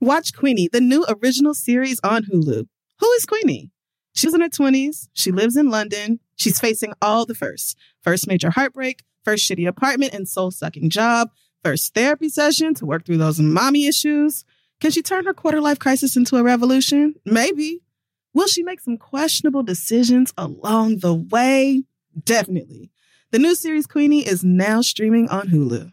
Watch Queenie, the new original series on Hulu. Who is Queenie? She's in her 20s. She lives in London. She's facing all the firsts first major heartbreak, first shitty apartment and soul sucking job, first therapy session to work through those mommy issues. Can she turn her quarter life crisis into a revolution? Maybe. Will she make some questionable decisions along the way? Definitely. The new series Queenie is now streaming on Hulu.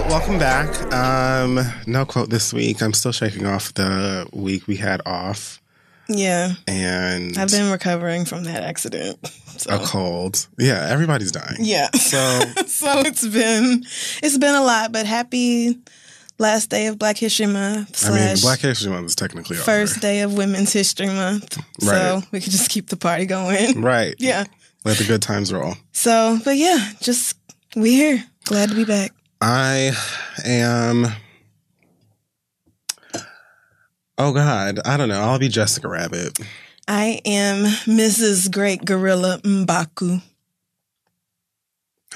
Right, welcome back. Um, no quote this week. I'm still shaking off the week we had off Yeah, and I've been recovering from that accident. So. a cold. Yeah, everybody's dying. Yeah. So so it's been it's been a lot, but happy last day of Black History Month. I mean, Black History Month is technically first over. day of Women's History Month. Right. So we could just keep the party going. Right. Yeah. Let the good times roll. So, but yeah, just we here. Glad to be back. I am. Oh God, I don't know. I'll be Jessica Rabbit. I am Mrs. Great Gorilla Mbaku.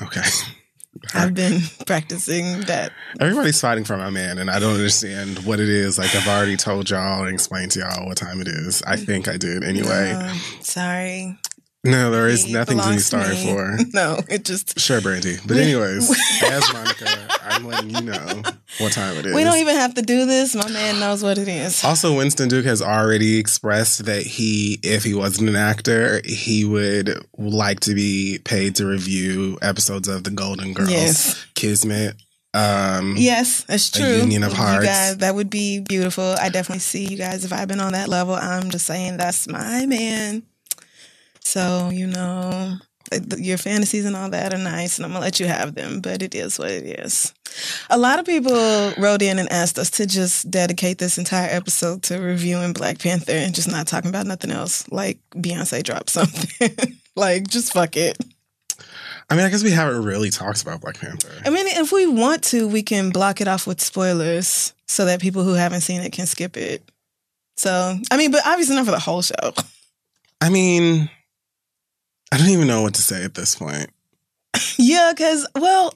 Okay. I've been practicing that. Everybody's fighting for my man, and I don't understand what it is. Like I've already told y'all and explained to y'all what time it is. I think I did anyway. Um, sorry. No, there is nothing to be sorry me. for. No, it just Sure, Brandy. But anyways, as Monica, I'm letting you know what time it is. we don't even have to do this. My man knows what it is. Also, Winston Duke has already expressed that he, if he wasn't an actor, he would like to be paid to review episodes of The Golden Girls, Yes. Kismet. Um, Yes, that's A true. union of You hearts. guys, that would be beautiful. I definitely see you guys if I've been on that level. I'm just saying that's my man. So, you know, your fantasies and all that are nice, and I'm gonna let you have them, but it is what it is. A lot of people wrote in and asked us to just dedicate this entire episode to reviewing Black Panther and just not talking about nothing else. Like Beyonce dropped something. like, just fuck it. I mean, I guess we haven't really talked about Black Panther. I mean, if we want to, we can block it off with spoilers so that people who haven't seen it can skip it. So, I mean, but obviously not for the whole show. I mean, I don't even know what to say at this point. yeah, because well,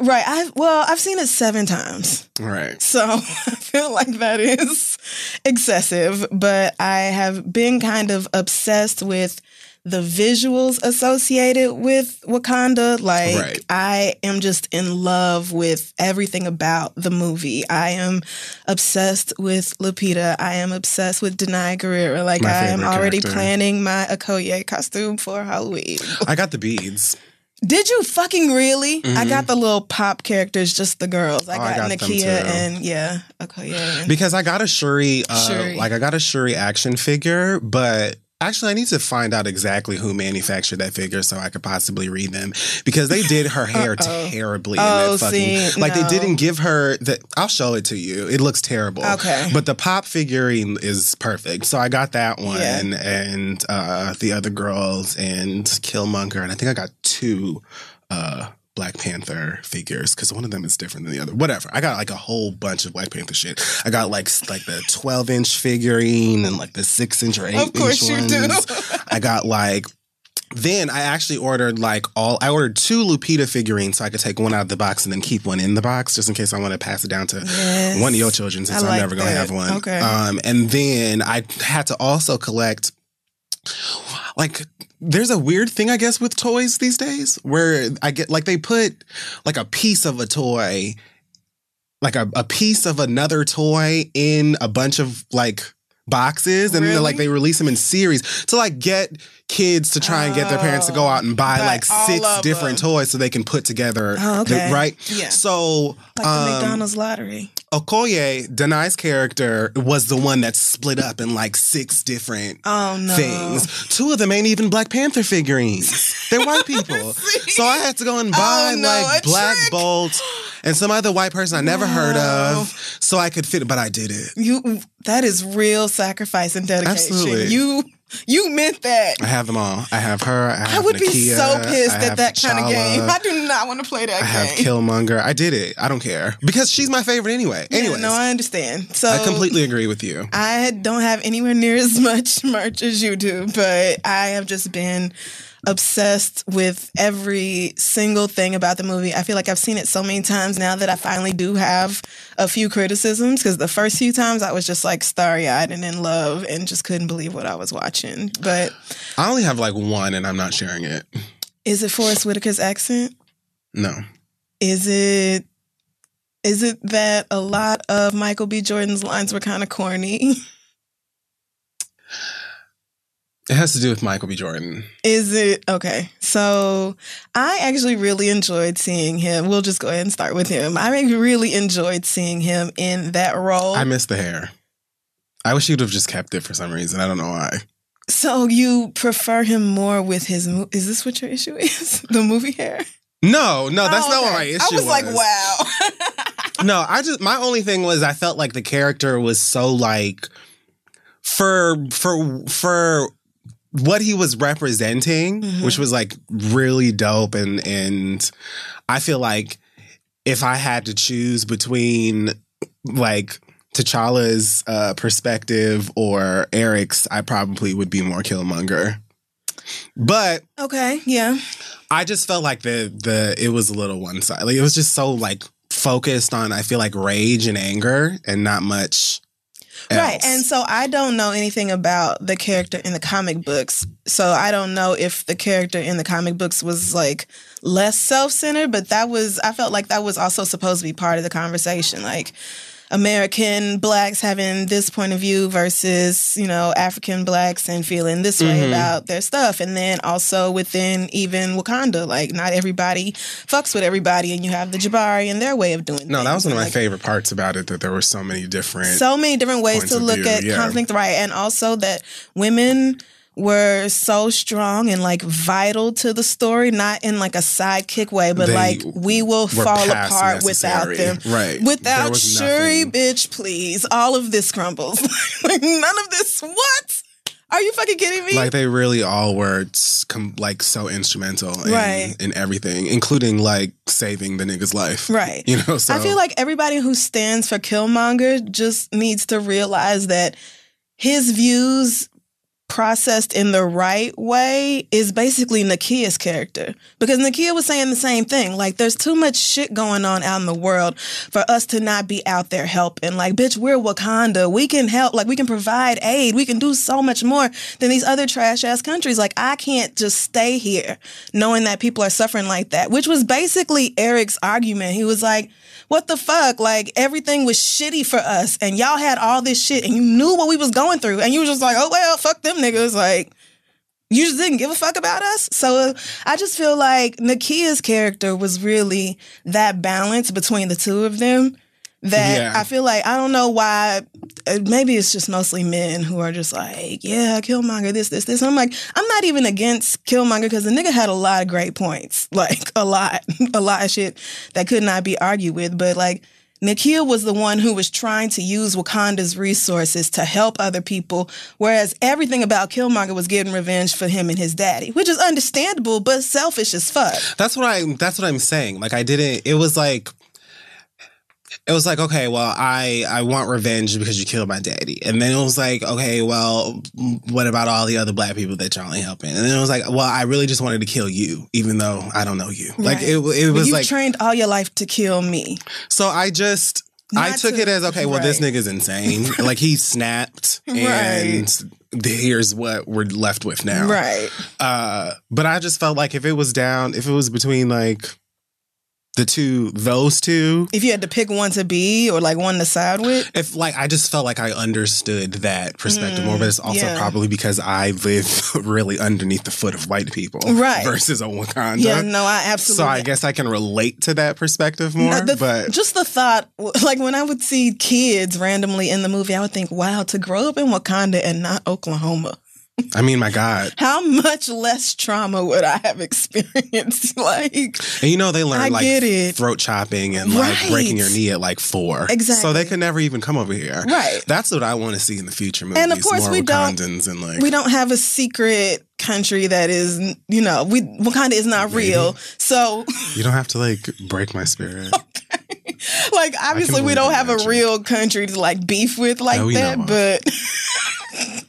right. I've well, I've seen it seven times, Right. so I feel like that is excessive. But I have been kind of obsessed with the visuals associated with Wakanda. Like Right. I am just in love with everything about the movie. I am obsessed with Lupita. I am obsessed with Danai Gurira. Like My I am already character. planning my Okoye costume for Halloween. I got the beads. Did you fucking really? I Mhm. got the little pop characters, just the girls. I Oh, I got, got them Nakia and yeah, Okoye. And, Because I got a Shuri, uh, Shuri. like I got a Shuri action figure, but actually I need to find out exactly who manufactured that figure so I could possibly read them because they did her hair terribly in Oh, that fucking see, like no. they didn't give her the I'll show it to you. It looks terrible. Okay. But the pop figurine is perfect. So I got that one Yeah. and uh the other girls and Killmonger and I think I got two uh Black Panther figures because one of them is different than the other. Whatever. I got like a whole bunch of Black Panther shit. I got like like the twelve inch figurine and like the six inch or eight of course inch you ones. do. I got like. Then I actually ordered like all. I ordered two Lupita figurines so I could take one out of the box and then keep one in the box just in case I want to pass it down to Yes. one of your children since I I'm like never gonna have one. Okay. Um, and then I had to also collect like there's a weird thing I guess with toys these days where I get like they put like a piece of a toy, like a, a piece of another toy in a bunch of like boxes and then like they release them in series to like get kids to try and get their parents to go out and buy like six different them. toys so they can put together Oh, the- right Yeah. so Like the um, McDonald's lottery. Okoye, Danai's character, was the one that split up in like six different Oh no. things. Two of them ain't even Black Panther figurines. They're white people. so I had to go and oh, buy Oh, no, like Black trick. Bolt and some other white person I never heard of so I could fit it, but I did it. You that is real sacrifice and dedication. Absolutely. You you meant that. I have them all. I have her. I have I would be so pissed at that kind of game. I do not want to play that I have game. Killmonger. I did it. I don't care because she's my favorite anyway. Yeah, no, I understand. So I completely agree with you. I don't have anywhere near as much merch as you do, but I have just been obsessed with every single thing about the movie. I feel like I've seen it so many times now that I finally do have a few criticisms because the first few times I was just like starry eyed and in love and just couldn't believe what I was watching. But I only have like one, and I'm not sharing it. is it Forest Whitaker's accent? No. Is it is it that a lot of Michael B. Jordan's lines were kind of corny? It has to do with Michael B. Jordan. Is it okay? So I actually really enjoyed seeing him. We'll just go ahead and start with him. I really enjoyed seeing him in that role. I miss the hair. I wish you'd have just kept it for some reason. I don't know why. so you prefer him more with his? Mo- is this what your issue is? the movie hair? No, no, that's Oh, not what my issue I was, like, wow. No, I just my only thing was I felt like the character was so like for for for what he was representing, Mhm. which was like really dope and and I feel like if I had to choose between like T'Challa's uh, perspective or Eric's, I probably would be more Killmonger. But okay, yeah. I just felt like the the it was a little one side. Like it was just so like focused on I feel like rage and anger and not much. Else. Right. And so I don't know anything about the character in the comic books. So I don't know if the character in the comic books was like less self centered, but that was, I felt like that was also supposed to be part of the conversation. Like, American blacks having this point of view versus, you know, African blacks and feeling this way Mhm. about their stuff. And then also within even Wakanda, like not everybody fucks with everybody and you have the Jabari and their way of doing no, that was one of my Like, favorite parts about it that there were so many different. so many different ways to look view, at yeah. conflict right and also that women were so strong and like vital to the story not in like a sidekick way but They like we will fall apart without them Right. Without shuri nothing. bitch please all of this crumbles like none of this what are you fucking kidding me like they really all were com- like so instrumental in, Right. in everything, including like saving the nigga's life. right You know, so I feel like everybody who stands for Killmonger just needs to realize that his views processed in the right way is basically Nakia's character. Because Nakia was saying the same thing. Like, there's too much shit going on out in the world for us to not be out there helping. Like, bitch, we're Wakanda. We can help. Like, we can provide aid. We can do so much more than these other trash ass countries. Like, I can't just stay here knowing that people are suffering like that, which was basically Eric's argument. He was like, what the fuck? Like everything was shitty for us, and y'all had all this shit, and you knew what we was going through, and you was just like, oh well, fuck them niggas. Like you just didn't give a fuck about us. So I just feel like Nakia's character was really that balance between the two of them. That Yeah. I feel like I don't know why. uh, Maybe it's just mostly men who are just like, yeah, Killmonger, this, this, this. And I'm like, I'm not even against Killmonger because the nigga had a lot of great points, like a lot, a lot of shit that could not be argued with. But like, Nakia was the one who was trying to use Wakanda's resources to help other people, whereas everything about Killmonger was getting revenge for him and his daddy, which is understandable but selfish as fuck. That's what I. That's what I'm saying. Like I didn't. It was like. It was like okay, well, I I want revenge because you killed my daddy, and then it was like okay, well, what about all the other black people that y'all ain't helping? And then it was like, well, I really just wanted to kill you, even though I don't know you. Like it, it was you've like trained all your life to kill me. so. I just I took to- it as okay. Well, this nigga's insane. like he snapped, and here's what we're left with now. Right. Uh, but I just felt like if it was down, if it was between like the two, those two. If you had to pick one to be or like one to side with, If like I just felt like I understood that perspective more, but it's also Mm, yeah. probably because I live really underneath the foot of white people, Right. Versus a Wakanda. yeah, no, I absolutely. So I guess I can relate to that perspective more. No, the- but just the thought, like when I would see kids randomly in the movie, I would think, wow, to grow up in Wakanda and not Oklahoma, I mean, my God, how much less trauma would I have experienced? like, and you know they learn I like throat chopping and like breaking your knee at like four. Exactly. So they could never even come over here. Right. That's what I want to see in the future movies. And of course more we don't- Wakandans and like we don't have a secret country that is, you know, we Wakanda is not real. So, you don't have to like break my spirit. like, obviously, we don't have a real country to like beef with like No, that, but.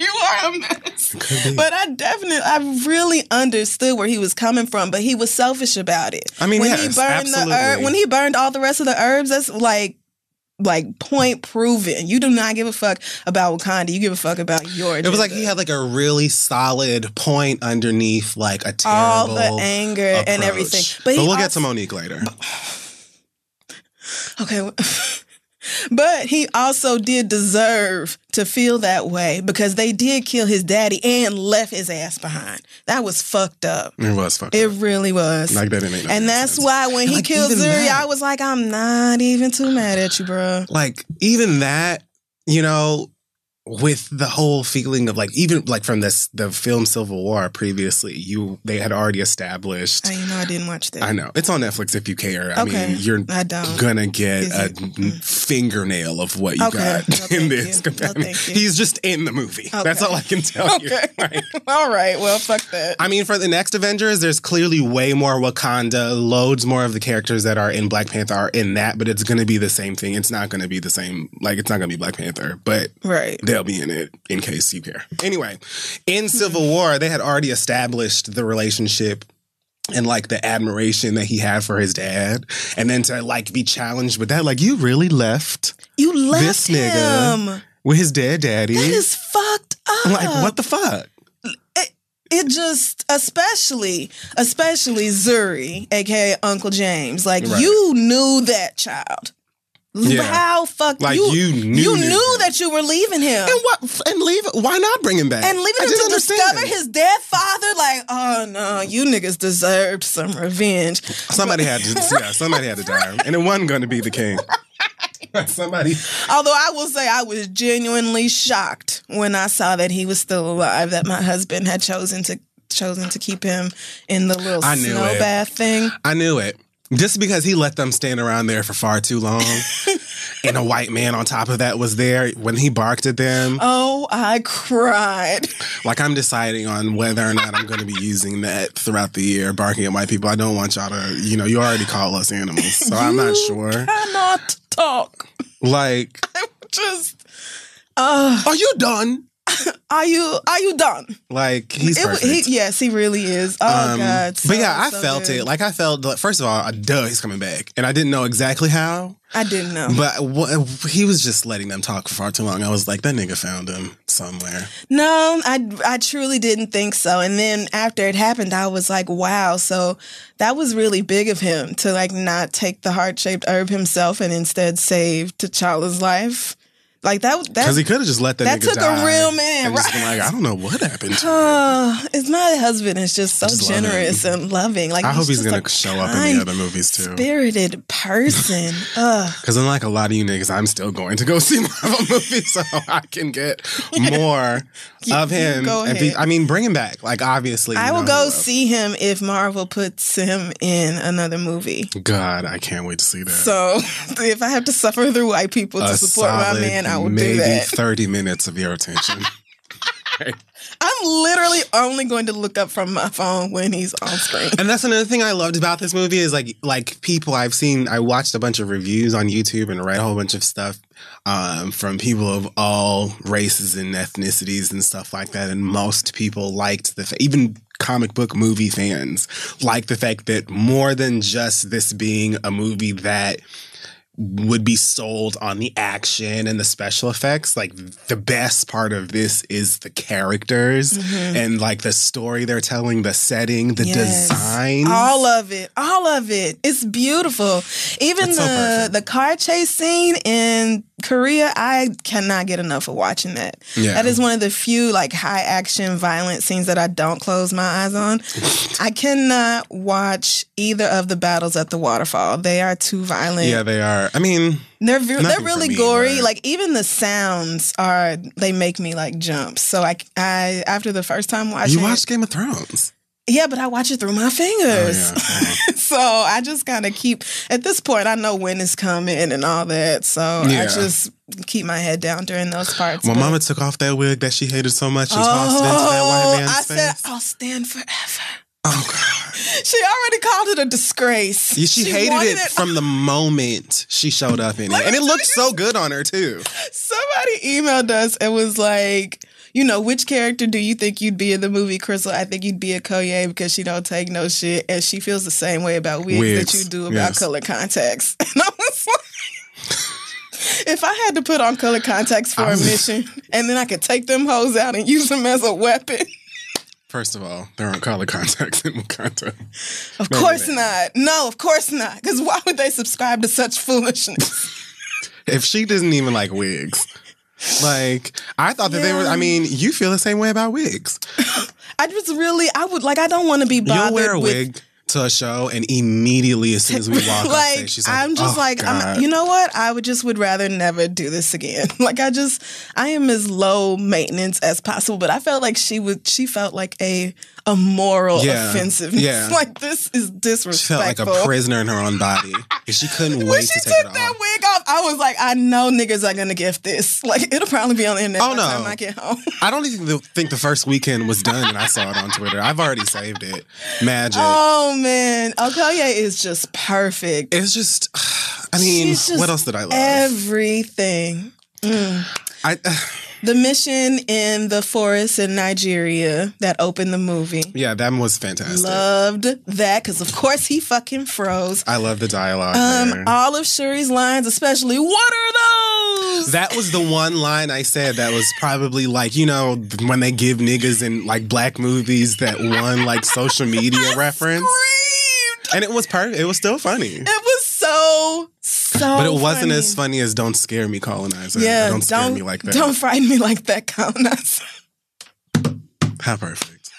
You are a mess. But I definitely, I really understood where he was coming from, but he was selfish about it. I mean, when yes, he burned the absolutely. herb, when he burned all the rest of the herbs, that's like, like point proven. You do not give a fuck about Wakanda. You give a fuck about your. It was like he had like a really solid point underneath like a terrible all the anger and everything. But, But, we'll get also- to Monique later. Okay. well- But he also did deserve to feel that way because they did kill his daddy and left his ass behind. That was fucked up. It was fucked up. It up. really was. Like that didn't make no and that's sense. why when And, he like, killed even Zuri, that- I was like, I'm not even too mad at you, bro. like even that, you know, with the whole feeling of like even like from this the film Civil War previously, you they had already established. I, you know, I didn't watch that. I know it's on Netflix if you care. I Okay. mean, you're I don't. gonna get Is a it- mm. fingernail of what you Okay. got No, in this. you. No, you. He's just in the movie. That's all I can tell you. Okay. Right? All right. Well, fuck that. I mean, for the next Avengers, there's clearly way more Wakanda. Loads more of the characters that are in Black Panther are in that, but it's to be the same thing. It's not to be the same. Like, it's not to be Black Panther, but right. They'll be in it in case you care. Anyway, in Civil War, they had already established the relationship and like the admiration that he had for his dad, and then to like be challenged with that, like you really left You left This nigga- him. with his dead daddy. That is fucked up. like what the fuck? it just especially especially Zuri, aka Uncle James. Like Right. you knew that child. Yeah. How fuck Like, you you knew- you knew that you were leaving him. And what? And leave? Why not bring him back? and leaving I him to understand. discover his dead father, like, oh no, you niggas deserved some revenge. Somebody had to, yeah, somebody had to die, and it wasn't going to be the king. somebody, Although I will say I was genuinely shocked when I saw that he was still alive, that my husband had chosen to chosen to keep him in the little I knew snow it. bath thing. I knew it. Just because he let them stand around there for far too long, and a white man on top of that was there when he barked at them. Oh, I cried. Like I'm deciding on whether or not I'm going to be using that throughout the year, barking at white people. I don't want y'all to, you know, you already call us animals, so I'm not sure. Cannot talk. Like, Just, uh, are you done? are you are you done? Like he's It- perfect. he- yes, he really is. Oh Um, God! but yeah, I so felt good. it. Like I felt, like, first of all, uh, duh, he's coming back, and I didn't know exactly how. I didn't know. But wh- he was just letting them talk for far too long. I was like, that nigga found him somewhere. No, I I truly didn't think so. And then after it happened, I was like, wow. So that was really big of him to like not take the heart shaped herb himself and instead save T'Challa's life. Like that. Because That. he could have just let that, that took a real man, right? like, I don't know what happened. To him. Uh, it's my husband is just so Just generous and loving. Like I hope he's gonna show up in the other movies too. spirited person. Ugh. Because unlike a lot of you niggas, I'm still going to go see Marvel movies so I can get more of him. go and be- I mean, bring him back. Like obviously, I will go see him if Marvel puts him in another movie. God, I can't wait to see that. So if I have to suffer through white people to A support my man, I will maybe do that. 30 minutes of your attention. I'm literally only going to look up from my phone when he's on screen. And that's another thing I loved about this movie is like like people I've seen I watched a bunch of reviews on YouTube and read a whole bunch of stuff um, from people of all races and ethnicities and stuff like that and most people liked the even comic book movie fans like the fact that more than just this being a movie that would be sold on the action and the special effects. Like the best part of this is the characters mm-hmm. and like the story they're telling, the setting, the Yes. design. All of it. All of it. It's beautiful. Even It's the perfect. the car chase scene in Korea, I cannot get enough of watching that. Yeah. That is one of the few like high action violent scenes that I don't close my eyes on. I cannot watch either of the battles at the waterfall. They are too violent. yeah, they are. I mean, They're ve- they're really me, gory. but- Like even the sounds are they make me like jump. So I I after the first time watching you watched Game of Thrones. yeah, but I watch it through my fingers. Oh, yeah. so I just kind of keep, at this point, I know when it's coming and all that. So I just keep my head down during those parts. My mama took off that wig that she hated so much and tossed it into that Oh, white man's I face. said, I'll stand forever. Oh God. She already called it a disgrace. Yeah, she, hated wanted it, from the moment she showed up in it. And it looked so good on her too. Somebody emailed us and was like, you know, which character do you think you'd be in the movie, Crissle? I think you'd be Okoye because she don't take no shit, and she feels the same way about wigs, Wigs, that you do about yes. color contacts. And I was like, if I had to put on color contacts for I a mission, and then I could take them hoes out and use them as a weapon, First of all, there aren't color contacts in Wakanda. of No, course not. No, of course not. Because why would they subscribe to such foolishness? If she doesn't even like wigs. Like, I thought that they were, I mean, you feel the same way about wigs. I just really, I would like, I don't want to be bothered You'll wear a with wig to a show, and immediately, as soon as we walk like, stage, she's like, I'm just "Oh, like, I'm, you know what? I would just would rather never do this again. Like, I just, I am as low maintenance as possible. But I felt like she would, she felt like a a moral Yeah, offensiveness. yeah. Like this is She felt like a prisoner in her own body. And she couldn't wait when she to take it took that off. wig off, I was like, I know niggas are gonna gift this. Like, it'll probably be on the internet Oh, by no. time I get home. I don't even think the first weekend was done, and I saw it on Twitter. I've already saved it. Magic. Oh man, oh, Okoye is just perfect. It's just, I mean, just what else did I love? Everything. Mm. I, The mission in the forest in Nigeria that opened the movie. yeah, that was fantastic. Loved that because, of course, he fucking froze. I love the dialogue. Um, there. all of Shuri's lines, especially, what are those? That was the one line I said that was probably like, you know, when they give niggas in like black movies that one like social media reference. Screamed. And it was perfect. It was still funny. It was so so. But it wasn't funny. as funny as Don't Scare Me, Colonizer. Yeah, Don't scare me like that. Don't frighten me like that, colonizer. How perfect.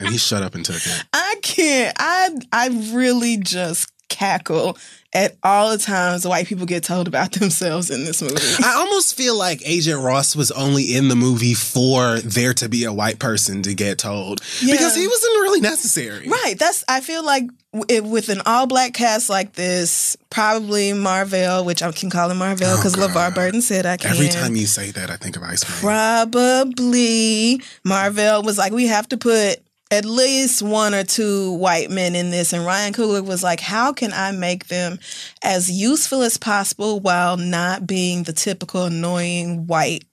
and he shut up and took it. I can't. I I really just cackle at all the times white people get told about themselves in this movie. I almost feel like Agent Ross was only in the movie for there to be a white person to get told. Yeah. Because he wasn't really necessary. Right. That's. I feel like if, with an all black cast like this, probably Marvel, which I can call him Marvel Oh, because God. LeVar Burton said I can. Every time you say that, I think of Ice Cream. probably Marvel was like, we have to put at least one or two white men in this, and Ryan Coogler was like, how can I make them as useful as possible while not being the typical annoying white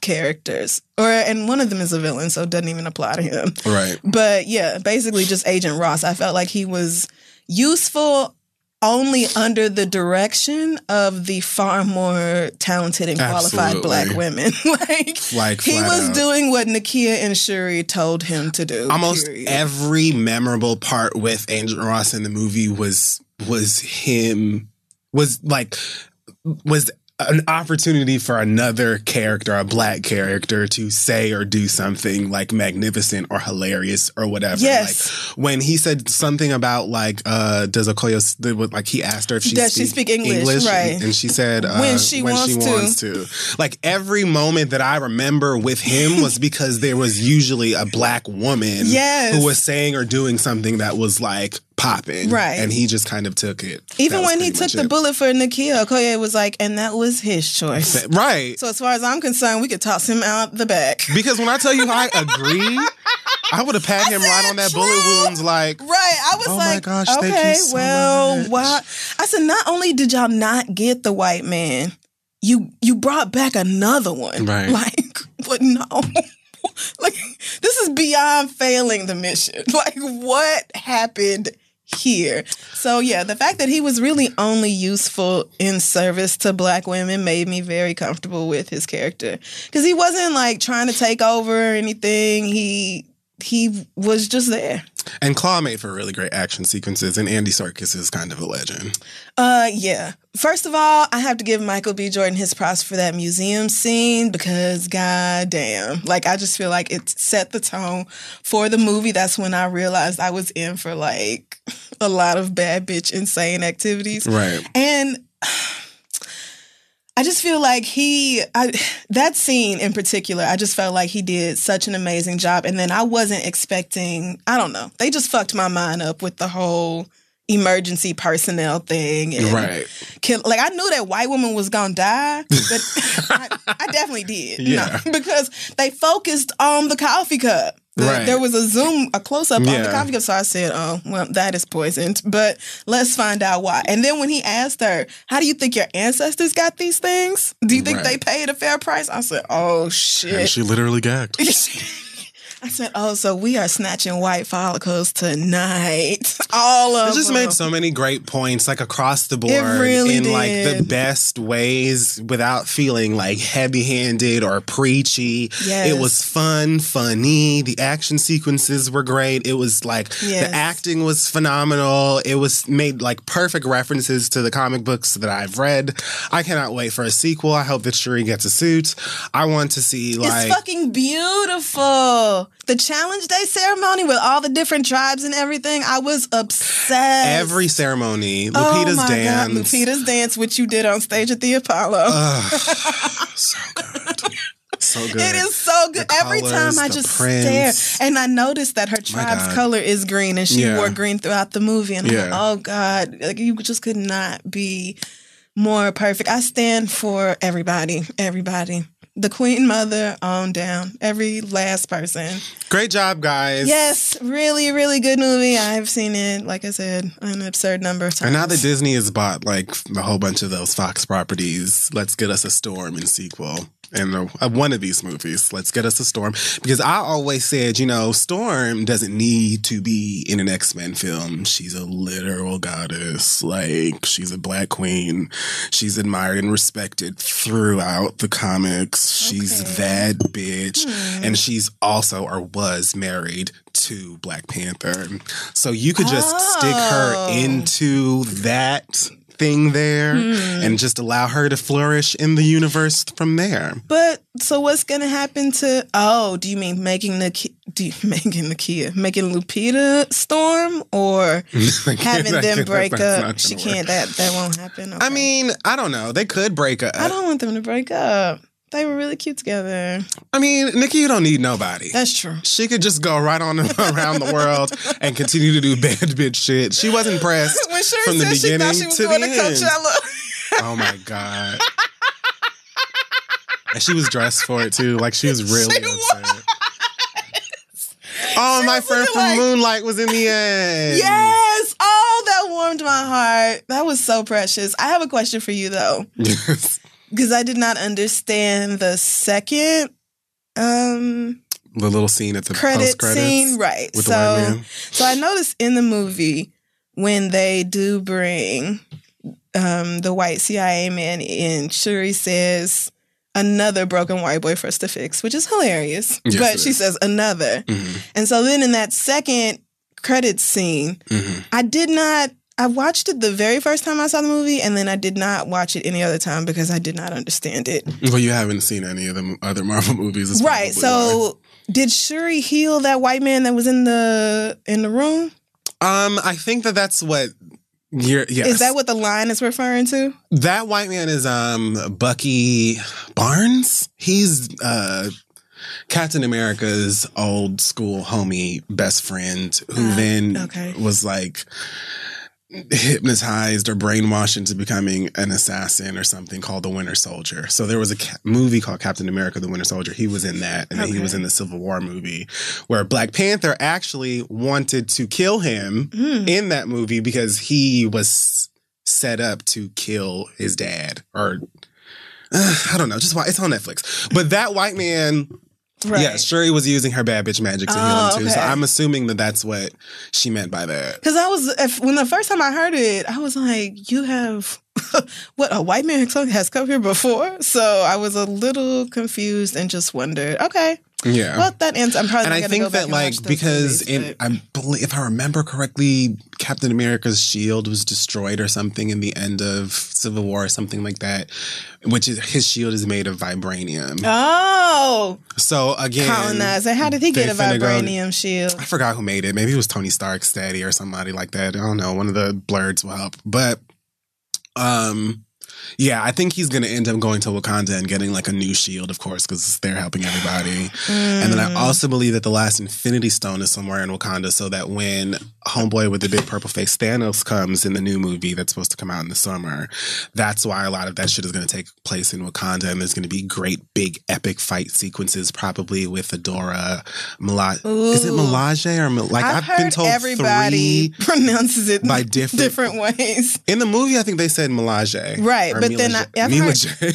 characters? Or and one of them is a villain, so it doesn't even apply to him. Right. But yeah, basically just Agent Ross. I felt like he was useful only under the direction of the far more talented and qualified Absolutely. black women. like Like, he was out. doing what Nakia and Shuri told him to do. Almost period. every memorable part with Agent Ross in the movie was was him was like was an opportunity for another character, a black character, to say or do something like magnificent or hilarious or whatever. Yes. Like when he said something about like, uh, does Okoye like he asked her if she Does she speak English? Right. and she said uh, When she wants to. wants to. Like every moment that I remember with him was because there was usually a black woman Yes. who was saying or doing something that was like popping. Right. And he just kind of took it. Even when he took the it. bullet for Nakia, Okoye was like, and that was his choice. Right. So as far as I'm concerned, we could toss him out the back. because when I tell you I agree, I would have pat him right on that true. bullet wounds like Right. I was Oh my like, gosh, thank you okay, so well, much. why? I said, not only did y'all not get the white man, you you brought back another one. Right. Like, but no. like, this is beyond failing the mission. Like, what happened here. So yeah, the fact that he was really only useful in service to black women made me very comfortable with his character because he wasn't like trying to take over or anything. He he was just there. And Claw made for really great action sequences, and Andy Serkis is kind of a legend. Uh, yeah. First of all, I have to give Michael B. Jordan his props for that museum scene because, goddamn, like I just feel like it set the tone for the movie. That's when I realized I was in for like a lot of bad bitch insane activities. Right. And I just feel like he, I, that scene in particular, I just felt like he did such an amazing job. And then I wasn't expecting, I don't know, they just fucked my mind up with the whole emergency personnel thing. And Right. kill, like I knew that white woman was gonna die, but I, I definitely did. Yeah. know, because they focused on the coffee cup. The- Right. There was a zoom, a close up on the coffee cup. So I said, "Oh, well, that is poisoned." But let's find out why. And then when he asked her, "How do you think your ancestors got these things? Do you think Right. they paid a fair price?" I said, "Oh And shit." she literally gagged. I said, "Oh, so we are snatching white follicles tonight." All of It just them. made so many great points, like across the board, really in like the best ways, without feeling like heavy-handed or preachy. Yes. It was fun, funny. The action sequences were great. It was like Yes. the acting was phenomenal. It was made like perfect references to the comic books that I've read. I cannot wait for a sequel. I hope that Shuri gets a suit. I want to see like it's fucking beautiful. The challenge day ceremony with all the different tribes and everything. I was obsessed. every ceremony, oh Lupita's my dance. God, Lupita's dance, which you did on stage at the Apollo. Ugh, so good. So good. It is so good. Every time I just prints. stare. And I noticed that her tribe's color is green and she Yeah. wore green throughout the movie. And I'm Yeah. like, oh God, like you just could not be more perfect. I stand for everybody, everybody. The Queen Mother on down, every last person. Great job, guys. Yes, really, really good movie. I've seen it, like I said, an absurd number of times. And now that Disney has bought like a whole bunch of those Fox properties, let's get us a Storm in sequel. And uh, one of these movies, let's get us a Storm. Because I always said, you know, Storm doesn't need to be in an X Men film. She's a literal goddess. Like, she's a black queen. She's admired and respected throughout the comics. She's Okay. that bitch. Hmm. And she's also or was married to Black Panther. So you could just stick her Oh. into that thing there Hmm. and just allow her to flourish in the universe from there. But so what's gonna happen to? Oh, do you mean making the do you, making Nakia making Lupita storm or having them break up? She can't. That that won't happen. I mean, I don't know. They could break up. I don't want them to break up. They were really cute together. I mean, Nikki, you don't need nobody. That's true. she could just go right on around the world and continue to do bad bitch shit. She was impressed When Shuri from the said she beginning thought she was to going the to end. Coachella. Oh my god. and she was dressed for it too. Like she was really oh, She upset. Oh, my friend from like- Moonlight was in the end. Yes. Oh, that warmed my heart. That was so precious. I have a question for you though, Yes. Because I did not understand the second um the little scene at the credit scene, right? so, so I noticed in the movie when they do bring um, the white CIA man in, Shuri says another broken white boy for us to fix, which is hilarious. Yes, but she is. says another, Mhm, and so then in that second credit scene, mhm. I did not. I watched it the very first time I saw the movie, and then I did not watch it any other time because I did not understand it. Well, you haven't seen any of the other Marvel movies, Right. why. So, did Shuri heal that white man that was in the in the room? um, I think that that's what. You're, yes. Is that what the line is referring to? that white man is? Um, Bucky Barnes. He's uh, Captain America's old school homie, best friend, who Ah, then okay. was like hypnotized or brainwashed into becoming an assassin or something called the Winter Soldier. So there was a ca- movie called Captain America: The Winter Soldier. He was in that, and then he was in the Civil War movie where Black Panther actually wanted to kill him Hmm. in that movie because he was set up to kill his dad or uh, I don't know, just why it's on Netflix. But that white man Right. Yeah, Shuri was using her bad bitch magic to heal Oh, him too. So. I'm assuming that that's what she meant by that. Because I was, if, when the first time I heard it, I was like, you have, what, a white man has come here before? So I was a little confused and just wondered, okay, Yeah. well, that ends. I'm probably and I going to think that like because movies, in I believe if I remember correctly, Captain America's shield was destroyed or something in the end of Civil War or something like that. Which is his shield is made of vibranium. Oh, so again, colonizer. How did he get a finna go- vibranium shield? I forgot who made it. Maybe it was Tony Stark's daddy or somebody like that. I don't know. One of the blurs will help. But um yeah, I think he's gonna end up going to Wakanda and getting like a new shield, of course, because they're helping everybody. And then I Mm. also believe that the last Infinity Stone is somewhere in Wakanda, so that when Homeboy with the big purple face Thanos comes in the new movie that's supposed to come out in the summer, that's why a lot of that shit is going to take place in Wakanda, and there's going to be great big epic fight sequences, probably with Adora. Mala- is it. Melage or Mel- like I've, I've, heard been told everybody pronounces it by different- different ways. in the movie. I think they said Melage, Right, but then Mila I- I've J- Mila heard- J.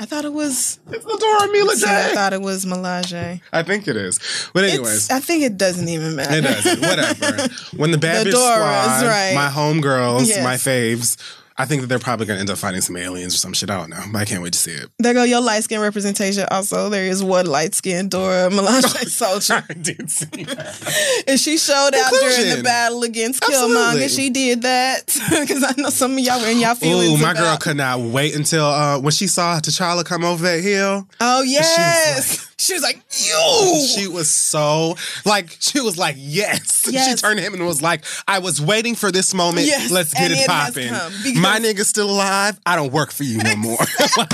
I thought it was. It's Adora Mila see, I J. thought it was Melage. I think it is. But anyways, It's, I think it doesn't even matter. It doesn't. Whatever. When the bad bitch squad, right. my homegirls, Yes. my faves, I think that they're probably going to end up fighting some aliens or some shit. I don't know. But I can't wait to see it. There go your light skin representation. Also, there is one light skinned Dora Milaje soldier. I did see that. And she showed out during the battle against Absolutely. Killmonger. She did that because I know some of y'all were in y'all feelings. Ooh, my girl could not wait until uh, when she saw T'Challa come over that hill. Oh yes, she was like, "You." She was so like she was like yes. She turned to him and was like, "I was waiting for this moment. Yes, Let's get and it it popping. My nigga's still alive. I don't work for you no more." Like,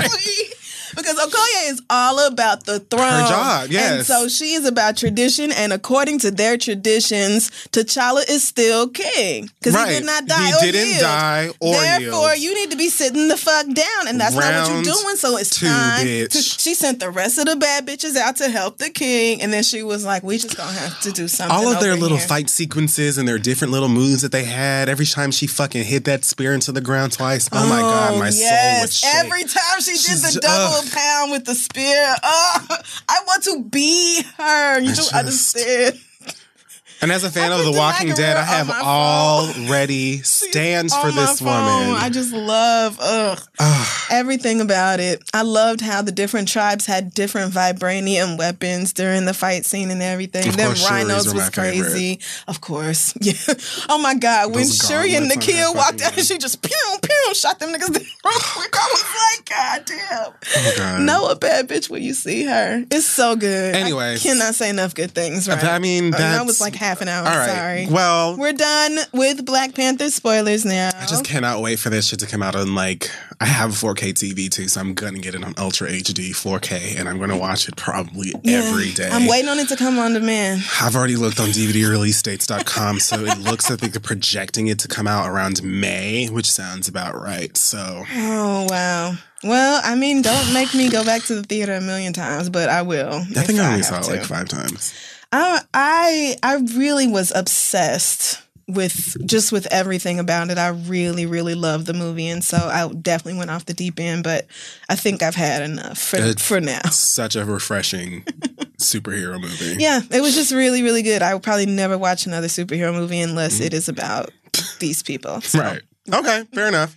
because Okoye is all about the throne. Her job, yes. And so she is about tradition, and according to their traditions, T'Challa is still king because Right. he did not die. He or didn't yield. die or Therefore, yield. you need to be sitting the fuck down, and that's not what you're doing. So it's two, time. bitch. To, she sent the rest of the bad bitches out to help the king, and then she was like, "We just gonna have to do something." all of their little here. fight sequences and their different little moves that they had every time she fucking hit that spear into the ground twice. Oh, my god, oh, my soul would shake. Every time she did She's the double. Pound with the spear, oh, I want to be her. You I don't just- understand. And as a fan of The Walking Dead, I have already stands for this woman. I just love ugh, everything about it. I loved how the different tribes had different vibranium weapons during the fight scene and everything. Of Them course, rhinos was my favorite. crazy. Of course. Yeah. Oh my God. When Those Shuri and Nakia walked out and she just pew pew shot them niggas real quick. I was like, God damn. Oh, God. Know a bad bitch when you see her. It's so good. Anyway. I cannot say enough good things, right? I mean, Oh, that was like half an hour. All right. Sorry. Well, We're done with Black Panther spoilers now. I just cannot wait for this shit to come out on like I have a 4K TV too, so I'm gonna get it on Ultra HD 4K, and I'm gonna watch it probably Yeah. every day. I'm waiting on it to come on demand. I've already looked on DVDreleasedates.com, so it looks like they're projecting it to come out around May, which sounds about right. So Oh wow. Well, I mean, don't make me go back to the theater a million times, but I will. I think I only saw it like five times. I, I I really was obsessed with just with everything about it. I really really loved the movie, and so I definitely went off the deep end. But I think I've had enough for It's- for now. Such a refreshing superhero movie. Yeah, it was just really really good. I would probably never watch another superhero movie unless Mm-hmm. it is about these people. So. Right. Okay, fair enough.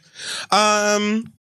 Um,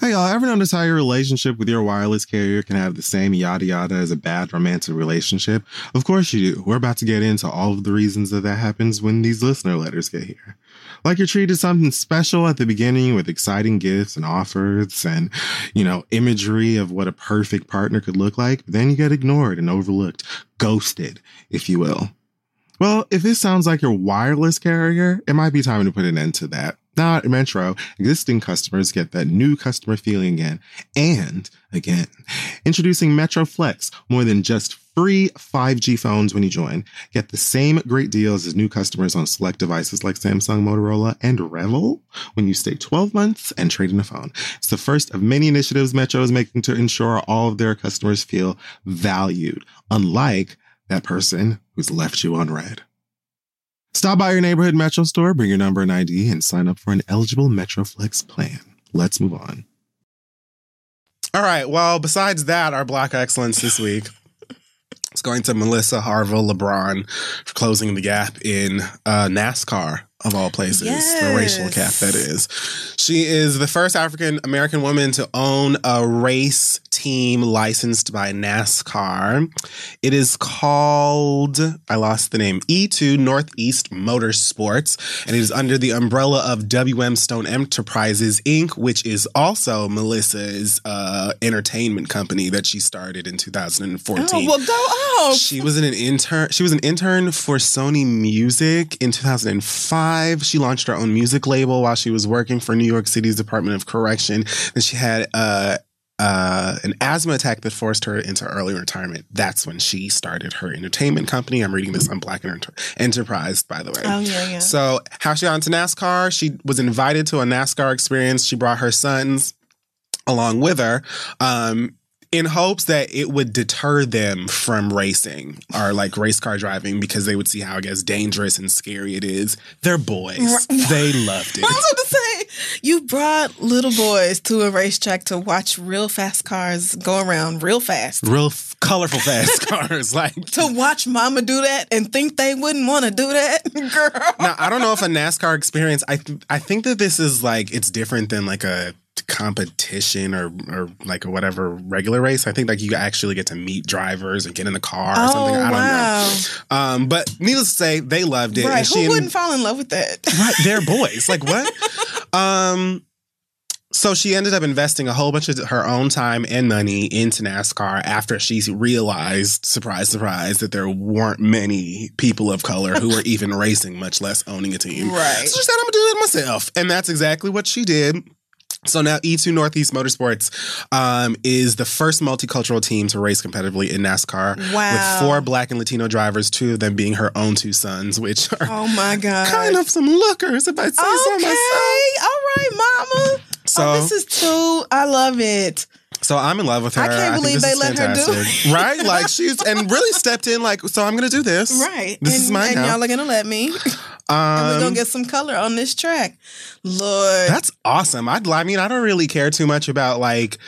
Hey y'all, ever notice how your relationship with your wireless carrier can have the same yada yada as a bad romantic relationship? Of course you do. We're about to get into all of the reasons that that happens when these listener letters get here. Like you're treated something special at the beginning with exciting gifts and offers and, you know, imagery of what a perfect partner could look like. Then you get ignored and overlooked, ghosted, if you will. Well, if this sounds like your wireless carrier, it might be time to put an end to that. Now at Metro, existing customers get that new customer feeling again and again. Introducing Metro Flex, more than just free 5G phones when you join. Get the same great deals as new customers on select devices like Samsung, Motorola, and Revvl when you stay 12 months and trade in a phone. It's the first of many initiatives Metro is making to ensure all of their customers feel valued, unlike that person who's left you on red. Stop by your neighborhood Metro store, bring your number and ID, and sign up for an eligible MetroFlex plan. Let's move on. All right. Well, besides that, our Black Excellence this week is going to Melissa Harville LeBron for closing the gap in uh, NASCAR, of all places, the racial gap that is. She is the first African American woman to own a race team licensed by NASCAR. It is called, I lost the name, E2 Northeast Motorsports, and it is under the umbrella of WM Stone Enterprises, Inc., which is also Melissa's uh, entertainment company that she started in 2014. Oh, well, go off. She was an intern. She was an intern for Sony Music in 2005. She launched her own music label while she was working for New York City's Department of Correction. And she had uh, uh, an asthma attack that forced her into early retirement. That's when she started her entertainment company. I'm reading this on Black Enter- Enterprise, by the way. Oh, yeah, yeah. So, how she got into NASCAR? She was invited to a NASCAR experience. She brought her sons along with her. Um, in hopes that it would deter them from racing or like race car driving because they would see how I guess dangerous and scary it is. They're boys. They loved it. I was about to say, you brought little boys to a racetrack to watch real fast cars go around real fast. Real f- colorful fast cars. Like To watch mama do that and think they wouldn't want to do that, girl. now, I don't know if a NASCAR experience. I th- I think that this is like it's different than like a competition or or like a whatever regular race. I think like you actually get to meet drivers and get in the car or something. I don't know. Um, but needless to say, they loved it. Right. and she Who wouldn't fall in love with that? right, they're boys. Like what? um. So she ended up investing a whole bunch of her own time and money into NASCAR after she realized, surprise, surprise, that there weren't many people of color who were even racing, much less owning a team. Right. So she said, I'm gonna do it myself. And that's exactly what she did. So now E2 Northeast Motorsports um, is the first multicultural team to race competitively in NASCAR. Wow. With four black and Latino drivers, two of them being her own two sons, which are Oh my God. kind of some lookers, if I say so Okay. myself. All right, mama. So, oh, this is too. I love it. So I'm in love with her. I can't believe this they let her do fantastic. right? Like she's and really stepped in. Like, so I'm gonna do this. Right. This and, is mine and now. y'all are going to let me. Um, and we're going to get some color on this track. Lord. That's awesome. I'd, I mean, I don't really care too much about like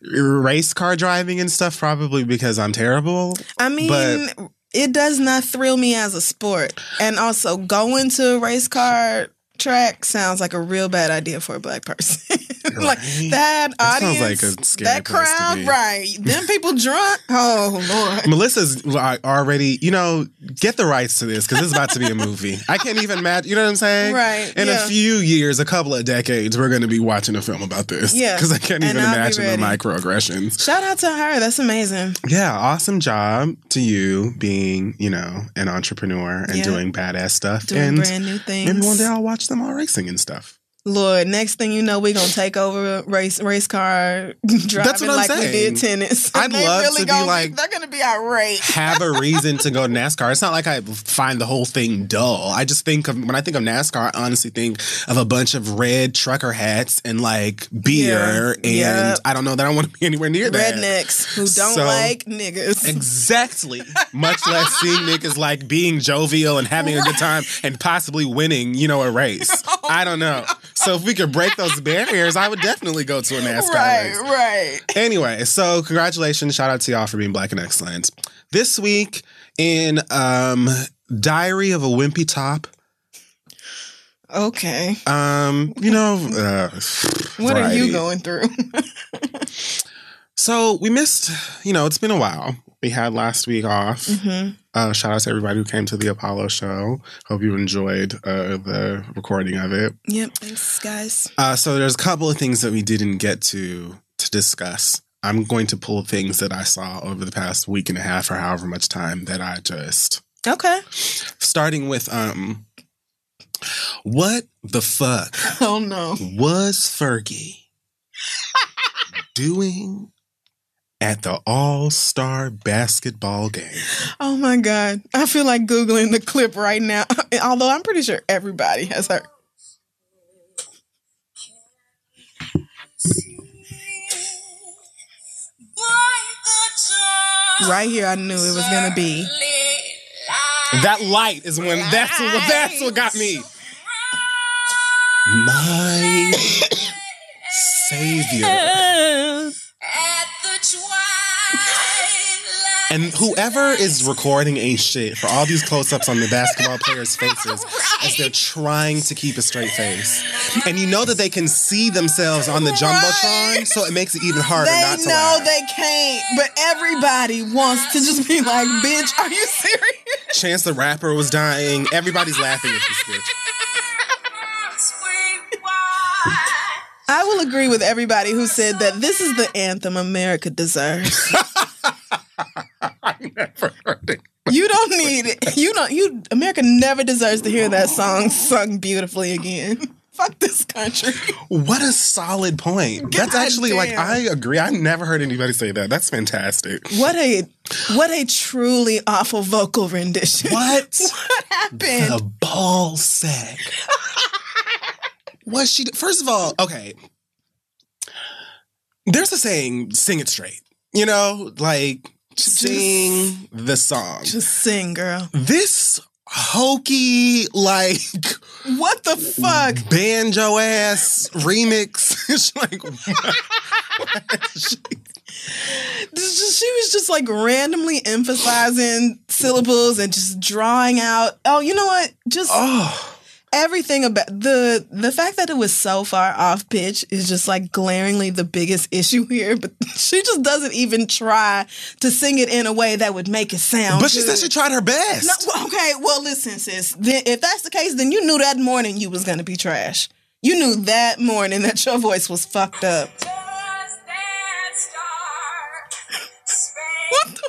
race car driving and stuff, probably because I'm terrible. I mean, but- it does not thrill me as a sport. And also, going to a race car track sounds like a real bad idea for a black person. like that audience, like a scary that crowd, right? Them people drunk. Oh Lord. Melissa's already, you know, get the rights to this because it's about to be a movie. I can't even imagine, you know what I'm saying? Right, In yeah. a few years, a couple of decades, we're going to be watching a film about this. Yeah, Because I can't and even I'll imagine the microaggressions. Shout out to her. That's amazing. Yeah, awesome job to you being, you know, an entrepreneur and Yeah. doing badass stuff. Doing and brand new things. maybe one day I'll watch them all racing and stuff. Lord, next thing you know, we're gonna take over race race car driving what I'm like we saying. did tennis. I'd love really to be like- they're gonna be irate. have a reason to go to NASCAR. It's not like I find the whole thing dull. I just think of when I think of NASCAR, I honestly think of a bunch of red trucker hats and like beer, Yeah. and Yep. I don't know that I want to be anywhere near that. Rednecks who don't So- like niggas. Exactly. Much less seeing niggas like being jovial and having a good time and possibly winning, you know, a race. Oh, I don't know. So if we could break those barriers, I would definitely go to a NASCAR right, race. right. Anyway, so congratulations. Shout out to y'all for being black and excellent. This week in um Diary of a Wimpy Top, Okay. um, you know, uh What are you going through? So we missed, you know, it's been a while. We had last week off. hmm Uh, shout out to everybody who came to the Apollo show. Hope you enjoyed uh, the recording of it. Yep. Thanks, guys. Uh, so there's a couple of things that we didn't get to to discuss. I'm going to pull things that I saw over the past week and a half or however much time that I just Okay. starting with um what the fuck Oh no. was Fergie doing at the All-Star basketball game? Oh my god. I feel like googling the clip right now. Although I'm pretty sure everybody has heard. Right here, I knew it was gonna be. That light is when that's what that's what got me. My savior. And whoever is recording ain't shit for all these close-ups on the basketball players' faces as they're trying to keep a straight face. And you know that they can see themselves on the jumbotron, Right. so it makes it even harder They not to know laugh. they can't, but everybody wants to just be like, "Bitch, are you serious?" Chance the Rapper was dying. Everybody's laughing at this bitch. I will agree with everybody who said that this is the anthem America deserves. I never heard it. You don't need it. You don't. You America never deserves to hear that song sung beautifully again. Fuck this country. What a solid point. That's God actually like. I agree. I never heard anybody say that. That's fantastic. What a what a truly awful vocal rendition. What What happened? the ball sack? What she? First of all, okay. There's a saying: "Sing it straight." You know, like sing the song. Just sing, girl. This hokey, like What the fuck? banjo ass remix. Like, what? what is she- This just- She was just like randomly emphasizing syllables and just drawing out. Oh, you know what? Just oh. Everything about the the fact that it was so far off pitch is just like glaringly the biggest issue here. But she just doesn't even try to sing it in a way that would make it sound. But she good. said she tried her best. No, well, okay, well, listen, sis. Then, if that's the case, then you knew that morning you was gonna be trash. You knew that morning that your voice was fucked up. What the?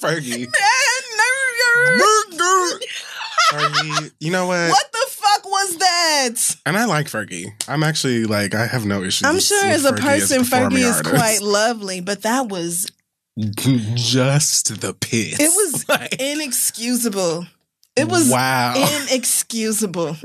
Fergie. What Fergie. You know what? What the fuck was that? And I like Fergie. I'm actually like I have no issues. I'm sure with as a Fergie person, performing Fergie is artist. quite lovely, but that was just the piss. it was Like, inexcusable. It was wow. inexcusable.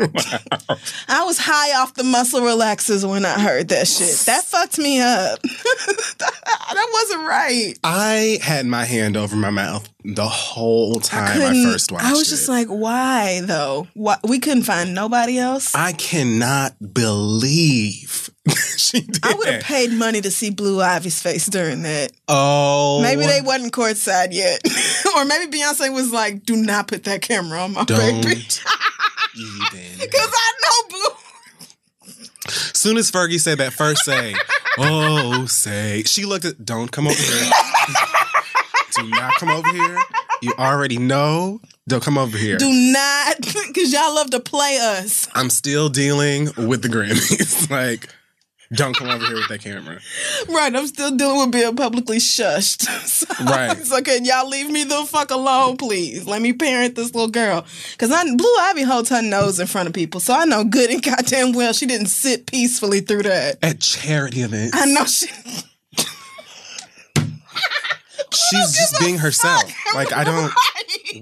I was high off the muscle relaxers when I heard that shit. That fucked me up. that wasn't right. I had my hand over my mouth the whole time I, couldn't- first watched it. I was just it. like, why though? Why, we couldn't find nobody else. I, I cannot believe she did. would have paid money to see Blue Ivy's face during that. oh, Maybe they wasn't courtside yet, or maybe Beyonce was like, "Do not put that camera on my don't baby," because I know Blue. Soon as Fergie said that first say, oh say, she looked at. Don't come over here. Do not come over here. You already know. Don't come over here. Do not, because y'all love to play us. I'm still dealing with the Grammys. like, Don't come over here with that camera. Right, I'm still dealing with being publicly shushed. So, Right. So can y'all leave me the fuck alone, please? Let me parent this little girl. Cause I Blue Ivy holds her nose in front of people, so I know good and goddamn well she didn't sit peacefully through that. At charity events. I know she. She's just being herself. Like I don't.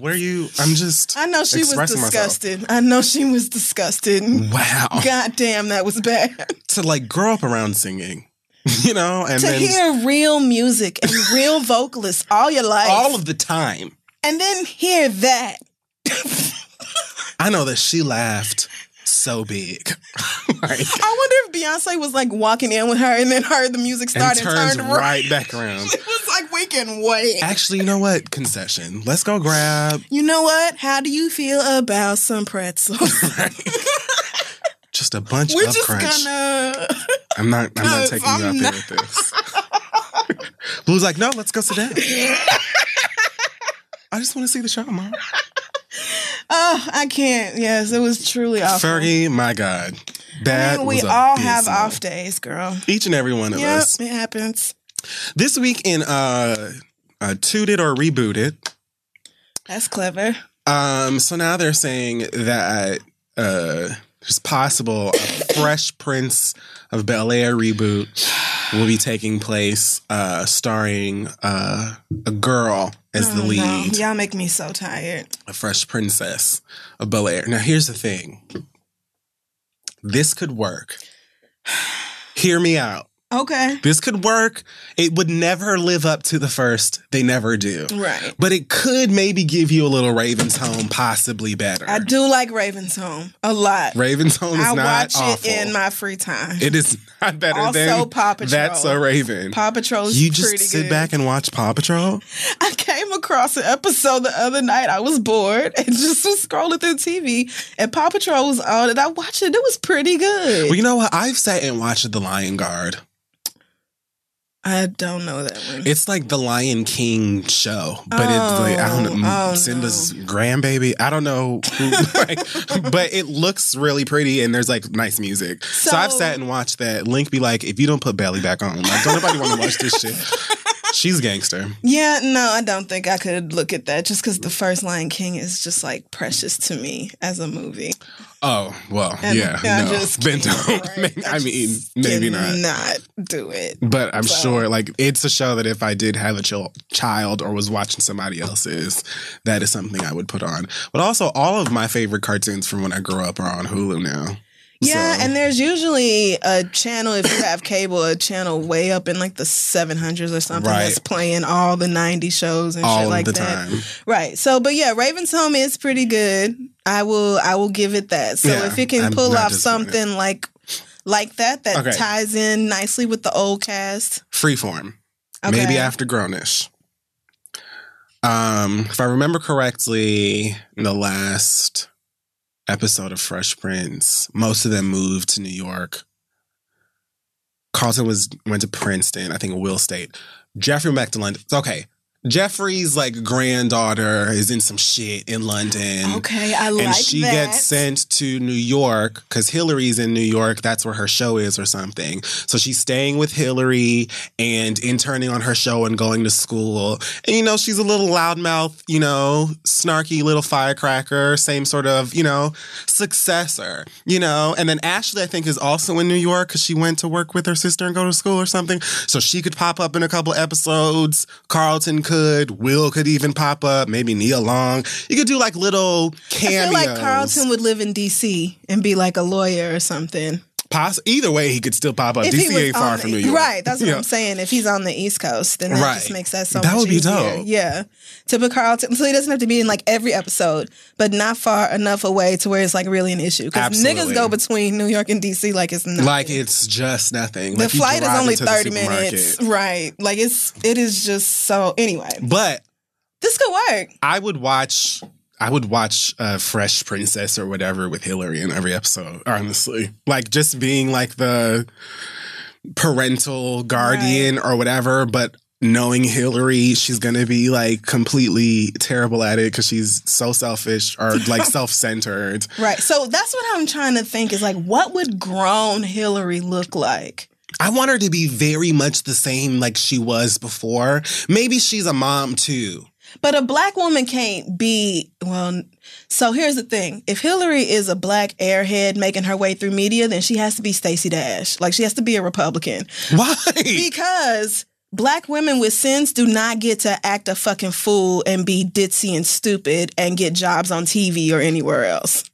Where you? I'm just. I know she was expressing myself. disgusted. I know she was disgusted. Wow. God damn, that was bad. To like grow up around singing, you know, and to then hear real music and real vocalists all your life, all of the time. and then hear that. I know that she laughed so big, like, I wonder if Beyonce was like walking in with her and then heard the music and start and, turns turned right back around. It was like we can wait. Actually, you know what? Concession. Let's go grab. You know what? How do you feel about some pretzels? Just a bunch We're of just crunch. gonna. I'm not. I'm not taking you I'm out there not- with this. Blue's like, no, let's go sit down. I just want to see the show, mom. Oh, I can't. Yes, it was truly awful. Fergie, my God, that I mean, we all have off days, girl. Each and every one of Yep, us. it happens. This week in uh, uh Tooted or Rebooted. That's clever. Um, so now they're saying that uh there's possible a Fresh Prince of Bel Air reboot will be taking place, uh, starring uh a girl as the Oh, no. lead, Y'all make me so tired. a Fresh Princess of Bel Air. Now here's the thing. This could work. Hear me out. Okay. This could work. It would never live up to the first. They never do. Right. But it could maybe give you a little Raven's Home, possibly better. I do like Raven's Home a lot. Raven's Home is I not watch awful. it in my free time. It is not better Also, than Paw Patrol. That's a Raven. Paw Patrol's you just sit good. back and watch Paw Patrol. I came across an episode the other night. I was bored and just was scrolling through TV, and Paw Patrol was on, and I watched it. It was pretty good. Well, you know what? I've sat and watched The Lion Guard. I don't know that one. It's like the Lion King show, but it's oh, like I don't know Oh, oh, Simba's grandbaby. I don't know, who, like, but it looks really pretty and there's like nice music. So, I've sat and watched that. Link be like, if you don't put Belly back on, like, don't nobody want to watch this shit. She's gangster. yeah, no, I don't think I could look at that just because the first Lion King is just like precious to me as a movie. Oh well, And yeah, I no, just then right? I mean, just maybe not. Not do it. But I'm So- sure, like, it's a show that if I did have a chil- child or was watching somebody else's, that is something I would put on. But also, all of my favorite cartoons from when I grew up are on Hulu now. Yeah, So- and there's usually a channel if you have cable, a channel way up in like the 700s or something Right. that's playing all the 90 shows and all shit like the that. time. Right. So, but yeah, Raven's Home is pretty good. I will I will give it that. So Yeah, if it can I'm pull off something like like that that Okay. ties in nicely with the old cast. Freeform. Okay. Maybe after Grownish. Um, if I remember correctly, in the last episode of Fresh Prince, most of them moved to New York. Carlton was went to Princeton, I think Will State. Geoffrey London. Okay. Geoffrey's like granddaughter is in some shit in London. Okay, I like and she that. gets sent to New York because Hilary's in New York. That's where her show is, or something. So she's staying with Hilary and interning on her show and going to school. And you know, she's a little loudmouth, you know, snarky little firecracker, same sort of, you know, successor, you know. And then Ashley, I think, is also in New York because she went to work with her sister and go to school or something. So she could pop up in a couple episodes. Carlton could. Will could even pop up. Maybe Nia Long. You could do like little I feel like Carlton would live in DC and be like a lawyer or something. Poss- either way, he could still pop up. If DC ain't far from New York. Right, that's what Yeah. I'm saying. If he's on the East Coast, then that Right. just makes that so That would be easier. dope. Yeah. To put Carlton, so he doesn't have to be in like every episode, but not far enough away to where it's like really an issue. Because niggas go between New York and DC like it's nothing. Like it's just nothing. the Like, flight is only 30 minutes. Right. Like it's it is just so anyway. But This could work. I would watch. I would watch uh, Fresh Princess or whatever with Hilary in every episode. Honestly, like just being like the parental guardian or whatever, but. Knowing Hilary, she's gonna be like completely terrible at it because she's so selfish or like self-centered. Right. So that's what I'm trying to think is like what would grown Hilary look like? I want her to be very much the same like she was before. Maybe she's a mom too. But a black woman can't be well. So here's the thing: if Hilary is a black airhead making her way through media, then she has to be Stacey Dash. Like she has to be a Republican Why? because black women with sins do not get to act a fucking fool and be ditzy and stupid and get jobs on TV or anywhere else.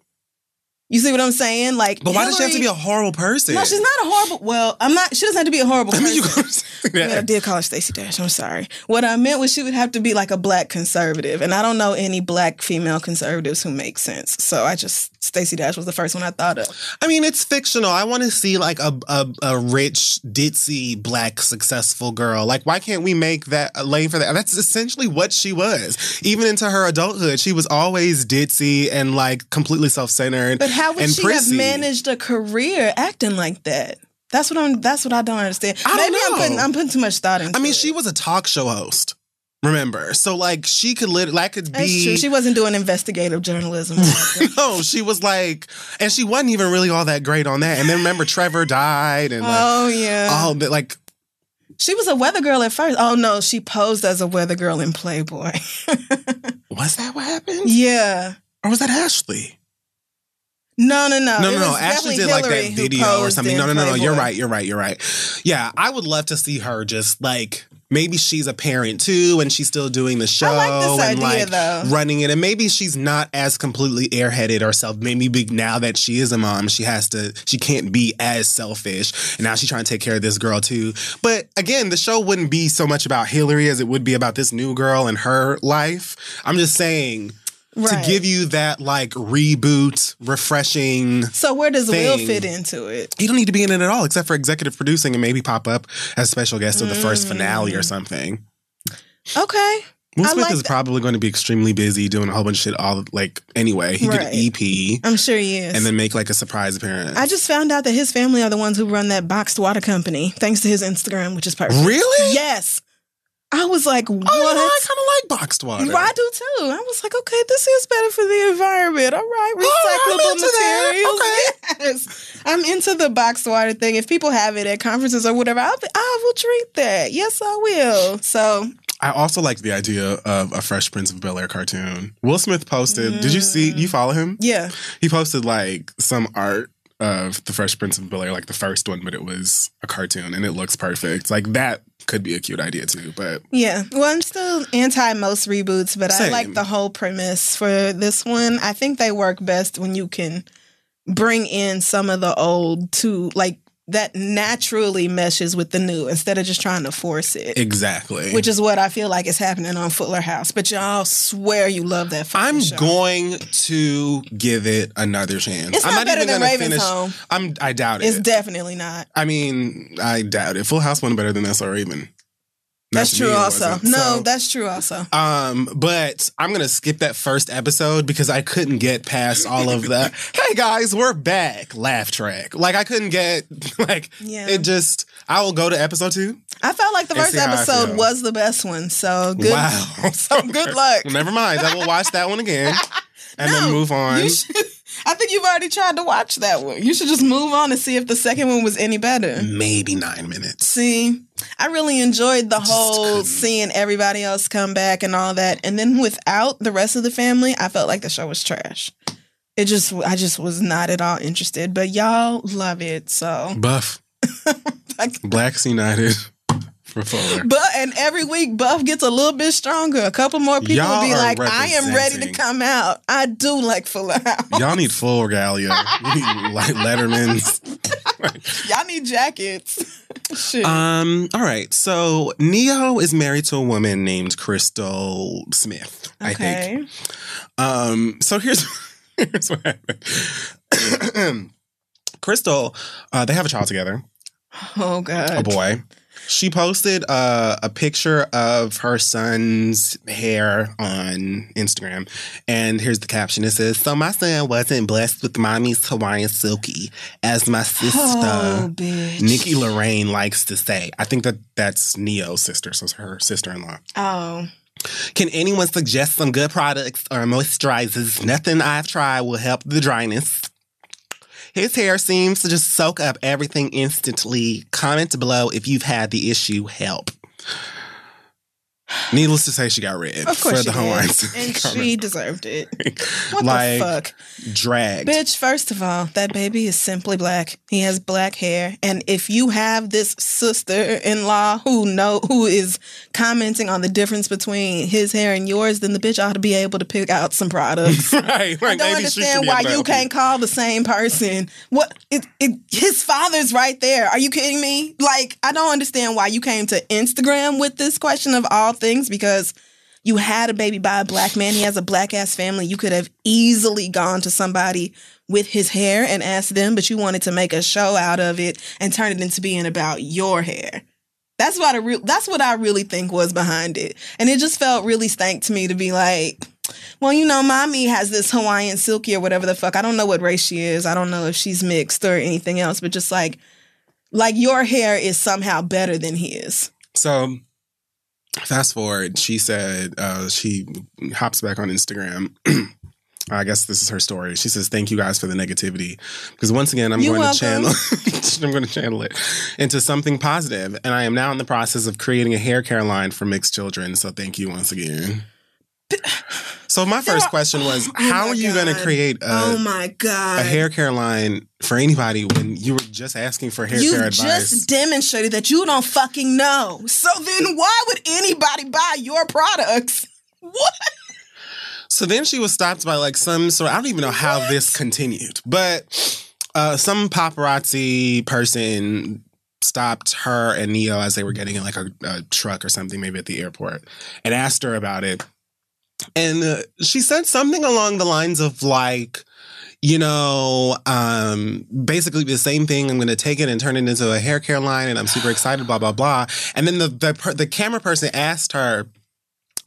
You see what I'm saying? Like, but why does she have to be a horrible person? No, she's not a horrible. Well, I'm not. She doesn't have to be a horrible I mean, you gonna I, mean, I did call her Stacey Dash. I'm sorry. What I meant was she would have to be like a black conservative, and I don't know any black female conservatives who make sense. So I just Stacey Dash was the first one I thought of. I mean, it's fictional. I want to see like a, a a rich, ditzy, black, successful girl. Like, why can't we make that a lane for that? That's essentially what she was. Even into her adulthood, she was always ditzy and like completely self centered. How would she prissy. have managed a career acting like that? That's what I'm. That's what I don't understand. I don't Maybe I'm putting I'm putting too much thought into. I mean, it. she was a talk show host. Remember, so like she could lit like could be. She wasn't doing investigative journalism. no, she was like, and she wasn't even really all that great on that. And then remember, Trevor died, and like, oh yeah. all the like She was a weather girl at first. Oh no, she posed as a weather girl in Playboy. was that what happened, yeah. or was that Ashley? No, no, no. No, no, no. Ashley did like that video or something. No, no, no, no. You're right. You're right. You're right. Yeah, I would love to see her just like maybe she's a parent too, and she's still doing the show like this and idea, like though. running it, and maybe she's not as completely airheaded herself. Maybe big now that she is a mom, she has to. She can't be as selfish, and now she's trying to take care of this girl too. But again, the show wouldn't be so much about Hilary as it would be about this new girl and her life. I'm just saying. Right. To give you that like reboot, refreshing So where does Will fit into it? he don't need to be in it at all, except for executive producing and maybe pop up as a special guest of the first finale Mm. or something. Okay. Will Smith like is that. probably going to be extremely busy doing a whole bunch of shit. All like anyway, he Right. could EP I'm sure he is. and then make like a surprise appearance. I just found out that his family are the ones who run that boxed water company, thanks to his Instagram, which is perfect. really? Yes. I was like, what? Oh, you know, I kind of like boxed water. I do too. I was like, okay, this is better for the environment. All right, Oh, recyclable that. materials. Yes, I'm into the boxed water thing. If people have it at conferences or whatever, I'll be, I will drink that. Yes, I will. So I also like the idea of a Fresh Prince of Bel Air cartoon. Will Smith posted. Did you see? Mm. You follow him? yeah, He posted like some art of the Fresh Prince of Bel Air, like the first one, but it was a cartoon and it looks perfect. Like that could be a cute idea too. But yeah. Well, I'm still anti most reboots, but I like the whole premise for this one. I think they work best when you can bring in some of the old to like that naturally meshes with the new instead of just trying to force it. exactly. which is what I feel like is happening on Fuller House. But y'all swear you love that. I'm show. going to give it another chance. It's I'm not better even than gonna Raven's finish. Home. I'm. I doubt it. It's definitely not. I mean, I doubt it. Full House wasn't better than this or even. That's true. Also, no, So, that's true. Also, Um, but I'm gonna skip that first episode because I couldn't get past all of the hey guys, we're back laugh track. Like I couldn't get like Yeah. it just I will go to episode two. I felt like the first see how I episode was the best one. So good. Wow. So good luck. Well, never mind. I will watch that one again and No, then move on. I think you've already tried to watch that one. You should just move on and see if the second one was any better. Maybe nine minutes. See, I really enjoyed the whole seeing everybody else come back and all that. And then without the rest of the family, I felt like the show was trash. It just, I just was not at all interested. But y'all love it, so. Buff. Blacks United for. But and every week, Buff gets a little bit stronger. A couple more people Y'all will be like, "I am ready to come out." I do like Fuller House. Y'all need full regalia. Like Letterman's. Y'all need jackets. Shit. Um, all right. So Ne-Yo is married to a woman named Crystal Smith, I think. okay. Um, so here's here's what happened. Crystal, uh, they have a child together, Oh God. a boy. She posted uh, a picture of her son's hair on Instagram, and here's the caption. It says, "So my son wasn't blessed with mommy's Hawaiian silky, as my sister." Oh. Nikki Lorraine likes to say. I think that that's Ne-Yo's sister, so it's her sister in law. Oh. Can anyone suggest some good products or moisturizers? Nothing I've tried will help the dryness. His hair seems to just soak up everything instantly. Comment below if you've had the issue. Help. Needless to say, she got red Of course for the Hawaiian did. And she deserved it. What like the fuck? dragged. Bitch, first of all, that baby is simply black. He has black hair. And if you have this sister in law who know who is commenting on the difference between his hair and yours, then the bitch ought to be able to pick out some products. right, right. I don't understand why you can't call the same person. What it, it his father's right there. Are you kidding me? Like I don't understand why you came to Instagram with this question of all things because you had a baby by a black man. He has a black ass family. You could have easily gone to somebody with his hair and asked them, but you wanted to make a show out of it and turn it into being about your hair. That's what I re- that's what I really think was behind it. And it just felt really stank to me to be like, well, you know, mommy has this Hawaiian silky or whatever the fuck. I don't know what race she is. I don't know if she's mixed or anything else, but just like like your hair is somehow better than his. So fast forward, she said uh, she hops back on Instagram. I guess this is her story. She says, "Thank you guys for the negativity, because once again, I'm You're going welcome. to channel. I'm going to channel it into something positive, and I am now in the process of creating a hair care line for mixed children. So thank you once again." So my There first are- question was, Oh how are you going to create a, oh my god. a hair care line for anybody when you were just asking for hair you care advice? You just demonstrated that you don't fucking know. So then why would anybody buy your products? What? So then she was stopped by like some sort. I don't even know how this continued, but uh, some paparazzi person stopped her and Ne-Yo as they were getting in like a, a truck or something, maybe at the airport, and asked her about it. And uh, she said something along the lines of like, you know, um, basically the same thing. I'm going to take it and turn it into a hair care line, and I'm super excited. Blah blah blah. And then the the, the camera person asked her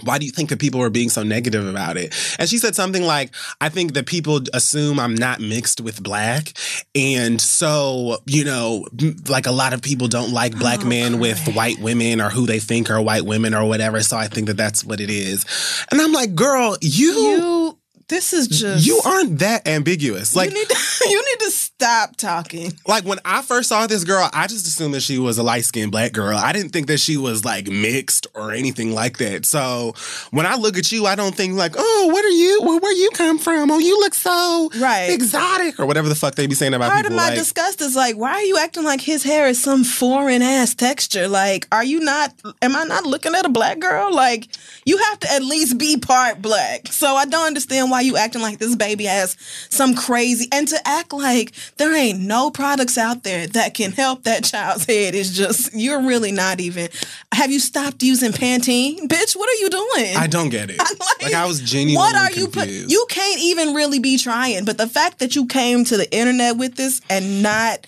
why do you think that people are being so negative about it? And she said something like, I think that people assume I'm not mixed with black. And so, you know, like a lot of people don't like black Oh, men with white women or who they think are white women or whatever. So I think that that's what it is. And I'm like, girl, you, You this is just you aren't that ambiguous. Like, you need to, you need to stop talking. like when I first saw this girl, I just assumed that she was a light skinned black girl. I didn't think that she was like mixed or anything like that. So when I look at you, I don't think like, oh, what are you? Well, where you come from? Oh, you look so Right. exotic or whatever the fuck they be saying about Part people. of my like, disgust is like, why are you acting like his hair is some foreign ass texture? Like, are you not? Am I not looking at a black girl? Like, you have to at least be part black. So I don't understand why you acting like this baby has some crazy and to act like there ain't no products out there that can help that child's head is just you're really not even. Have you stopped using Pantene, bitch? What are you doing? I don't get it. I'm like, I was genuinely What are you put? confused. You can't even really be trying. But the fact that you came to the internet with this and not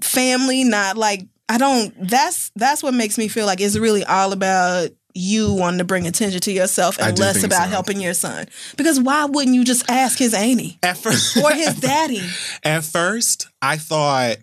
family, not like I don't. That's that's what makes me feel like it's really all about you wanting to bring attention to yourself and less about so. helping your son. Because why wouldn't you just ask his auntie at first, or his daddy? At first, I thought,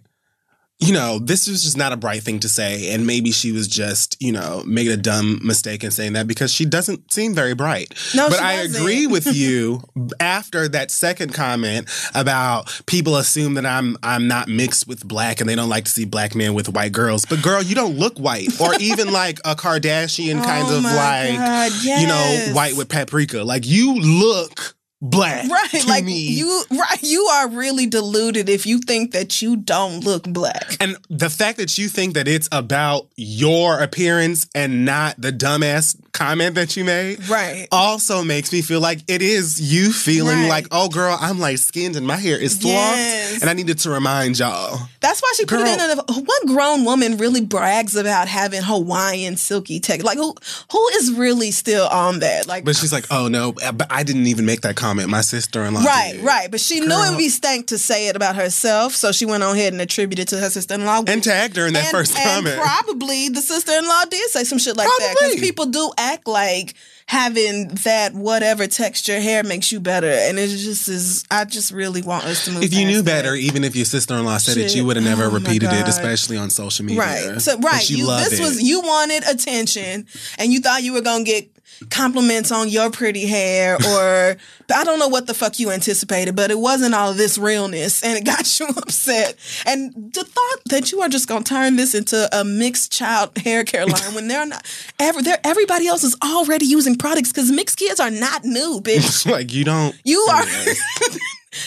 you know, this was just not a bright thing to say. And maybe she was just, you know, made a dumb mistake in saying that because she doesn't seem very bright. No, but I doesn't. agree with you after that second comment about people assume that I'm I'm not mixed with black and they don't like to see black men with white girls. But girl, you don't look white. Or even like a Kardashian kind Oh of like God, you know, white with paprika. Like you look black. Right, like me. you, right, you are really deluded if you think that you don't look black. And the fact that you think that it's about your appearance and not the dumbass comment that you made Right. also makes me feel like it is you feeling Right. like, oh girl, I'm light skinned and my hair is fluffed. Yes. And I needed to remind y'all. That's why she put it in. A, what grown woman really brags about having Hawaiian silky tech? Like who? Who is really still on that? Like, But she's like, oh no, but I didn't even make that comment. My sister in law. right, right. But she knew it Girl. would be stank to say it about herself, so she went on ahead and attributed to her sister in law. And tagged her in that and, first and comment. probably the sister in law did say some shit like that because Probably. people do act like having that whatever texture hair makes you better, and it just is. I just really want us to move. if you knew that. better, even if your sister in law said it, you would have never Oh repeated it, especially on social media. Right. So right. you this it. was you wanted attention and you thought you were gonna get compliments on your pretty hair or I don't know what the fuck you anticipated, but it wasn't all this realness and it got you upset. And the thought that you are just gonna turn this into a mixed child hair care line when they're not ever they're everybody else is already using products because mixed kids are not new, bitch. like you don't. You are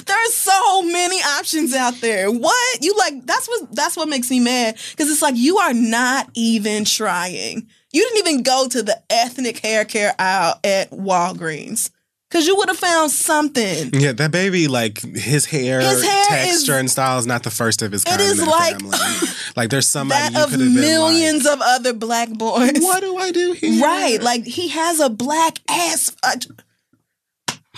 There's so many options out there. What? You like that's what that's what makes me mad cuz it's like you are not even trying. You didn't even go to the ethnic hair care aisle at Walgreens. Cause you would have found something. Yeah, that baby, like his hair, His hair texture is- and style is not the first of his kind is in that like- family. Like there's somebody That you of could have been millions of other black boys. what do I do here? Right. Like he has a black ass. uh,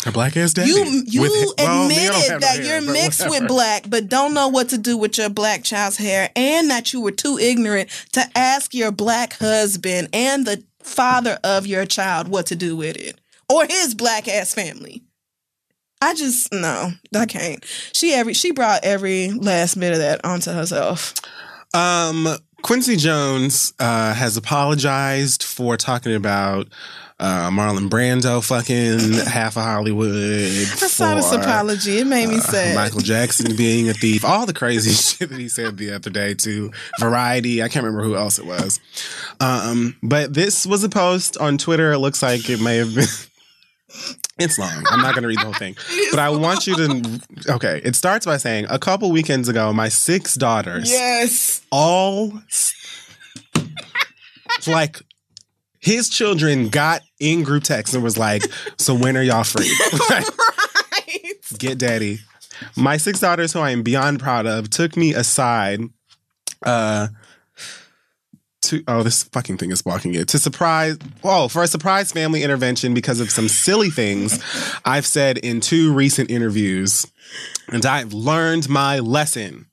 a black ass daddy. You you With well, admitted no that hair, you're mixed whatever. with black, but don't know what to do with your black child's hair, and that you were too ignorant to ask your black husband and the father of your child what to do with it, or his black ass family. I just no, I can't. She every she brought every last bit of that onto herself. Um, Quincy Jones uh, has apologized for talking about uh, Marlon Brando fucking half of Hollywood. I saw this apology. It made me uh, sad. Michael Jackson being a thief, all the crazy shit that he said the other day to Variety. I can't remember who else it was. Um, but this was a post on Twitter. It looks like it may have been. It's long. I'm not going to read the whole thing. But I want you to. Okay. It starts by saying a couple weekends ago, my six daughters Yes. all like his children got in group text and was like, "So when are y'all free? right. Get daddy." My six daughters, who I am beyond proud of, took me aside. Uh, to oh, this fucking thing is blocking it. To surprise, oh, for a surprise family intervention because of some silly things I've said in two recent interviews, and I've learned my lesson.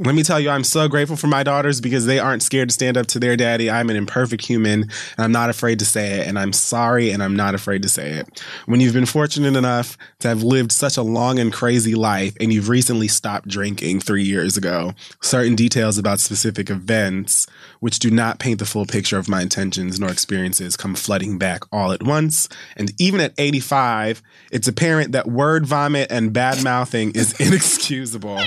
Let me tell you, I'm so grateful for my daughters because they aren't scared to stand up to their daddy. I'm an imperfect human and I'm not afraid to say it. And I'm sorry and I'm not afraid to say it. When you've been fortunate enough to have lived such a long and crazy life and you've recently stopped drinking three years ago, certain details about specific events, which do not paint the full picture of my intentions nor experiences, come flooding back all at once. And even at 85, it's apparent that word vomit and bad mouthing is inexcusable.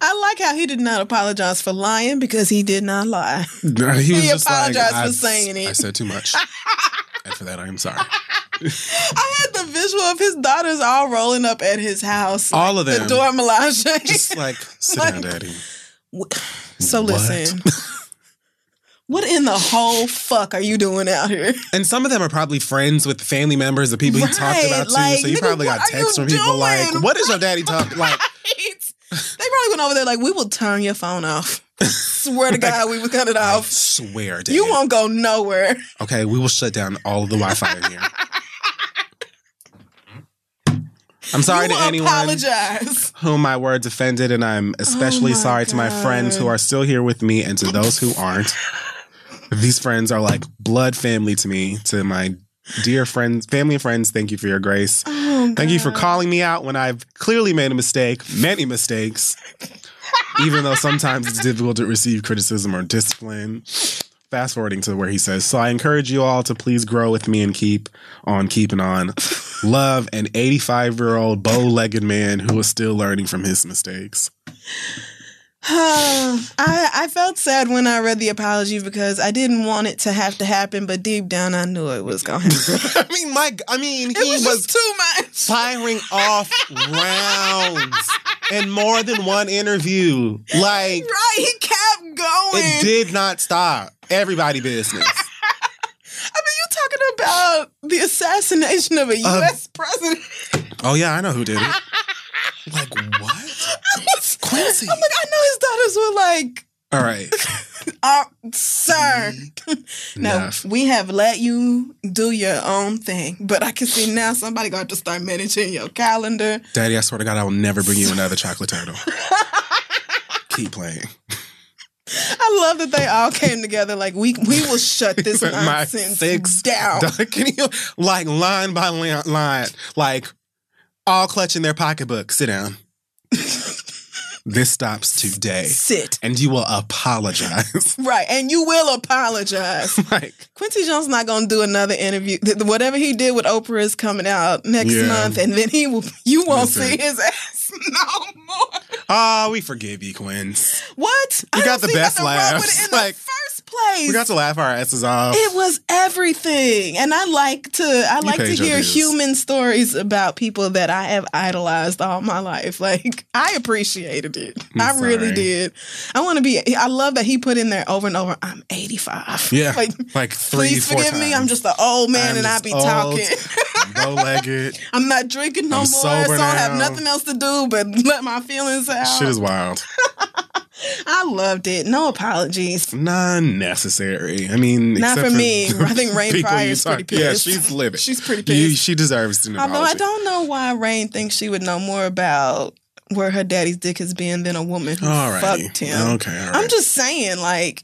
I like how he did not apologize for lying because he did not lie. He was He just like, apologized for saying it. I said too much. and for that, I am sorry. I had the visual of his daughters all rolling up at his house. All of them. The door melange. Just like, sit Like- down, daddy. so What? listen. What in the whole fuck are you doing out here? And some of them are probably friends with family members, the people he talked Right, about too. like, so you nigga, probably got texts from people like, doing? "What is your daddy talk like?" They probably went over there like, we will turn your phone off. Swear to God, we will cut it I off. swear, Dad. You won't go nowhere. Okay, we will shut down all of the Wi-Fi in here. I'm sorry you to anyone apologize. whom my words offended, and I'm oh especially Oh sorry to my friends who are still here with me, and to those who aren't. These friends are like blood family to me. To my dear friends, family and friends, thank you for your grace. Oh, Thank you for calling me out when I've clearly made a mistake, many mistakes, even though sometimes it's difficult to receive criticism or discipline. Fast forwarding to where he says, So I encourage you all to please grow with me and keep on keeping on. Love an 85 year old bow legged man who is still learning from his mistakes. I I felt sad when I read the apology because I didn't want it to have to happen, but deep down I knew it was going to happen. I mean, my, I mean, It he was, was too much. firing off rounds in more than one interview. Like, Right, he kept going. It did not stop. Everybody business. I mean, you're talking about the assassination of a um, U.S. president? Oh yeah, I know who did it. like what? Quincy. I'm like, I know his daughters were like, All right. uh, "Sir, no, Enough. we have let you do your own thing, but I can see now somebody got to start managing your calendar." Daddy, I swear to God, I will never bring you another chocolate turtle. Keep playing. I love that they all came together. Like we we will shut this nonsense six down. Can you like line by line, line, like all clutching their pocketbook? Sit down. This stops today. Sit. And you will apologize. Right. And you will apologize. like, Quincy Jones not going to do another interview. Whatever he did with Oprah is coming out next Yeah. month, and then he will. You won't Listen. see his ass no more. oh, we forgive you, Quince. What? We I got don't the best laughs. Like, first place. We got to laugh our asses off. It was everything, and I like to. I like to hear dues. human stories about people that I have idolized all my life. Like I appreciated it. I'm I really sorry. did. I want to be. I love that he put in there over and over. I'm 85. yeah. Like Like, three, please forgive me. I'm just an old man, I'm and I be old. talking. bow legged. I'm not drinking no I'm more, so I sober have nothing else to do but let my feelings out. Shit is wild. I loved it. No apologies. None necessary. I mean, Not for me. I think Rain Pryor is pretty talk- Yeah, she's livid. She's pretty You- she deserves to know. Although I don't know why Rain thinks she would know more about where her daddy's dick has been than a woman who Alrighty. fucked him. Okay, all right. I'm just saying, like,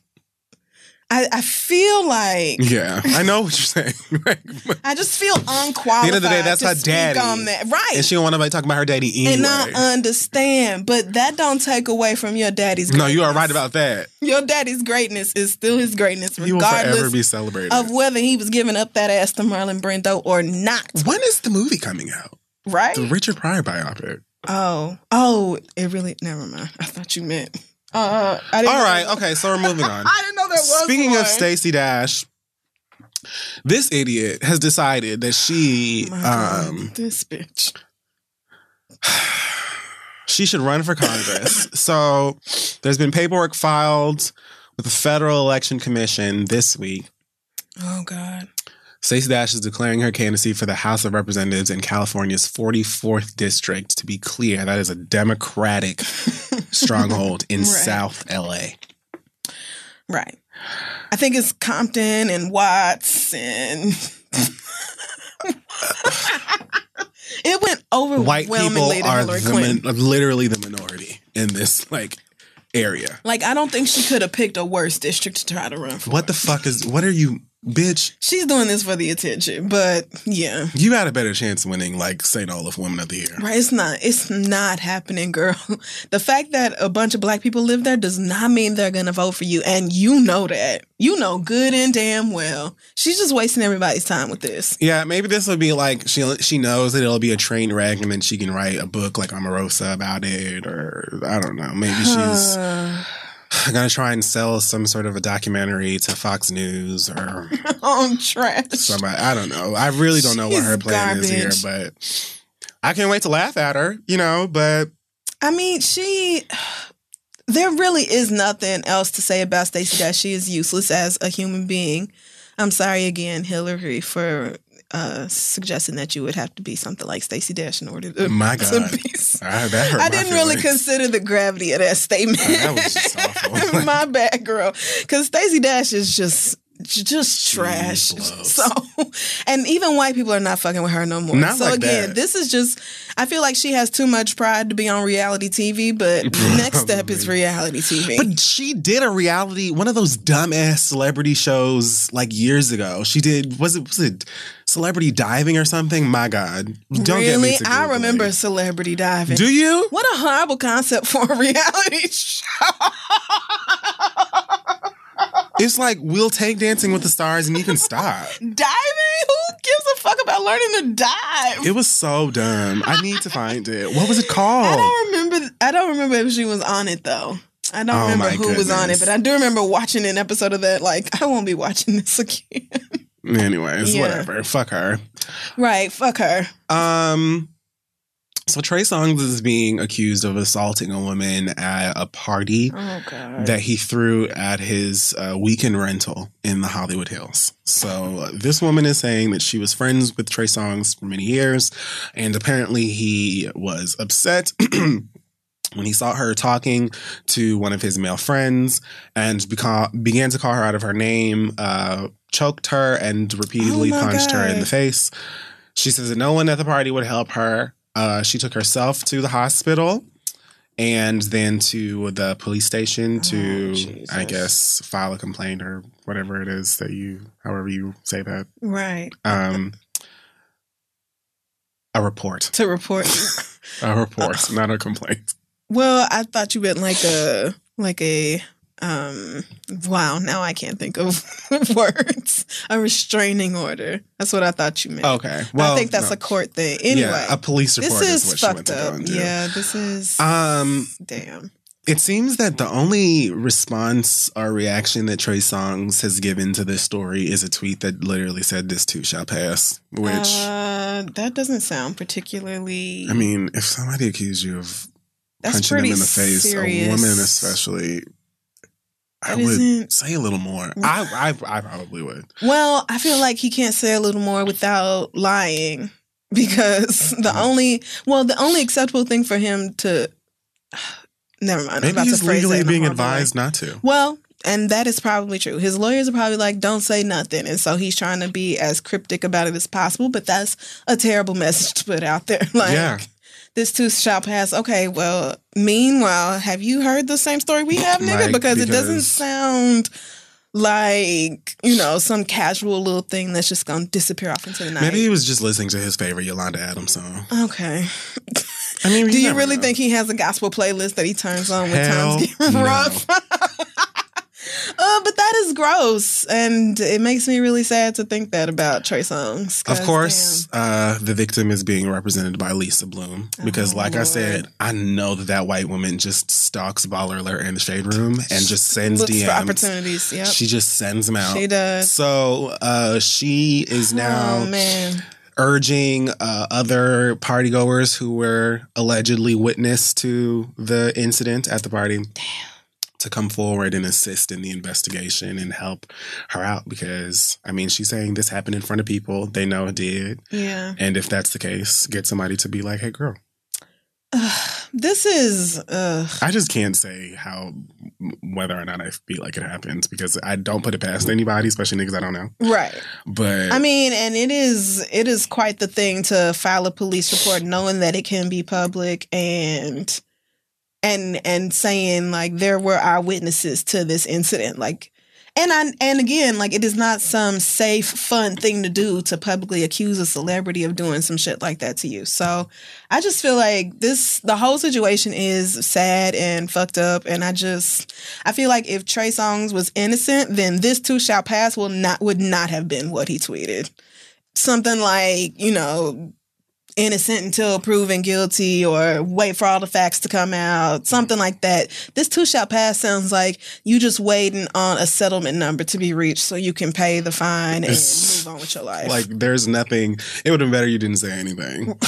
I, I feel like Yeah, I know what you're saying. I just feel unqualified. the end of the day, that's her daddy. that. right? and she don't want nobody talking about her daddy anyway. And I understand, but that don't take away from your daddy's. Greatness. No, you are right about that. your daddy's greatness is still his greatness, regardless of whether he was giving up that ass to Marlon Brando or not. when is the movie coming out? Right? The Richard Pryor biopic. Oh, oh, it really. Never mind. I thought you meant. Uh, I didn't All know okay, so we're moving on. I didn't know there was. Speaking one. of Stacey Dash, this idiot has decided that she God, um this bitch. she should run for Congress. so there's been paperwork filed with the Federal Election Commission this week. Oh God. Stacey Dash is declaring her candidacy for the House of Representatives in California's 44th district. To be clear, that is a Democratic stronghold in Right. South LA. Right. I think it's Compton and Watts and. it went White people overwhelmingly are the min- literally the minority in this like area. like I don't think she could have picked a worse district to try to run for. What the fuck is? What are you, bitch? She's doing this for the attention, but yeah. You had a better chance of winning like St. Olaf Woman of the Year. Right, it's not. It's not happening, girl. The fact that a bunch of black people live there does not mean they're gonna vote for you, and you know that. You know good and damn well. She's just wasting everybody's time with this. Yeah, maybe this will be like she she knows that it'll be a train wreck, and then she can write a book like Omarosa about it, or I don't know. Maybe she's gonna try and sell some sort of a documentary to Fox News or on oh, trash. somebody. I don't know. I really don't know what her plan is here, but I can't wait to laugh at her. You know, but I mean, she. There really is nothing else to say about Stacey Dash. She is useless as a human being. I'm sorry again, Hilary, for uh, suggesting that you would have to be something like Stacey Dash in order to, My to God. be I, that hurt I my didn't really consider the gravity of that statement. That was just awful. My bad, girl. Because Stacey Dash is just just trash. So, and even white people are not fucking with her no more. Not so like again, that. this is just. I feel like she has too much pride to be on reality TV. But next step is reality TV. But she did a reality, one of those dumbass celebrity shows like years ago. She did was it was it celebrity diving or something? My God, don't get me really, I remember celebrity diving. Do you? what a horrible concept for a reality show. It's like we'll take Dancing with the Stars and you can stop. Diving? Who gives a fuck about learning to dive? It was so dumb. I need to find it. What was it called? I don't remember. I don't remember if she was on it though. I don't Oh, remember who was on it, but I do remember watching an episode of that. Like, I won't be watching this again. Anyways, Yeah. whatever. Fuck her. right? Fuck her. Um. So Trey Songz is being accused of assaulting a woman at a party. Oh that he threw at his uh, weekend rental in the Hollywood Hills. So uh, this woman is saying that she was friends with Trey Songz for many years, and apparently he was upset. When he saw her talking to one of his male friends and beca- began to call her out of her name, uh, choked her, and repeatedly Oh punched her in the face. She says that no one at the party would help her. Uh, she took herself to the hospital and then to the police station to, Oh, I guess, file a complaint or whatever it is that you, however you say that. right. Um, a report. To report. A report, not a complaint. Well, I thought you meant like a like a um wow, now I can't think of words. A restraining order. That's what I thought you meant. Okay. Well, I think that's no. a court thing. Anyway. Yeah, a police this report is, is what she went fucked to up. Yeah, this is Um, damn. It seems that the only response or reaction that Trey Songz has given to this story is a tweet that literally said, "This too shall pass." Which, uh, that doesn't sound particularly I mean, if somebody accused you of that's punching them in the face, serious. a woman especially, I would say a little more. I, I, I probably would. Well, I feel like he can't say a little more without lying because the Mm-hmm. only well, the only acceptable thing for him to never mind. Maybe about he's to phrase it legally being horrible way. advised not to. Well, and that is probably true. His lawyers are probably like, "Don't say nothing," and so he's trying to be as cryptic about it as possible. But that's a terrible message to put out there. Like, Yeah. This too shall pass. Okay, well, meanwhile, have you heard the same story we have, nigga? Like, because, it doesn't sound like you know some casual little thing that's just gonna disappear off into the night. Maybe he was just listening to his favorite Yolanda Adams song. Okay. I mean, Do you really know. think he has a gospel playlist that he turns on when Hell times get no. uh, but that is gross, and it makes me really sad to think that about Trey Songz. Of course, uh, the victim is being represented by Lisa Bloom because, Oh, like I said, I know that that white woman just stalks Baller Alert in the shade room and just sends looks DMs. opportunities. Yep, She just sends them out. she does. So uh, she is now oh man, urging uh, other partygoers who were allegedly witness to the incident at the party to come forward and assist in the investigation and help her out because I mean she's saying this happened in front of people. They know it did. Yeah. and if that's the case get somebody to be like hey girl. This is uh, I just can't say how whether or not I feel like it happens because I don't put it past anybody especially niggas I don't know. Right. but I mean, and it is it is quite the thing to file a police report knowing that it can be public and and and saying like there were eyewitnesses to this incident like and I and again like it is not some safe fun thing to do to publicly accuse a celebrity of doing some shit like that to you. So I just feel like this the whole situation is sad and fucked up and I just I feel like if Trey Songz was innocent then this too shall pass will not would not have been what he tweeted. Something like, you know, innocent until proven guilty or wait for all the facts to come out, something like that. This too shall pass sounds like you just waiting on a settlement number to be reached so you can pay the fine and move on with your life. like there's nothing it would have been better you didn't say anything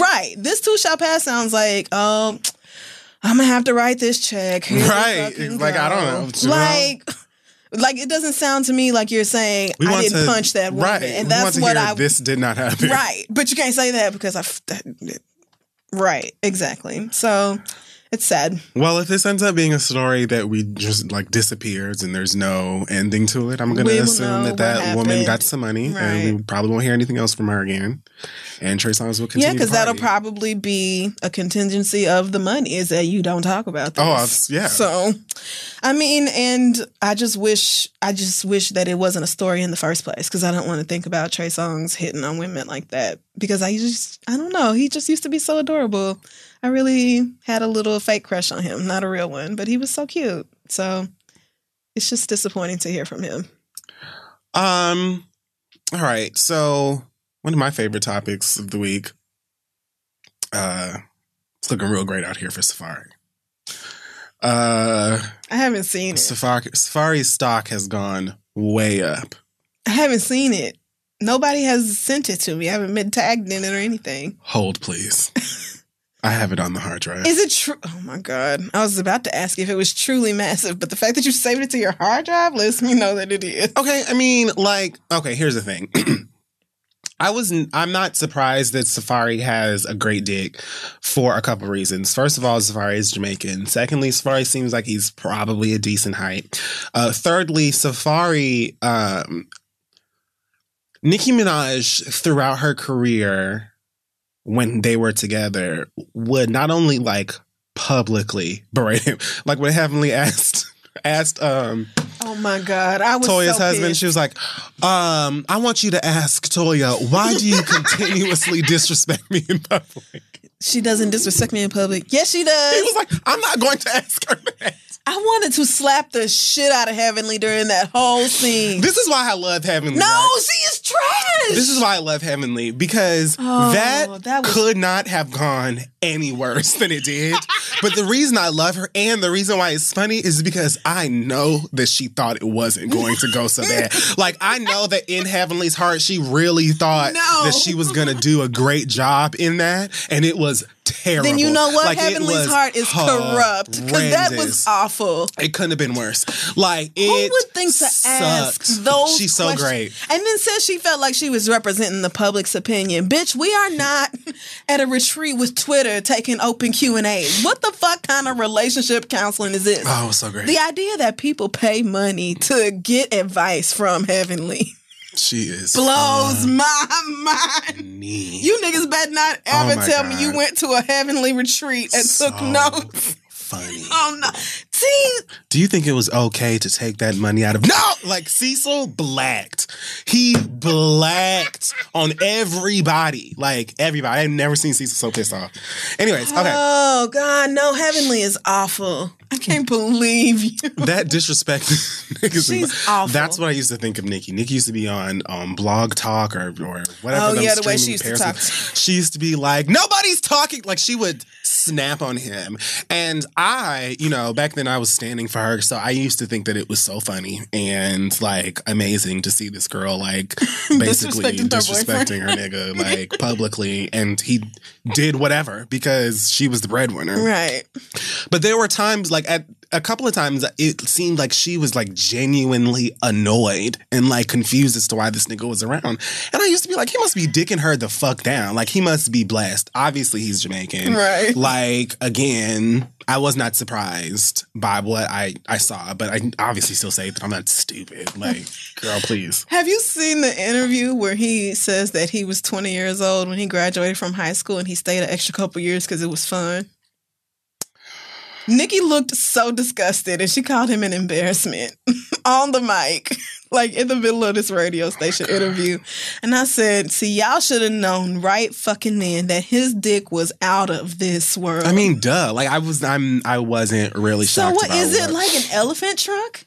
right. This too shall pass sounds like, um, I'm gonna have to write this check. Here Right. Like, I don't know? Like like it doesn't sound to me like you're saying We I didn't to- punch that woman. right And we that's want to what I this did not happen Right. But you can't say that because I. That, right. Exactly. So it's sad. Well, if this ends up being a story that we just like disappears and there's no ending to it, I'm going to assume that that woman got some money and we probably won't hear anything else from her again. And Trey Songz will continue. yeah, because that'll probably be a contingency of the money is that you don't talk about oh, this. Oh, I've- yeah. So, I mean, and I just wish, I just wish that it wasn't a story in the first place because I don't want to think about Trey Songz hitting on women like that because I just, I don't know, he just used to be so adorable. I really had a little fake crush on him, not a real one, but he was so cute. So, it's just disappointing to hear from him. Um. All right. So one of my favorite topics of the week. Uh, it's looking real great out here for Safaree. Uh, I haven't seen it. Safaree Safaree's stock has gone way up. I haven't seen it. Nobody has sent it to me. I haven't been tagged in it or anything. Hold, please. I have it on the hard drive. Is it true? Oh my god! I was about to ask if it was truly massive, but the fact that you saved it to your hard drive lets me know that it is. Okay, I mean, like, okay, here's the thing. I was I'm not surprised that Safaree has a great dick for a couple reasons. First of all, Safaree is Jamaican. Secondly, Safaree seems like he's probably a decent height. Uh, thirdly, Safaree, um, Nicki Minaj throughout her career when they were together would not only like publicly berate him, like when Heavenly asked asked um Oh my god! I was Toya's so husband. pissed. She was like, um, I want you to ask Toya, why do you continuously disrespect me in public? She doesn't disrespect me in public. Yes, she does. He was like, I'm not going to ask her that. I wanted to slap the shit out of Heavenly during that whole scene. This is why I love Heavenly. no, right? she is trash. This is why I love Heavenly because Oh, that, that was- could not have gone any worse than it did. but the reason I love her and the reason why it's funny is because I know that she thought it wasn't going to go so bad. like I know that in Heavenly's heart, she really thought No. that she was going to do a great job in that, and it was terrible. then you know what? Like, Heavenly's heart is corrupt because that was awful. It couldn't have been worse. Like it Who would think to ask those? She's so questions? great. And then says she felt like she was representing the public's opinion. Bitch, we are not at a retreat with Twitter taking open Q and A's. What the fuck kind of relationship counseling is this? Oh, was so great. The idea that people pay money to get advice from Heavenly she is blows uh, my mind. You niggas better not oh ever Oh tell me you went to a heavenly retreat and took notes. Funny. Oh no. See, Do you think it was okay to take that money out of No? Like Cecil blacked. He blacked on everybody. Like everybody. I've never seen Cecil so pissed off. Anyways, okay. Oh God, no, Heavenly is awful. I can't believe you. that disrespect She's awful. That's what I used to think of Nicki. Nicki used to be on um, Blog Talk or or whatever. Oh, yeah, the way she used to talk. She used to be like, nobody's talking. Like she would snap on him, and I, you know, back then I was standing for her, so I used to think that it was so funny and like amazing to see this girl like basically Disrespecting her disrespecting her nigga like publicly, and he did whatever because she was the breadwinner. Right. But there were times, like at a couple of times, it seemed like she was like genuinely annoyed and like confused as to why this nigga was around. And I used to be like, he must be dicking her the fuck down. Like he must be blessed. Obviously, he's Jamaican. Right. Like again, I was not surprised by what I I saw, but I obviously still say that I'm not stupid. Like, girl, please. Have you seen the interview where he says that he was 20 years old when he graduated from high school and he stayed an extra couple years because it was fun? Nicki looked so disgusted and she called him an embarrassment on the mic, like in the middle of this radio oh station interview. And I said, See, y'all should have known right fucking then that his dick was out of this world. I mean, duh. Like I was, I'm, I wasn't really so shocked. what about is it what- like an elephant trunk?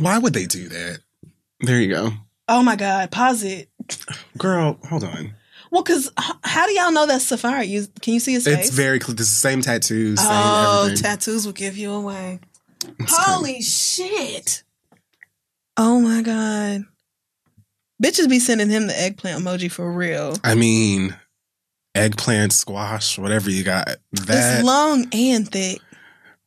Why would they do that? There you go, Oh my God, pause it. girl. Hold on. Well, because how do y'all know that's Safaree? You, can you see his face? It's very clear. It's the same tattoos, same Oh, everything. tattoos will give you away. Holy shit. Oh my God. Bitches be sending him the eggplant emoji for real. I mean, eggplant, squash, whatever you got. That it's long and thick.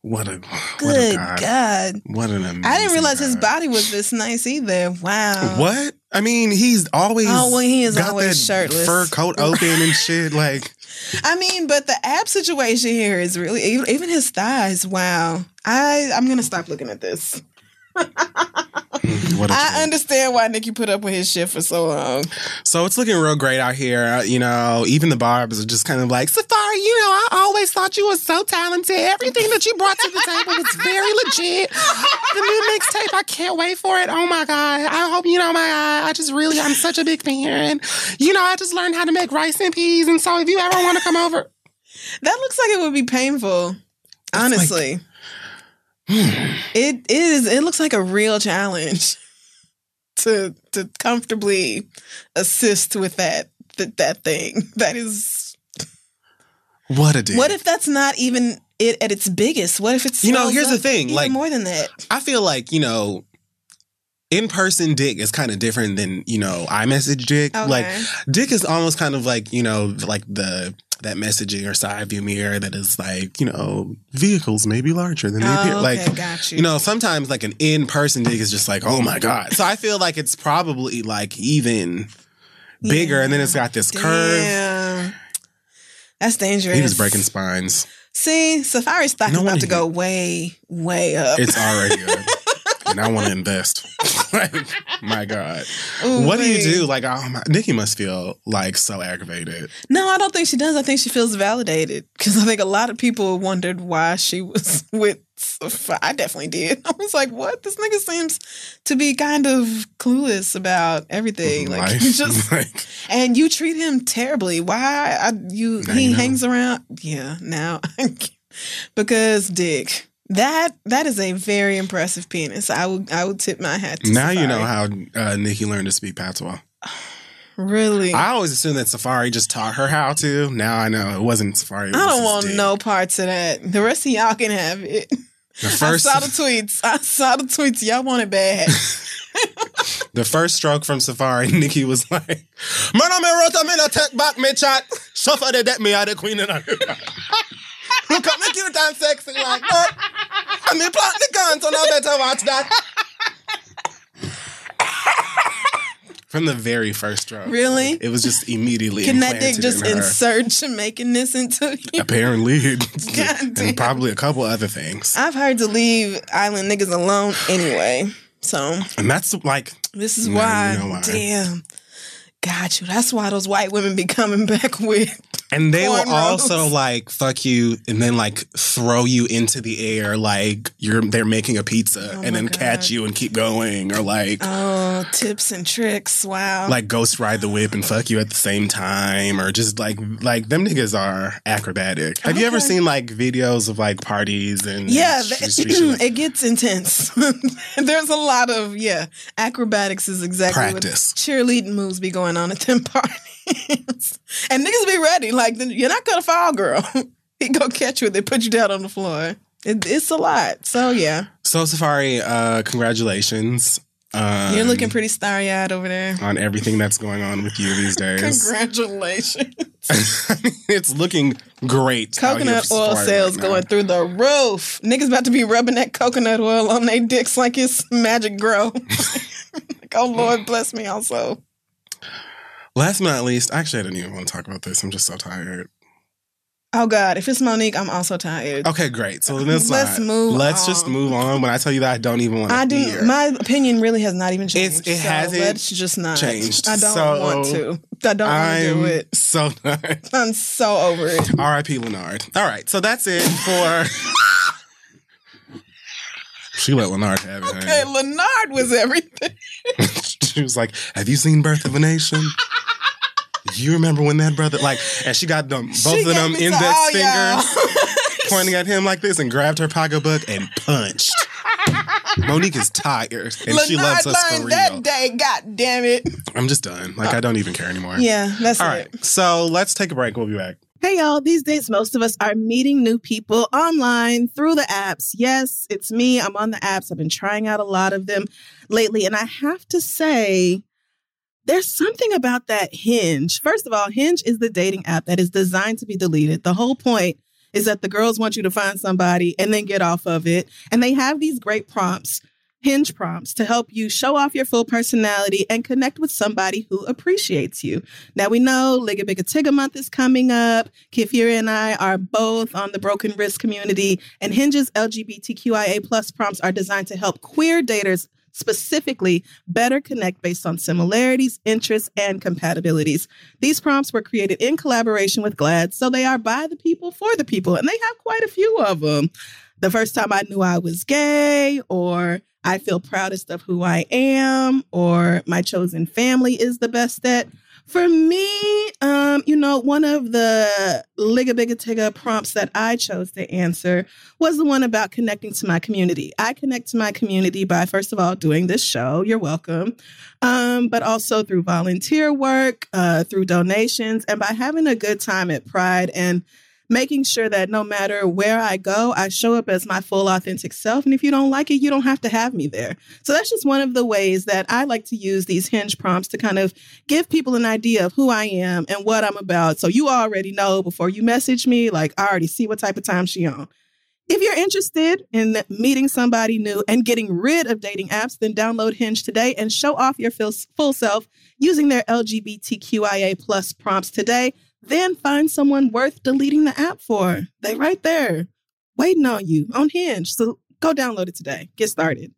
what a what a Good god. God. What an amazing. I didn't realize his body was this nice either. Wow. What? I mean, he's always Oh, well, he is got always shirtless. fur coat open and shit. Like, I mean, but the ab situation here is really even, even his thighs. Wow. I I'm gonna stop looking at this. A I understand why Nicki put up with his shit for so long. So it's looking real great out here. Uh, You know, even the barbs are just kind of like, Safaree, you know, I always thought you were so talented. Everything that you brought to the table was very legit. The new mixtape, I can't wait for it. Oh my God. I hope, you know, my God, I just really, I'm such a big fan. You know, I just learned how to make rice and peas. And so if you ever want to come over, That looks like it would be painful. Honestly. Hmm. It is it looks like a real challenge to to comfortably assist with that that, that thing. That is what a dude. what if that's not even it at its biggest? What if it's You know, here's the thing, like- more than that. I feel like, you know, in person dick is kind of different than, you know, iMessage dick. Like, dick is almost kind of like, you know, like the that messaging or side view mirror that is like, you know, vehicles may be larger than they appear. Oh, okay, Like, got you. you know, sometimes like an in person dick is just like, oh my God. So I feel like it's probably like even bigger and then it's got this curve. That's dangerous. He was breaking spines. See, Safaree stock No is about to go way, way up. It's already up. and I want to invest. like, my God. Ooh, what do you do? Like, oh my, Nicki must feel like so aggravated. No, I don't think she does. I think she feels validated because I think a lot of people wondered why she was with I definitely did. I was like, "What? This nigga seems to be kind of clueless about everything. Mm-hmm. Like, Life. just like, and you treat him terribly. Why? I, you he know. hangs around. Yeah, now because Dick, that that is a very impressive penis. I would I would tip my hat. to now you know how uh, Nicki learned to speak patois. Really, I always assumed that Safaree just taught her how to. Now I know it wasn't Safaree. It I don't his want dick. no parts of that. The rest of y'all can have it. The first, I saw the tweets. I saw the tweets. Y'all want it bad. the first stroke from Safaree, Nicki was like, "Man, I'm a rota, me no take back me chat. Suffer the death me are the queen and I." Look at me cute and sexy like that. And me plant the gun, so now better watch that. From the very first stroke. Really? It was just immediately Can that dick just in insert Jamaicanness into you? Apparently, God damn. and probably a couple other things. I've heard to leave island niggas alone anyway. So And that's like, this is why. you know why. Damn. Got you. That's why those white women be coming back with. And they will Cornrows. also like fuck you and then like throw you into the air like you're they're making a pizza Oh and then God. catch you and keep going or like Oh, tips and tricks. Wow. like ghost ride the whip and fuck you at the same time or just like like them niggas are acrobatic. Have you ever seen like videos of like parties and yeah, like- it gets intense. There's a lot of yeah. Acrobatics is exactly Practice. what cheerleading moves be going on at them parties, and niggas be ready. Like you're not gonna fall, girl. he go catch you. They put you down on the floor. It, it's a lot. So yeah, So Safaree, uh congratulations. Um, you're looking pretty starry eyed over there. on everything that's going on with you these days. Congratulations. it's looking great. Coconut oil sales right going through the roof. Niggas about to be rubbing that coconut oil on their dicks like it's magic grow. like, oh Lord, bless me also. Last but not least, actually, I didn't even want to talk about this. I'm just so tired. Oh God, if it's Mo'Nique, I'm also tired. Okay, great. So let's Let's not- move Let's just move on. When I tell you that, I don't even want to I do. hear. My opinion really has not even changed. It's- it so hasn't Let's just not. changed. I don't So, want to. I don't want to do it. so done. I'm so over it. R.I.P. Leonard. All right, so that's it for. she let Leonard have it. Okay, honey. Leonard was everything. she was like, "Have you seen Birth of a Nation?" You remember when that brother like, and she got them both She of them me to index fingers pointing at him like this, and grabbed her pocketbook and punched. Mo'Nique is tired, and she Leonard loves us for learned real. that day. God damn it. I'm just done. Like I don't even care anymore. Yeah, that's All it. right, so let's take a break. We'll be back. Hey y'all, these days most of us are meeting new people online through the apps. Yes, it's me. I'm on the apps. I've been trying out a lot of them lately. And I have to say, there's something about that Hinge. First of all, Hinge is the dating app that is designed to be deleted. The whole point is that the girls want you to find somebody and then get off of it. And they have these great prompts. Hinge prompts to help you show off your full personality and connect with somebody who appreciates you. Now we know Liga Bigga Tigga month is coming up. Kid Fury and I are both on the broken wrist community, and Hinge's LGBTQIA plus prompts are designed to help queer daters specifically better connect based on similarities, interests, and compatibilities. These prompts were created in collaboration with GLAAD, so they are by the people for the people, and they have quite a few of them. The first time I knew I was gay, or I feel proudest of who I am, or my chosen family is the best at. For me, um, you know, one of the Liga Biga Tigga prompts that I chose to answer was the one about connecting to my community. I connect to my community by, first of all, doing this show. You're welcome. Um, but also through volunteer work, uh, through donations, and by having a good time at Pride and making sure that no matter where I go, I show up as my full authentic self. And if you don't like it, you don't have to have me there. So that's just one of the ways that I like to use these hinge prompts to kind of give people an idea of who I am and what I'm about. So you already know before you message me, like I already see what type of time she on. If you're interested in meeting somebody new and getting rid of dating apps, then download Hinge today and show off your full self using their LGBTQIA plus prompts today. Then find someone worth deleting the app for. They right there, waiting on you on Hinge. So go download it today. Get started.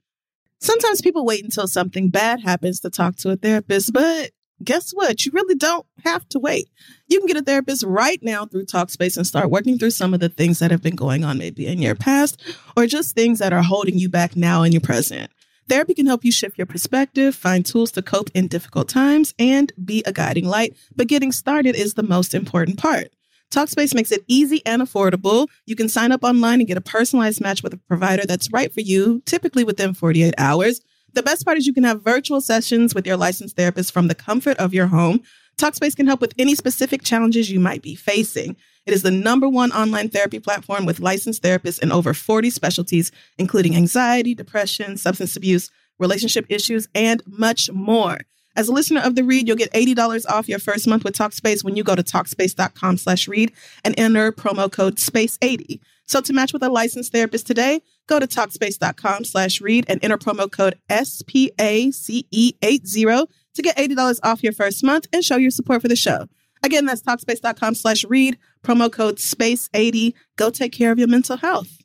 Sometimes people wait until something bad happens to talk to a therapist, but guess what? You really don't have to wait. You can get a therapist right now through Talkspace and start working through some of the things that have been going on maybe in your past or just things that are holding you back now in your present. Therapy can help you shift your perspective, find tools to cope in difficult times, and be a guiding light. But getting started is the most important part. Talkspace makes it easy and affordable. You can sign up online and get a personalized match with a provider that's right for you, typically within 48 hours. The best part is you can have virtual sessions with your licensed therapist from the comfort of your home. Talkspace can help with any specific challenges you might be facing. It is the number one online therapy platform with licensed therapists in over 40 specialties, including anxiety, depression, substance abuse, relationship issues, and much more. As a listener of the read, you'll get $80 off your first month with Talkspace when you go to Talkspace.com slash read and enter promo code SPACE80. So to match with a licensed therapist today, go to Talkspace.com slash read and enter promo code SPACE80 to get $80 off your first month and show your support for the show. Again, that's Talkspace.com slash read, promo code SPACE80. Go take care of your mental health.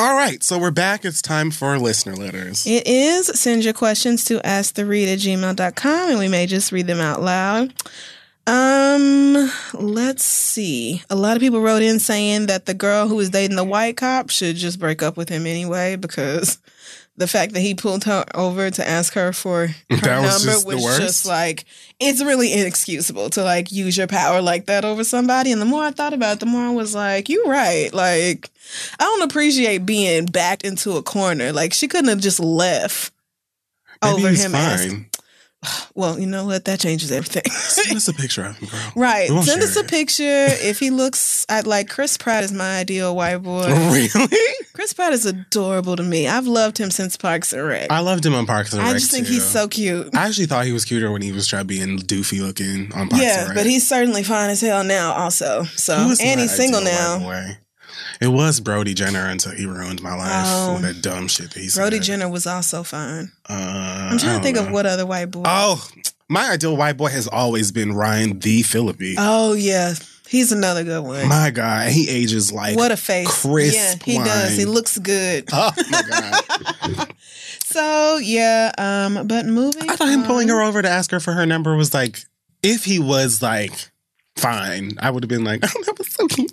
All right, so we're back. It's time for listener letters. It is. Send your questions to asktheread at gmail.com and we may just read them out loud. Um, let's see. A lot of people wrote in saying that the girl who was dating the white cop should just break up with him anyway because the fact that he pulled her over to ask her for her That was number just was just like it's really inexcusable to like use your power like that over somebody. And the more I thought about it, the more I was like, "You're right." Like, I don't appreciate being backed into a corner. Like, she couldn't have just left Maybe over he's him. asking- fine. Well, you know what? That changes everything. Send us a picture of him, girl. right. Send us a it. picture. If he looks I like Chris Pratt is my ideal white boy. Really? Chris Pratt is adorable to me. I've loved him since Parks and Rec. I loved him on Parks and Rec. I just think too. he's so cute. I actually thought he was cuter when he was trying being doofy looking on Parks yeah, and Rec. Yeah, but he's certainly fine as hell now, also. So, and he's single now. It was Brody Jenner until he ruined my life Oh. with that dumb shit that he said. Brody Jenner was also fine. Uh, I'm trying to think don't of what other white boy. Oh, my ideal white boy has always been Ryan the Phillippe. Oh, yeah, he's another good one. my God, he ages like what a face! crisp yeah, he does. He looks good. Oh my God! So yeah, um, but moving. I thought him pulling her over to ask her for her number was like, if he was like fine, I would have been like, oh, that was so cute.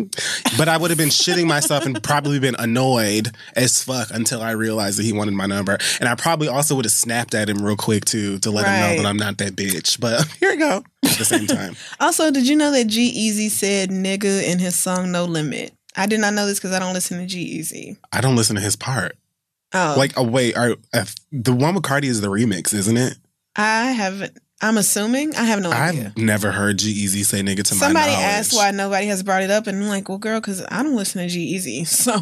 But I would have been shitting myself and probably been annoyed as fuck until I realized that he wanted my number. And I probably also would have snapped at him real quick too to let him know that I'm not that bitch. But here we go. At the same time, Also, did you know that G-Eazy said nigga in his song No Limit? I did not know this because I don't listen to G-Eazy. I don't listen to his part. Oh, Like, oh wait, are, if, the one with Cardi is the remix, isn't it? I haven't. I'm assuming. I have no idea. I've never heard G-Eazy say nigga to Somebody my knowledge. asked why nobody has brought it up, and I'm like, well, girl, because I don't listen to G-Eazy, so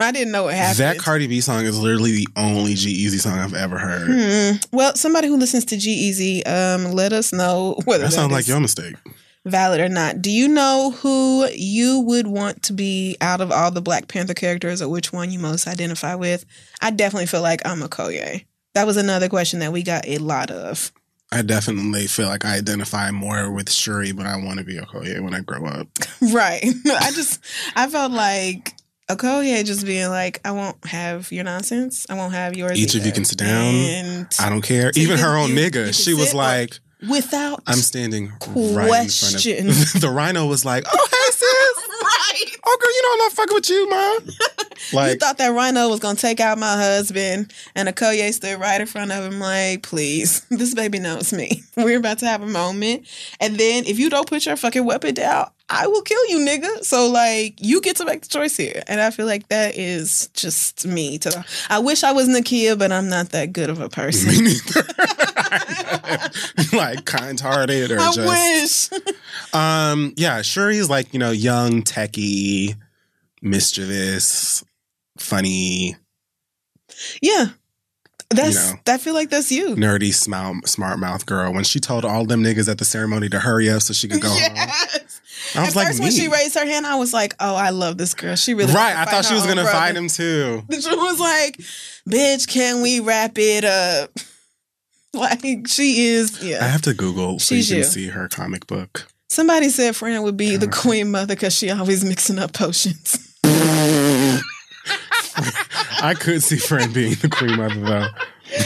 I didn't know what happened. That Cardi B song is literally the only G-Eazy song I've ever heard. Hmm. Well, somebody who listens to G-Eazy, um, let us know whether That that sounds like your mistake. valid or not. Do you know who you would want to be out of all the Black Panther characters, or which one you most identify with? I definitely feel like I'm Okoye. That was another question that we got a lot of. I definitely feel like I identify more with Shuri, but I want to be Okoye when I grow up. Right. I just I felt like Okoye just being like, I won't have your nonsense. I won't have yours. Each of you can sit down. And I don't care. Even her own you- you nigga, can she was like, without I'm standing right Question. in front of the rhino was like, Oh hey sis. Oh girl, you know I'm not fucking with you, mom. you thought that rhino was gonna take out my husband, and a Okoye stood right in front of him, like, please, this baby knows me. We're about to have a moment, and then if you don't put your fucking weapon down, I will kill you, nigga. So like, you get to make the choice here, and I feel like that is just me. To I wish I was Nakia, but I'm not that good of a person. me like kind hearted or I just wish. Um, yeah, Shuri's like, you know, young, techie, mischievous, funny, yeah. That's You know. I feel like that's you. nerdy, smart, smart mouth girl. When she told all them niggas at the ceremony to hurry up so she could go home. I was At like, first, when she raised her hand, I was like, "Oh, I love this girl. She really right, I thought she was gonna brother." fight him too. She was like, "Bitch, can we wrap it up?" Like she is, Yeah. I have to Google so She's you can you. see her comic book. Somebody said Fran would be the queen mother because she always mixing up potions. I could see Fran being the queen mother though.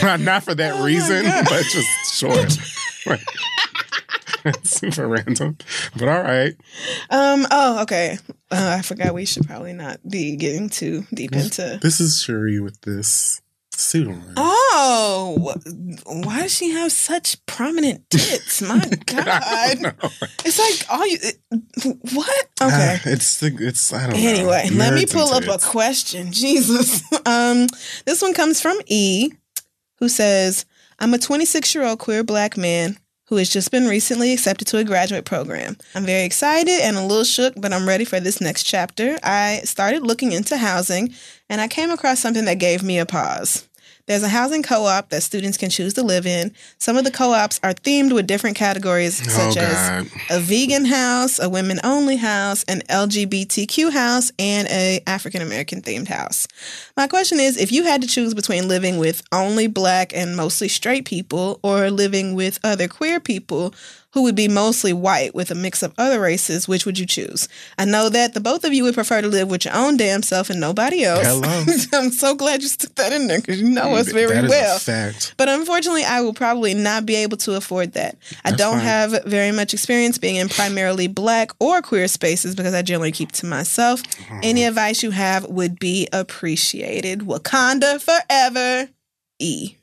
Not, not for that Oh reason, but just. Right. Super random, but all right. Um. Oh, okay. Uh, I forgot we should probably not be getting too deep into. This is Shuri with this suit on. Oh, why does she have such prominent tits? My God, know. it's like all you. What? Okay. Uh, it's the it's I don't know. Anyway, let me pull up a question. Jesus. Um, this one comes from E, who says, I'm a 26 year old queer black man who has just been recently accepted to a graduate program. I'm very excited and a little shook, but I'm ready for this next chapter. I started looking into housing and I came across something that gave me a pause. There's a housing co op that students can choose to live in. Some of the co ops are themed with different categories, Oh such as a vegan house, a women only house, an LGBTQ house, and a African American themed house. My question is if you had to choose between living with only black and mostly straight people or living with other queer people who would be mostly white with a mix of other races, which would you choose? I know that the both of you would prefer to live with your own damn self and nobody else. Hello. I'm so glad you stuck that in there because you know us very That well. fact. But unfortunately, I will probably not be able to afford that. I That's don't fine. have very much experience being in primarily black or queer spaces because I generally keep to myself. Any Mm-hmm. advice you have would be appreciated. Wakanda forever. E.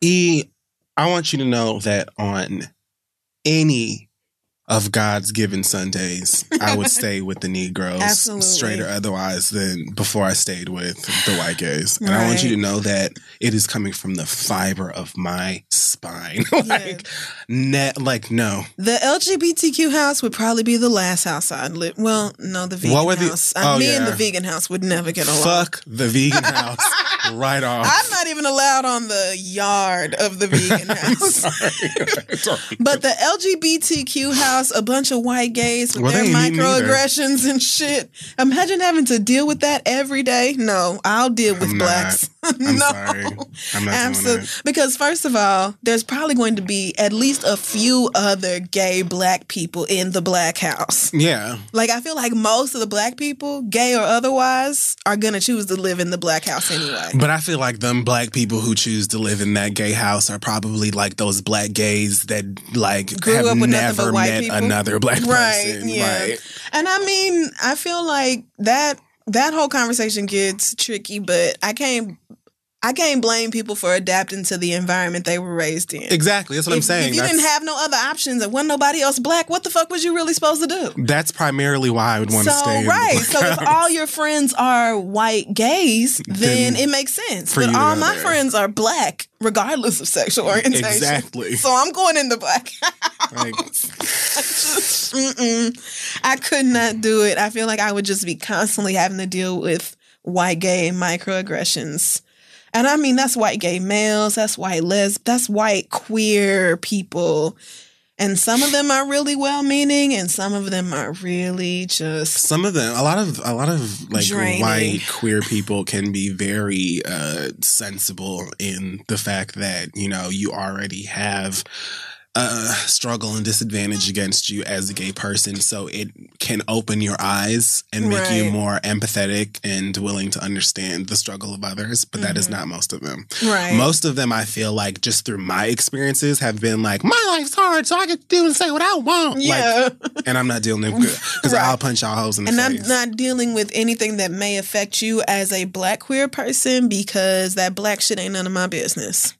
E, I want you to know that on any of God's given Sundays, I would stay with the Negroes, Absolutely. straight or otherwise, than before I stayed with the white gays. And I want you to know that it is coming from the fiber of my spine. like, net, like no. The LGBTQ house would probably be the last house I'd live. Well, no, the vegan What the- house. oh, me and the vegan house would never get along. Fuck the vegan house right off. I'm not even allowed on the yard of the vegan house. Sorry. Sorry. But the LGBTQ house, a bunch of white gays with Well, their they ain't me neither. microaggressions and shit. Imagine having to deal with that every day. No, I'll deal with I'm not. I'm no. sorry. I'm not Absolutely. Because first of all, there's probably going to be at least a few other gay black people in the black house. Yeah. Like I feel like most of the black people, gay or otherwise, are gonna choose to live in the black house anyway. But I feel like them black people who choose to live in that gay house are probably like those black gays that like Grew have up with nothing never met people. another black Right, person. yeah. Right. And I mean, I feel like that that whole conversation gets tricky, but I can't I can't blame people for adapting to the environment they were raised in. Exactly. That's what I'm saying. If you that's, didn't have no other options and wasn't nobody else black, what the fuck was you really supposed to do? that's primarily why I would want So to stay in the right, so if all your friends are white gays, then, Then it makes sense. But all my there. friends are black, regardless of sexual orientation. Exactly. So I'm going in the black. Like- I just, mm-mm. I could not do it. I feel like I would just be constantly having to deal with white gay microaggressions. And I mean, that's white gay males, that's white les, that's white queer people. And some of them are really well meaning, and some of them are really just some of them a lot of a lot of like Draining. white queer people can be very uh sensible in the fact that you know you already have uh struggle and disadvantage against you as a gay person so it can open your eyes and make you more empathetic and willing to understand the struggle of others but that is Mhm. not most of them right. most of them i feel like just through my experiences have been like my life's hard so i can do and say what i want yeah. like and i'm not dealing with it because Right. i'll punch y'all hoes in the and I'm not dealing with anything that may affect you as a black queer person because that black shit ain't none of my business.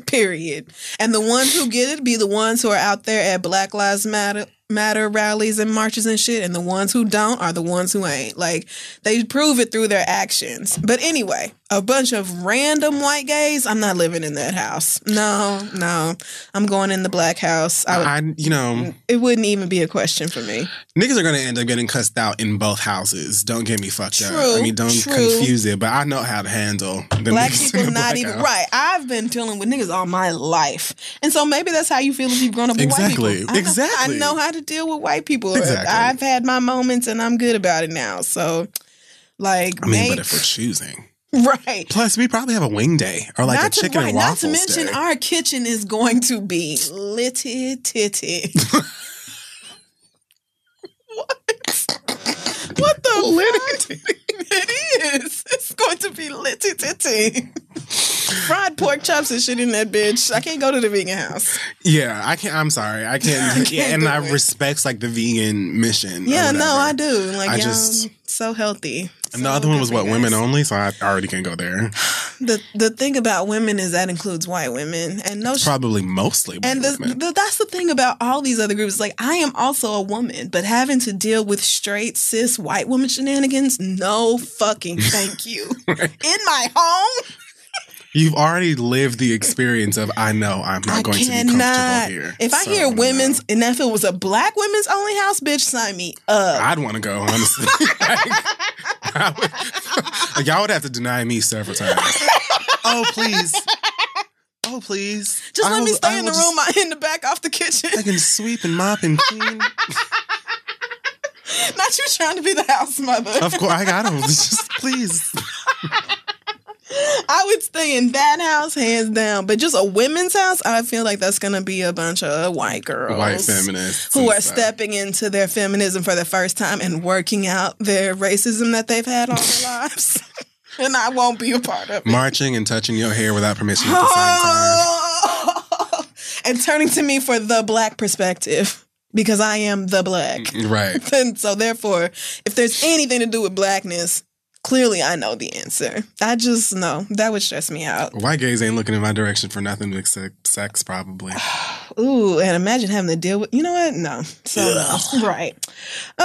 Period. And the ones who get it be the ones who are out there at Black Lives Matter matter rallies and marches and shit and the ones who don't are the ones who ain't like they prove it through their actions but anyway a bunch of random white gays i'm not living in that house no no i'm going in the black house I would, I, you know, it wouldn't even be a question for me niggas are gonna end up getting cussed out in both houses. Don't get me fucked up. I mean, don't true. confuse it. But I know how to handle the black people not black even house. right. I've been dealing with niggas all my life, and so maybe that's how you feel if you've grown up with Exactly, white people. I know- exactly. I know how to deal with white people. Exactly. I've had my moments, and I'm good about it now. So, like, I mean, may- but if we're choosing, right. plus we probably have a wing day or like not a chicken to, right, and not to mention day. our kitchen is going to be litty titty. what? What the Litty fuck? It is. It's going to be litty titty. Fried pork chops and shit in that bitch. I can't go to the vegan house. Yeah, I can't. I'm sorry, I can't. can't yeah, and I it. respect like the vegan mission. Yeah, no. I do. Like, I just- so healthy. And So the other one was what you women only, so I already can't go there. The the thing about women is that includes white women, and no. sh- Probably mostly white and the, the, that's the thing about all these other groups. Like, I am also a woman, but having to deal with straight cis white woman shenanigans, no fucking thank you. In my home, You've already lived the experience of I know I'm not I going to be cannot. comfortable here. If I So, hear no. women's, and if it was a black women's only house, bitch, sign me up. I'd want to go honestly. Like, I would- like, y'all would have to deny me several times. oh please, oh please. Just I let me stay I in the room I- in the back off the kitchen. Just, I can sweep and mop and clean. Not you trying to be the house mother. Of course, I got them. Just please. I would stay in that house hands down, but just a women's house, I feel like that's gonna be a bunch of white girls, White feminists who are stepping into their feminism for the first time and working out their racism that they've had all their lives. and I won't be a part of it. marching and touching your hair without permission at the same time. and turning to me for the black perspective because I am the black. Mm, right. And so, therefore, if there's anything to do with blackness, clearly I know the answer. I just know that would stress me out. White gays ain't looking in my direction for nothing except sex, probably. Ooh, and imagine having to deal with, you know what? No. So, no. right.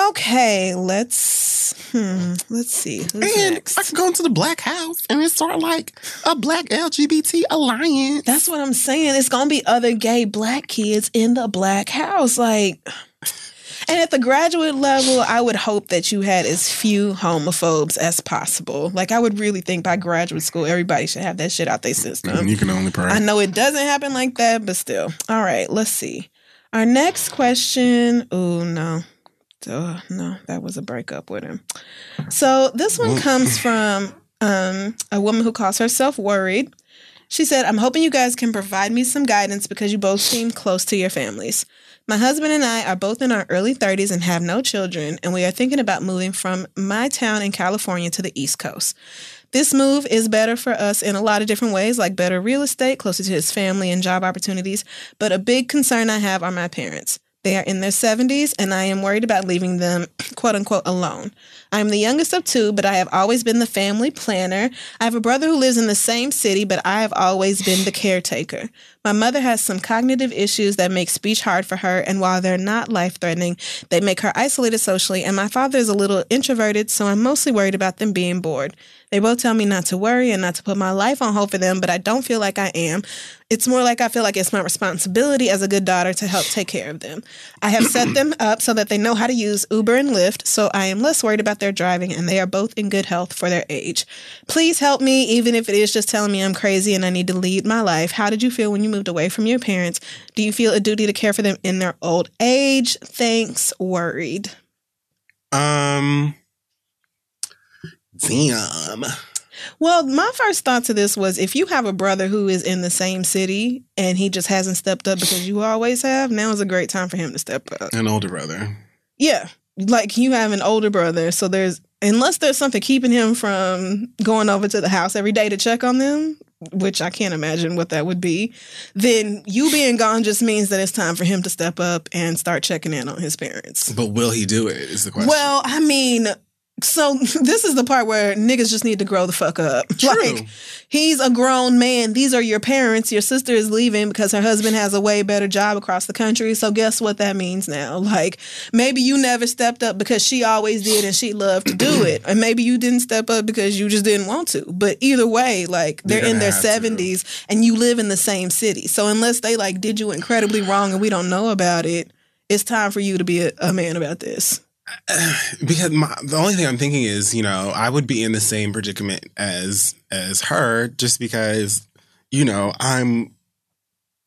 Okay, let's, hmm, let's see. Who's And next? I can go into the black house, and it's sort of like a black LGBT alliance. That's what I'm saying. It's gonna be other gay black kids in the black house. Like and at the graduate level, I would hope that you had as few homophobes as possible. Like I would really think by graduate school, everybody should have that shit out their system. you can only pray. I know it doesn't happen like that, but still. All right, let's see. Our next question. Oh no. Duh, no, that was a breakup with him. So this one comes from um, a woman who calls herself worried. She said, I'm hoping you guys can provide me some guidance because you both seem close to your families. My husband and I are both in our early 30s and have no children, and we are thinking about moving from my town in California to the East Coast. This move is better for us in a lot of different ways, like better real estate, closer to his family, and job opportunities. But a big concern I have are my parents. They are in their 70s, and I am worried about leaving them, quote unquote, alone. I am the youngest of two, but I have always been the family planner. I have a brother who lives in the same city, but I have always been the caretaker. My mother has some cognitive issues that make speech hard for her, and while they're not life threatening, they make her isolated socially. And my father is a little introverted, so I'm mostly worried about them being bored. They both tell me not to worry and not to put my life on hold for them, but I don't feel like I am. It's more like I feel like it's my responsibility as a good daughter to help take care of them. I have set them up so that they know how to use Uber and Lyft, so I am less worried about their driving and they are both in good health for their age. Please help me, even if it is just telling me I'm crazy and I need to lead my life. How did you feel when you moved away from your parents? Do you feel a duty to care for them in their old age? Thanks, worried. Um, damn. Well, my first thought to this was if you have a brother who is in the same city and he just hasn't stepped up because you always have, now is a great time for him to step up. An older brother. Yeah. Like you have an older brother, so there's unless there's something keeping him from going over to the house every day to check on them, which I can't imagine what that would be, then you being gone just means that it's time for him to step up and start checking in on his parents. But will he do it? Is the question. Well, I mean, so this is the part where niggas just need to grow the fuck up. True. Like he's a grown man. These are your parents. Your sister is leaving because her husband has a way better job across the country. So guess what that means now? Like maybe you never stepped up because she always did and she loved to do it. And maybe you didn't step up because you just didn't want to. But either way, like they're in their have to. 70s and you live in the same city. So unless they like did you incredibly wrong and we don't know about it, it's time for you to be a, a man about this. because my, the only thing I'm thinking is, you know, I would be in the same predicament as as her, just because, you know, I'm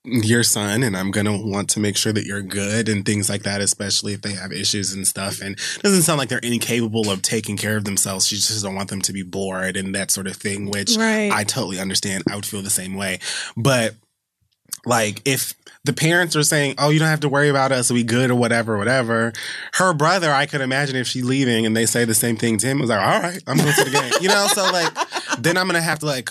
your son and I'm gonna want to make sure that you're good and things like that, especially if they have issues and stuff. And it doesn't sound like they're incapable of taking care of themselves. She just don't want them to be bored and that sort of thing, which Right. I totally understand. I would feel the same way. But like if the parents are saying, "Oh, you don't have to worry about us. We good or whatever, whatever." Her brother, I could imagine if she's leaving and they say the same thing to him, was like, "All right, I'm going to the game," you know. So like, then I'm gonna have to like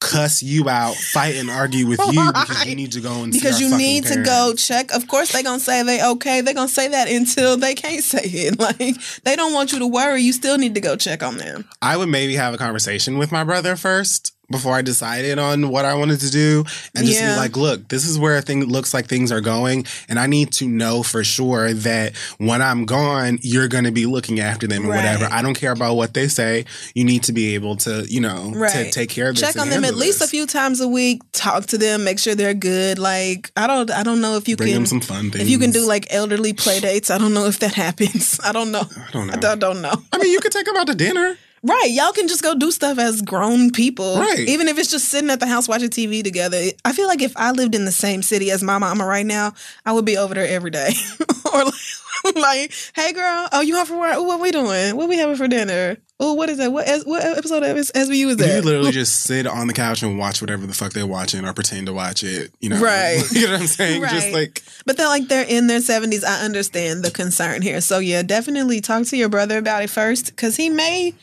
cuss you out, fight and argue with you because you need to go and see because you need to go check. Of course, they're gonna say they okay. They're gonna say that until they can't say it. Like they don't want you to worry. You still need to go check on them. I would maybe have a conversation with my brother first before I decided on what I wanted to do and just Yeah. be like, look, this is where thing looks like things are going. And I need to know for sure that when I'm gone, you're going to be looking after them or Right. whatever. I don't care about what they say. You need to be able to, you know, to take care of this. Check on them at handle least a few times a week. Talk to them. Make sure they're good. Like I don't. I don't know if you Bring can. them some fun things. if you can do like elderly play dates, I don't know if that happens. I don't know. I don't know. I don't, don't know. I mean, you could take them out to dinner. Right. Y'all can just go do stuff as grown people. Right. Even if it's just sitting at the house watching TV together. I feel like if I lived in the same city as my mama right now, I would be over there every day. or like, like, hey girl, oh you home for work? Ooh, what we doing? What we having for dinner? Oh, what is that? What what episode of SVU is that? You literally just sit on the couch and watch whatever the fuck they're watching or pretend to watch it. You know, Right. you know what I'm saying? Just Right. like But they're like they're in their seventies. I understand the concern here. So yeah, definitely talk to your brother about it first, because he may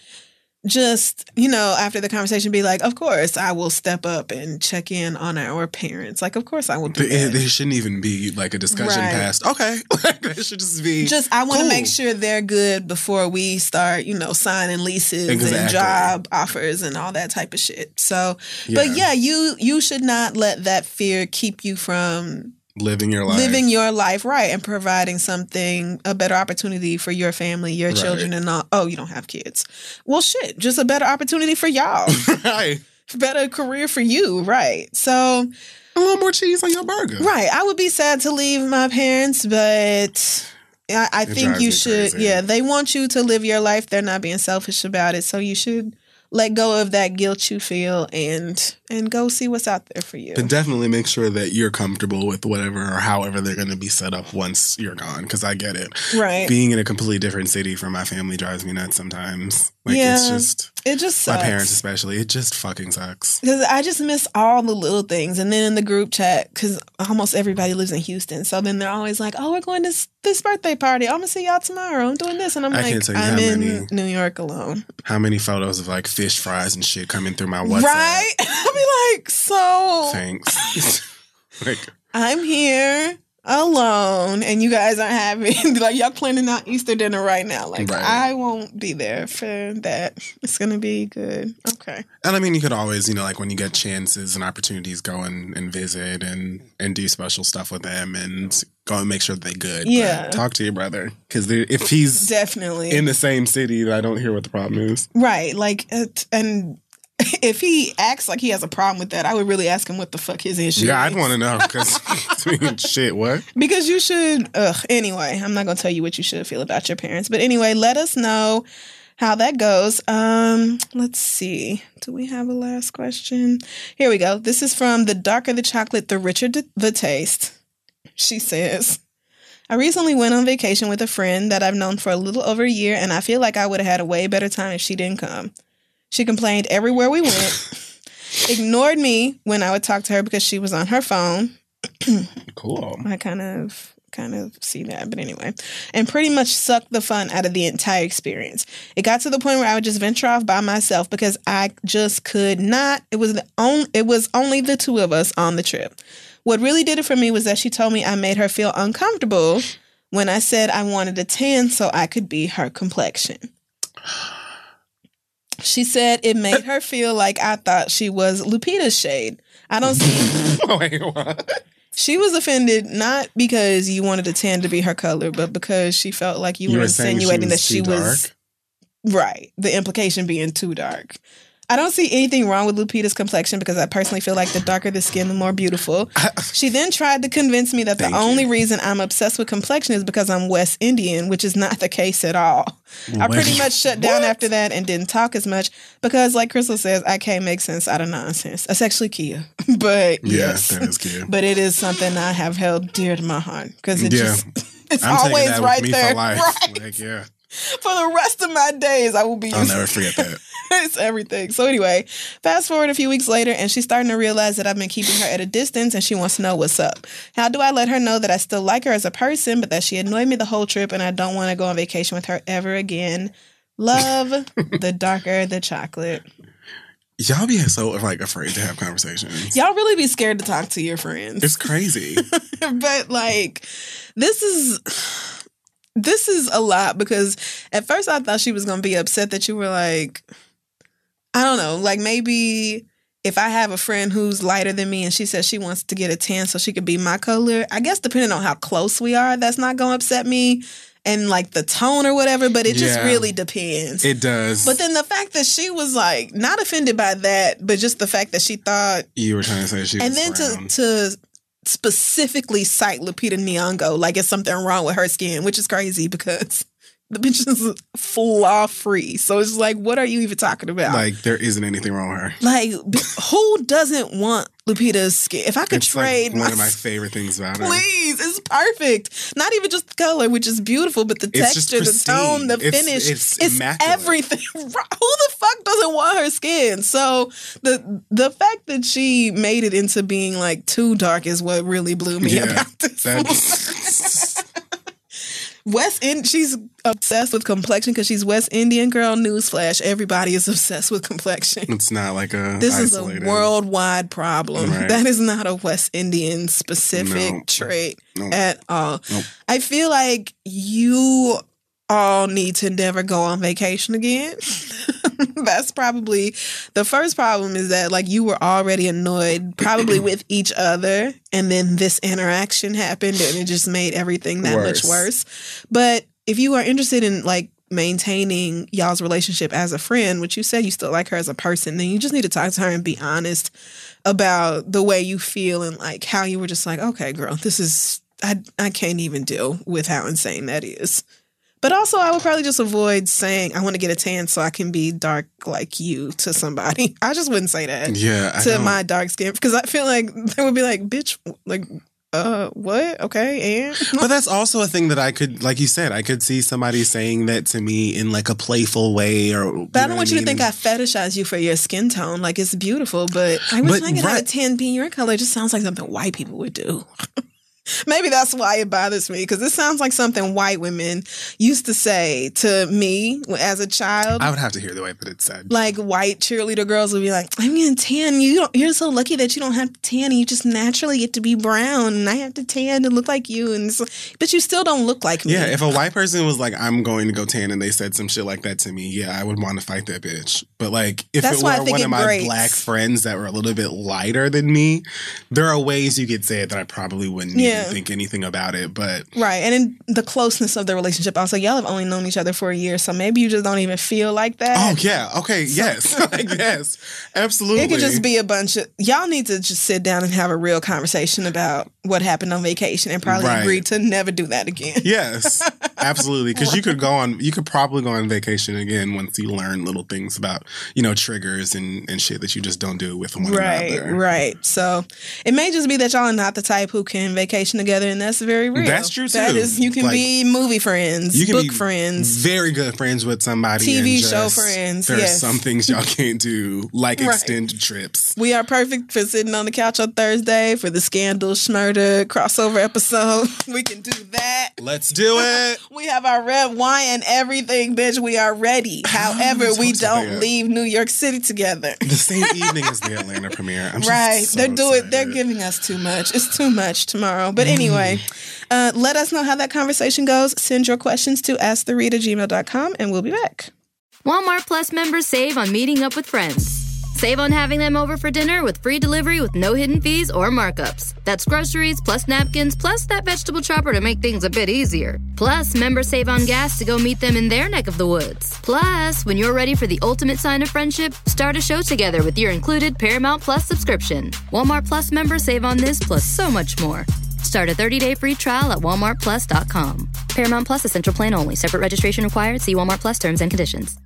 just you know after the conversation be like, of course I will step up and check in on our parents. Like, of course I will do there shouldn't even be like a discussion Right. past. Okay, like that should just be Just I want to cool. make sure they're good before we start, you know, signing leases and job offers and all that type of shit. So, but Yeah. yeah, you you should not let that fear keep you from living your life. living your life right and providing something a better opportunity for your family your Right. children and all oh you don't have kids well shit just a better opportunity for y'all right. better career for you right so A little more cheese on your burger. right i would be sad to leave my parents but i, I think you should crazy. yeah they want you to live your life they're not being selfish about it so you should let go of that guilt you feel and and go see what's out there for you But definitely make sure that you're comfortable with whatever or however they're going to be set up once you're gone. Because I get it. right Being in a completely different city from my family drives me nuts sometimes. Like it's just it just my parents, especially. It just fucking sucks. Because I just miss all the little things. And then in the group chat, because almost everybody lives in Houston. So then they're always like, oh, we're going to this, birthday party. I'm going to see y'all tomorrow. I'm doing this. And I'm I like, can't tell you I'm in many- New York alone. How many photos of like fish fries and shit coming through my WhatsApp? Right? I'll be like, so Thanks. like I'm here alone and you guys aren't having, like, y'all planning out Easter dinner right now. Like, Right. I won't be there for that. It's to be good. Okay. And I mean, you could always, you know, like when you get chances and opportunities, go and, and visit and and do special stuff with them and go and make sure they're good. But Yeah. talk to your brother because if he's Definitely. in the same city, I don't hear what the problem is. Right. Like, it, and if he acts like he has a problem with that, I would really ask him what the fuck his issue is. Yeah, is. I'd want to know because shit, what? Because you should, ugh, anyway, I'm not going to tell you what you should feel about your parents. But anyway, let us know how that goes. Um, let's see. Do we have a last question? Here we go. This is from The Darker the Chocolate, The Richer the Taste. She says, I recently went on vacation with a friend that I've known for a little over a year, and I feel like I would have had a way better time if she didn't come. She complained everywhere we went, ignored me when I would talk to her because she was on her phone. Cool. I kind of kind of see that, but anyway, and pretty much sucked the fun out of the entire experience. It got to the point where I would just venture off by myself because I just could not. It was the only it was only the two of us on the trip. What really did it for me was that she told me I made her feel uncomfortable when I said I wanted a tan so I could be her complexion. She said it made her feel like I thought she was Lupita's shade. I don't see oh, Wait, what? she was offended not because you wanted a tan to be her color, but because she felt like you, You were were she insinuating was that she too was right. The implication being too dark. I don't see anything wrong with Lupita's complexion because I personally feel like the darker the skin, the more beautiful. She then tried to convince me that the Thank you. only reason I'm obsessed with complexion is because I'm West Indian, which is not the case at all. I pretty much shut down after that and didn't talk as much because, like Crissle says, I can't make sense out of nonsense. That's actually Khia, but Yeah, yes, that is Khia. but it is something I have held dear to my heart because it Yeah. just it's I'm always right there. Right. Like, yeah, For the rest of my days, I will be I'll never forget that. it's everything. So anyway, fast forward a few weeks later, and she's starting to realize that I've been keeping her at a distance, and she wants to know what's up. How do I let her know that I still like her as a person, but that she annoyed me the whole trip, and I don't want to go on vacation with her ever again? Love the darker the chocolate. Y'all be so like afraid to have conversations. Y'all really be scared to talk to your friends. It's crazy. but like this is this is a lot because at first I thought she was going to be upset that you were like I don't know, like maybe if I have a friend who's lighter than me and she says she wants to get a tan so she could be my color, I guess depending on how close we are, that's not going to upset me and like the tone or whatever, but it just really depends. it does. but then the fact that she was like not offended by that, but just the fact that she thought you were trying to say she and was then brown. to to specifically cite Lupita Nyong'o. Like it's something wrong with her skin, which is crazy because the bitch is flaw free. So it's like, what are you even talking about? Like, like there isn't anything wrong with her. b- who doesn't want Lupita's skin? If I could It's trade like one of my my favorite things about her. Please, it's perfect. Not even just the color, which is beautiful, but the It's texture, the tone, the It's- finish. it's It's, everything. Who the fuck doesn't want her skin? So the the fact that she made it into being like too dark is what really blew me Yeah, about this. West Ind- she's obsessed with complexion because she's West Indian girl. Newsflash: everybody is obsessed with complexion. it's not like a This isolated. is a worldwide problem. Right. That is not a West Indian specific No. trait No. at all. Nope. I feel like you all need to never go on vacation again. That's probably the first problem is that like you were already annoyed probably with each other and then this interaction happened and it just made everything that much Worse. worse. But if you are interested in like maintaining y'all's relationship as a friend, which you said you still like her as a person, then you just need to talk to her and be honest about the way you feel and like how you were just like, okay, girl, this is I I can't even deal with how insane that is. But also, I would probably just avoid saying I want to get a tan so I can be dark like you to somebody. I just wouldn't say that Yeah, I to don't- my dark skin because I feel like they would be like, "Bitch, like, uh, what? Okay, and But that's also a thing that I could, like you said, I could see somebody saying that to me in like a playful way, or. But I don't want you to think I fetishize you for your skin tone. Like it's beautiful, but I wish But, I could have a tan being your color. It just sounds like something white people would do. Maybe that's why it bothers me because this sounds like something white women used to say to me as a child. I would have to hear the way that it's said. like white cheerleader girls would be like, "I'm getting tan. You don't. You're so lucky that you don't have to tan. And you just naturally get to be brown, and I have to tan to look like you. And so, but you still don't look like me. Yeah, if a white person was like, "I'm going to go tan," and they said some shit like that to me, yeah, I would want to fight that bitch. But like, if That's it were one it of my breaks. black friends that were a little bit lighter than me, there are ways you could say it that I probably wouldn't Yeah. Think anything about it. But Right. And in the closeness of the relationship, also, y'all have only known each other for a year, so maybe you just don't even feel like that. oh yeah, okay, yes, like, yes, absolutely. It could just be a bunch of y'all need to just sit down and have a real conversation about what happened on vacation and probably Right. agree to never do that again. Yes, absolutely. Because you could go on, you could probably go on vacation again once you learn little things about, you know, triggers and, and shit that you just don't do with one Right, another. right. So it may just be that y'all are not the type who can vacation together, and that's very real. That's true, That too. is, you can Like, be movie friends, You can book friends. very good friends with somebody. TV and show friends, There's yes. some things y'all can't do, like Right. extended trips. We are perfect for sitting on the couch on Thursday for the Scandal Schmurder crossover episode. we can do that. Let's do it. We have our red wine and everything, bitch. We are ready. However, we don't leave New York City together. The same evening as the Atlanta premiere. I'm just Right. so they're doing they're giving us too much. It's too much tomorrow. But anyway, uh, let us know how that conversation goes. Send your questions to asktheread@gmail.com and we'll be back. Walmart Plus members save on meeting up with friends. Save on having them over for dinner with free delivery with no hidden fees or markups. That's groceries plus napkins plus that vegetable chopper to make things a bit easier. Plus, members save on gas to go meet them in their neck of the woods. Plus, when you're ready for the ultimate sign of friendship, start a show together with your included Paramount Plus subscription. Walmart Plus members save on this plus so much more. Start a 30-day free trial at walmartplus.com. Paramount Plus a central plan only. Separate registration required. See Walmart Plus terms and conditions.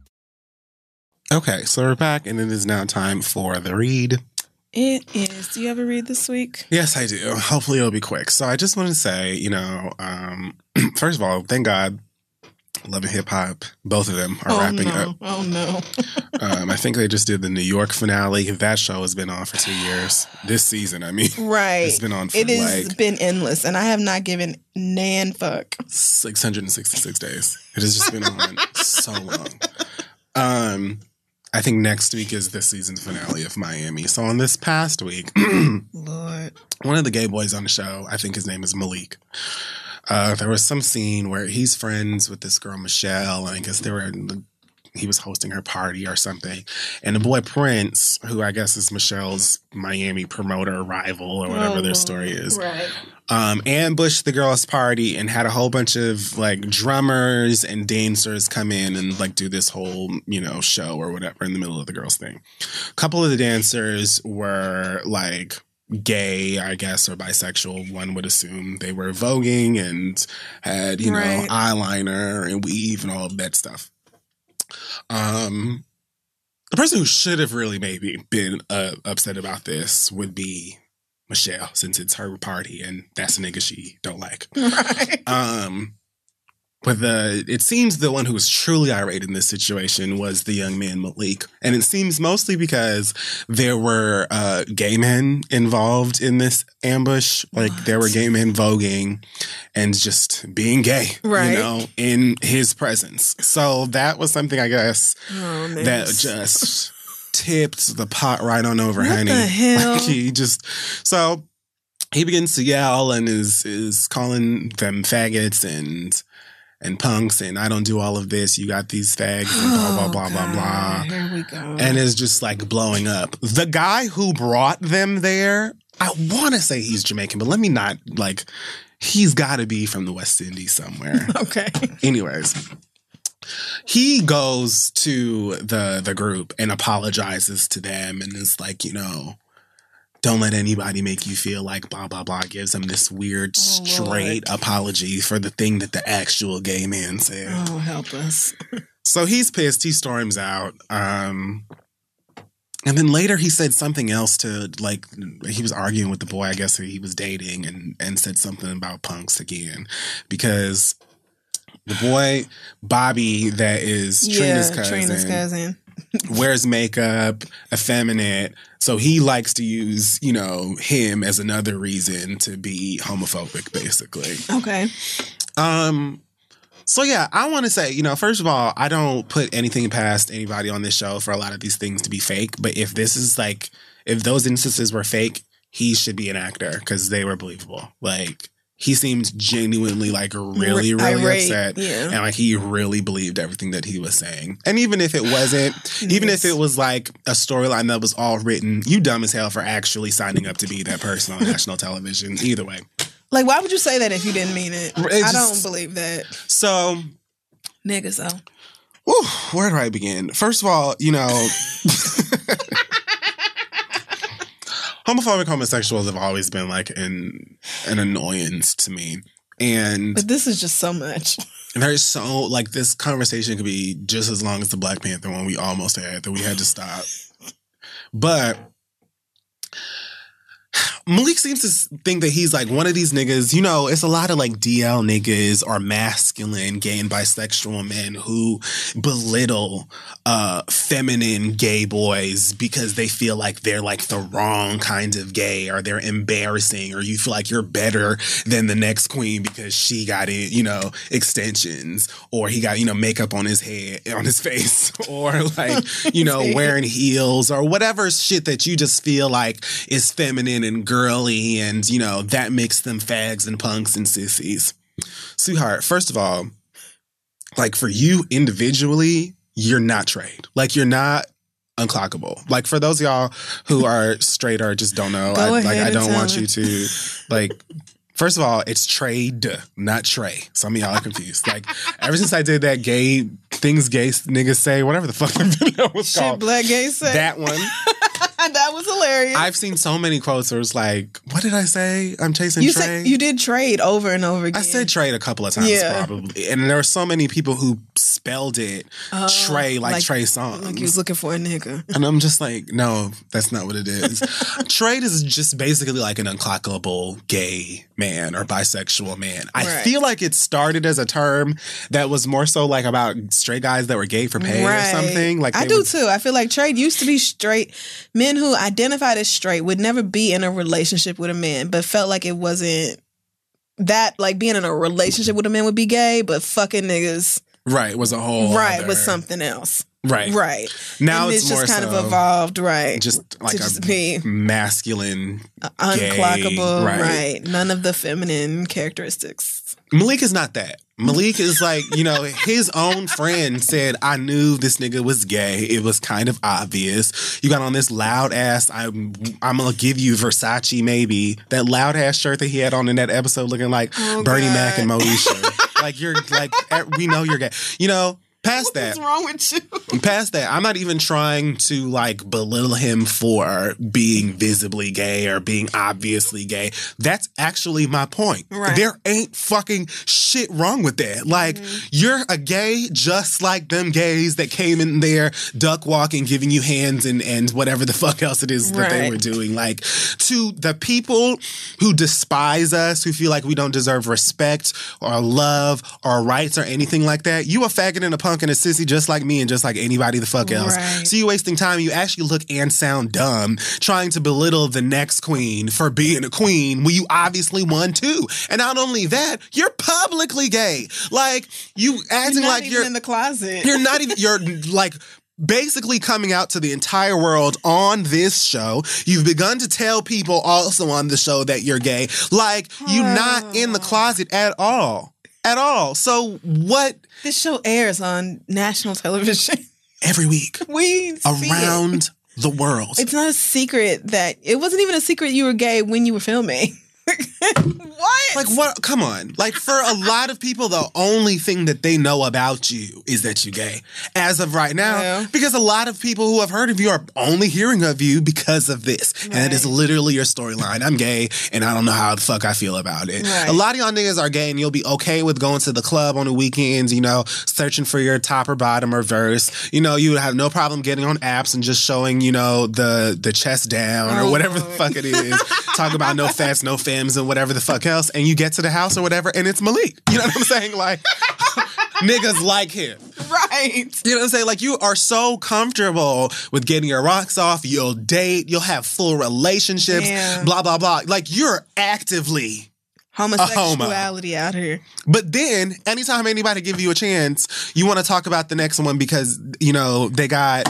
Okay, so we're back, and it is now time for the read. It is. Do you ever read this week? Yes, I do. Hopefully, it'll be quick. So, I just want to say, you know, um, first of all, thank God, Love and Hip Hop, both of them are oh wrapping no. up. Oh no. Um, I think they just did the New York finale. That show has been on for two years. This season, I mean, right. it's been on for It has like been endless, and I have not given nan fuck. 666 days. It has just been on so long. Um, I think next week is the season finale of Miami. So on this past week, Lord. one of the gay boys on the show, I think his name is Malik. Uh, there was some scene where he's friends with this girl Michelle, and I guess they were he was hosting her party or something. And the boy Prince, who I guess is Michelle's Miami promoter rival or whatever Oh, their story is, Right. um, ambushed the girls' party and had a whole bunch of like drummers and dancers come in and like do this whole you know show or whatever in the middle of the girls' thing. A couple of the dancers were like gay, I guess, or bisexual. One would assume they were voguing and had you know eyeliner and weave and all of that stuff. Um, the person who should have really maybe been uh, upset about this would be Michelle, since it's her party and that's a nigga she don't like. Right. Um, but the it seems the one who was truly irate in this situation was the young man Malik, and it seems mostly because there were uh, gay men involved in this ambush. Like there were gay men voguing and just being gay, Right. you know, in his presence. So that was something I guess Oh, that just tipped the pot right on over, What honey. the hell? Like he just so he begins to yell and is is calling them faggots and and punks and I don't do all of this. You got these fags and blah blah Oh, blah blah blah. Here we go. And it's just like blowing up. The guy who brought them there, I want to say he's Jamaican, but let me not like. He's got to be from the West Indies somewhere. okay. Anyways, he goes to the the group and apologizes to them and is like, you know, don't let anybody make you feel like blah blah blah. Gives them this weird Oh, straight apology for the thing that the actual gay man said. Oh, help us. So he's pissed. He storms out. Um, and then later he said something else to like he was arguing with the boy I guess who he was dating and and said something about punks again because the boy Bobby that is Trina's yeah, cousin Trina's cousin. Wears makeup, effeminate. So he likes to use, you know, him as another reason to be homophobic, basically. Okay. Um, so yeah, I want to say, you know, first of all, I don't put anything past anybody on this show for a lot of these things to be fake. But if this is like, if those instances were fake, he should be an actor because they were believable. Like he seemed genuinely like really, really Irate, upset. yeah. And like he really believed everything that he was saying. And even if it wasn't, even if it was like a storyline that was all written, you dumb as hell for actually signing up to be that person on national television. Either way. Like, why would you say that if you didn't mean it? It I just- don't believe that. So Niggas, though. Whew, where do I begin? First of all, you know, homophobic homosexuals have always been like an an annoyance to me. And But this is just so much. there's so like this conversation could be just as long as the Black Panther one we almost had that we had to stop. But Malik seems to think that he's like one of these niggas. You know, it's a lot of like DL niggas or masculine gay and bisexual men who belittle uh feminine gay boys because they feel like they're like the wrong kind of gay or they're embarrassing or you feel like you're better than the next queen because she got it, you know, extensions or he got, you know, makeup on his head, on his face or like, you know, wearing heels or whatever shit that you just feel like is feminine and girly and, you know, that makes them fags and punks and sissies. Sweetheart, first of all, like for you individually, you're not trade. Like you're not unclockable. Like for those of y'all who are straight or just don't know, I, like I don't want me. you to like First of all, it's trade, not Trey. Some of y'all are confused. Like ever since I did that gay things gay niggas say, whatever the fuck the video was Shit, called. black gay said. That one. that was hilarious. I've seen so many quotes where it's like, what did I say? I'm chasing you Trey. said you did trade over and over again. I said trade a couple of times Yeah. probably. And there were so many people who spelled it Oh, Trey like, like- Trey Songz. like you was looking for a nigga. and I'm just like, no, that's not what it is. Trade is just basically like an unclockable gay man or bisexual man. I Right. feel like it started as a term that was more so like about straight guys that were gay for pay or something. Like I do would- too. I feel like trade used to be straight. Men who identified as straight would never be in a relationship with a man, but felt like it wasn't that like being in a relationship with a man would be gay, but fucking niggas Right, was a whole right other- was something else. Right. Right. Now and it's, it's, more just kind so of evolved, right? just like to a just be masculine. unclockable, right. right. None of the feminine characteristics. Malik is not that. Malik is like, you know, his own friend said, I knew this nigga was gay. It was kind of obvious. You got on this loud ass, I'm I'm gonna give you Versace maybe. That loud ass shirt that he had on in that episode looking like Oh, Bernie God. Mac and Moesha. like you're like we know you're gay. You know, past that. What's wrong with you? past that, I'm not even trying to like belittle him for being visibly gay or being obviously gay. That's actually my point. Right. There ain't fucking shit wrong with that. Like, mm-hmm. you're a gay just like them gays that came in there duck walking, giving you hands and, and whatever the fuck else it is that they were doing. Like, to the people who despise us, who feel like we don't deserve respect or love or rights or anything like that, you a faggot and a punk and a sissy just like me and just like anybody the fuck else. Right. So you wasting time. You actually look and sound dumb trying to belittle the next queen for being a queen when you obviously won too. And not only that, you're publicly gay. Like you acting Not like you're in the closet. you're not even you're like basically coming out to the entire world on this show. You've begun to tell people also on the show that you're gay. Like you're not in the closet at all. At all. So what This show airs on national television. every week we around the world. It's not a secret that it wasn't even a secret you were gay when you were filming. What? Like what? Come on! Like for a lot of people, the only thing that they know about you is that you're gay, as of right now. Yeah. Because a lot of people who have heard of you are only hearing of you because of this, and it is literally your storyline. I'm gay, and I don't know how the fuck I feel about it. Right. A lot of y'all niggas are gay, and you'll be okay with going to the club on the weekends. You know, searching for your top or bottom or verse. You know, you would have no problem getting on apps and just showing, you know, the the chest down or Oh, whatever the fuck it is. Talk about no fats, no femmes, and whatever the fuck else. And you get to the house or whatever, and it's Malik. You know what I'm saying? Like, niggas like him. right. You know what I'm saying? Like, you are so comfortable with getting your rocks off. You'll date, you'll have full relationships, Yeah. blah, blah, blah. Like, you're actively. Homosexuality out here. But then, anytime anybody give you a chance, you want to talk about the next one because, you know, they got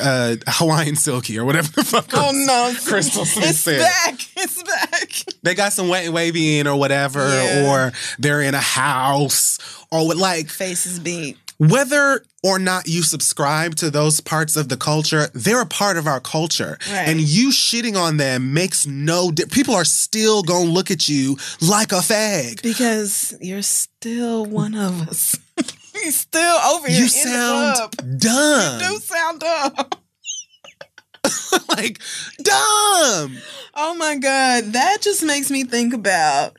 uh, Hawaiian Silky or whatever the fuck. Oh no. Crystal Smith It's said. back. It's back. they got some wet and wavy in or whatever, Yeah. or they're in a house or what, like Faces beat. Whether or not you subscribe to those parts of the culture, they're a part of our culture. Right. And you shitting on them makes no di- people are still gonna look at you like a fag. Because you're still one of us. you're still over here. You in sound dumb. You do sound dumb. like dumb. Oh my God. That just makes me think about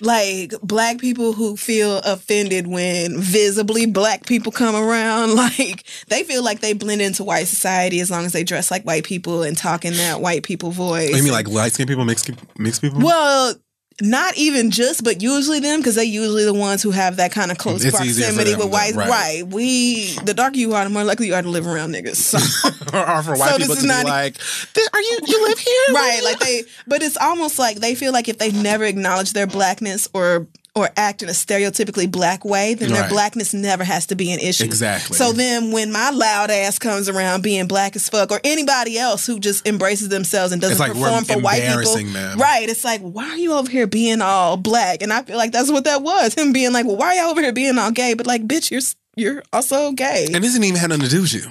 like black people who feel offended when visibly black people come around. Like they feel like they blend into white society as long as they dress like white people and talk in that white people voice. You mean like light skinned people, mixed mixed people? Well, not even just, but usually them because they usually the ones who have that kind of close It's proximity with white. right. Right. We the darker you are, the more likely you are to live around niggas. So. or, or for white So people to is be like, "Th- are you you live here? right like they but it's almost like they feel like if they never acknowledge their blackness or or act in a stereotypically black way then their Right. blackness never has to be an issue Exactly. so then when my loud ass comes around being black as fuck or anybody else who just embraces themselves and doesn't like perform for white people them. right it's like why are you over here being all black and i feel like that's what that was him being like well why are you over here being all gay but like bitch you're you're also gay And this didn't even have nothing to do with you.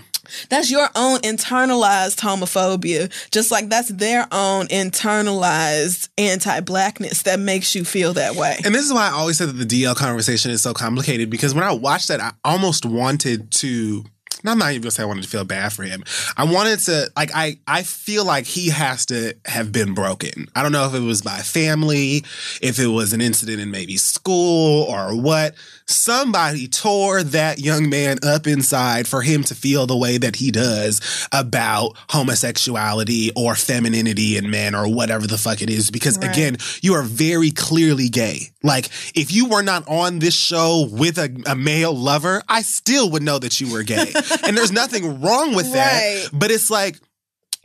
That's your own internalized homophobia. Just like that's their own internalized anti blackness that makes you feel that way. And this is why I always said that the DL conversation is so complicated because when I watched that, I almost wanted to. I'm not even gonna say I wanted to feel bad for him. I wanted to like I I feel like he has to have been broken. I don't know if it was by family, if it was an incident in maybe school or what. Somebody tore that young man up inside for him to feel the way that he does about homosexuality or femininity in men or whatever the fuck it is. Because Right. again, you are very clearly gay. Like if you were not on this show with a, a male lover, I still would know that you were gay. and there's nothing wrong with that. But it's like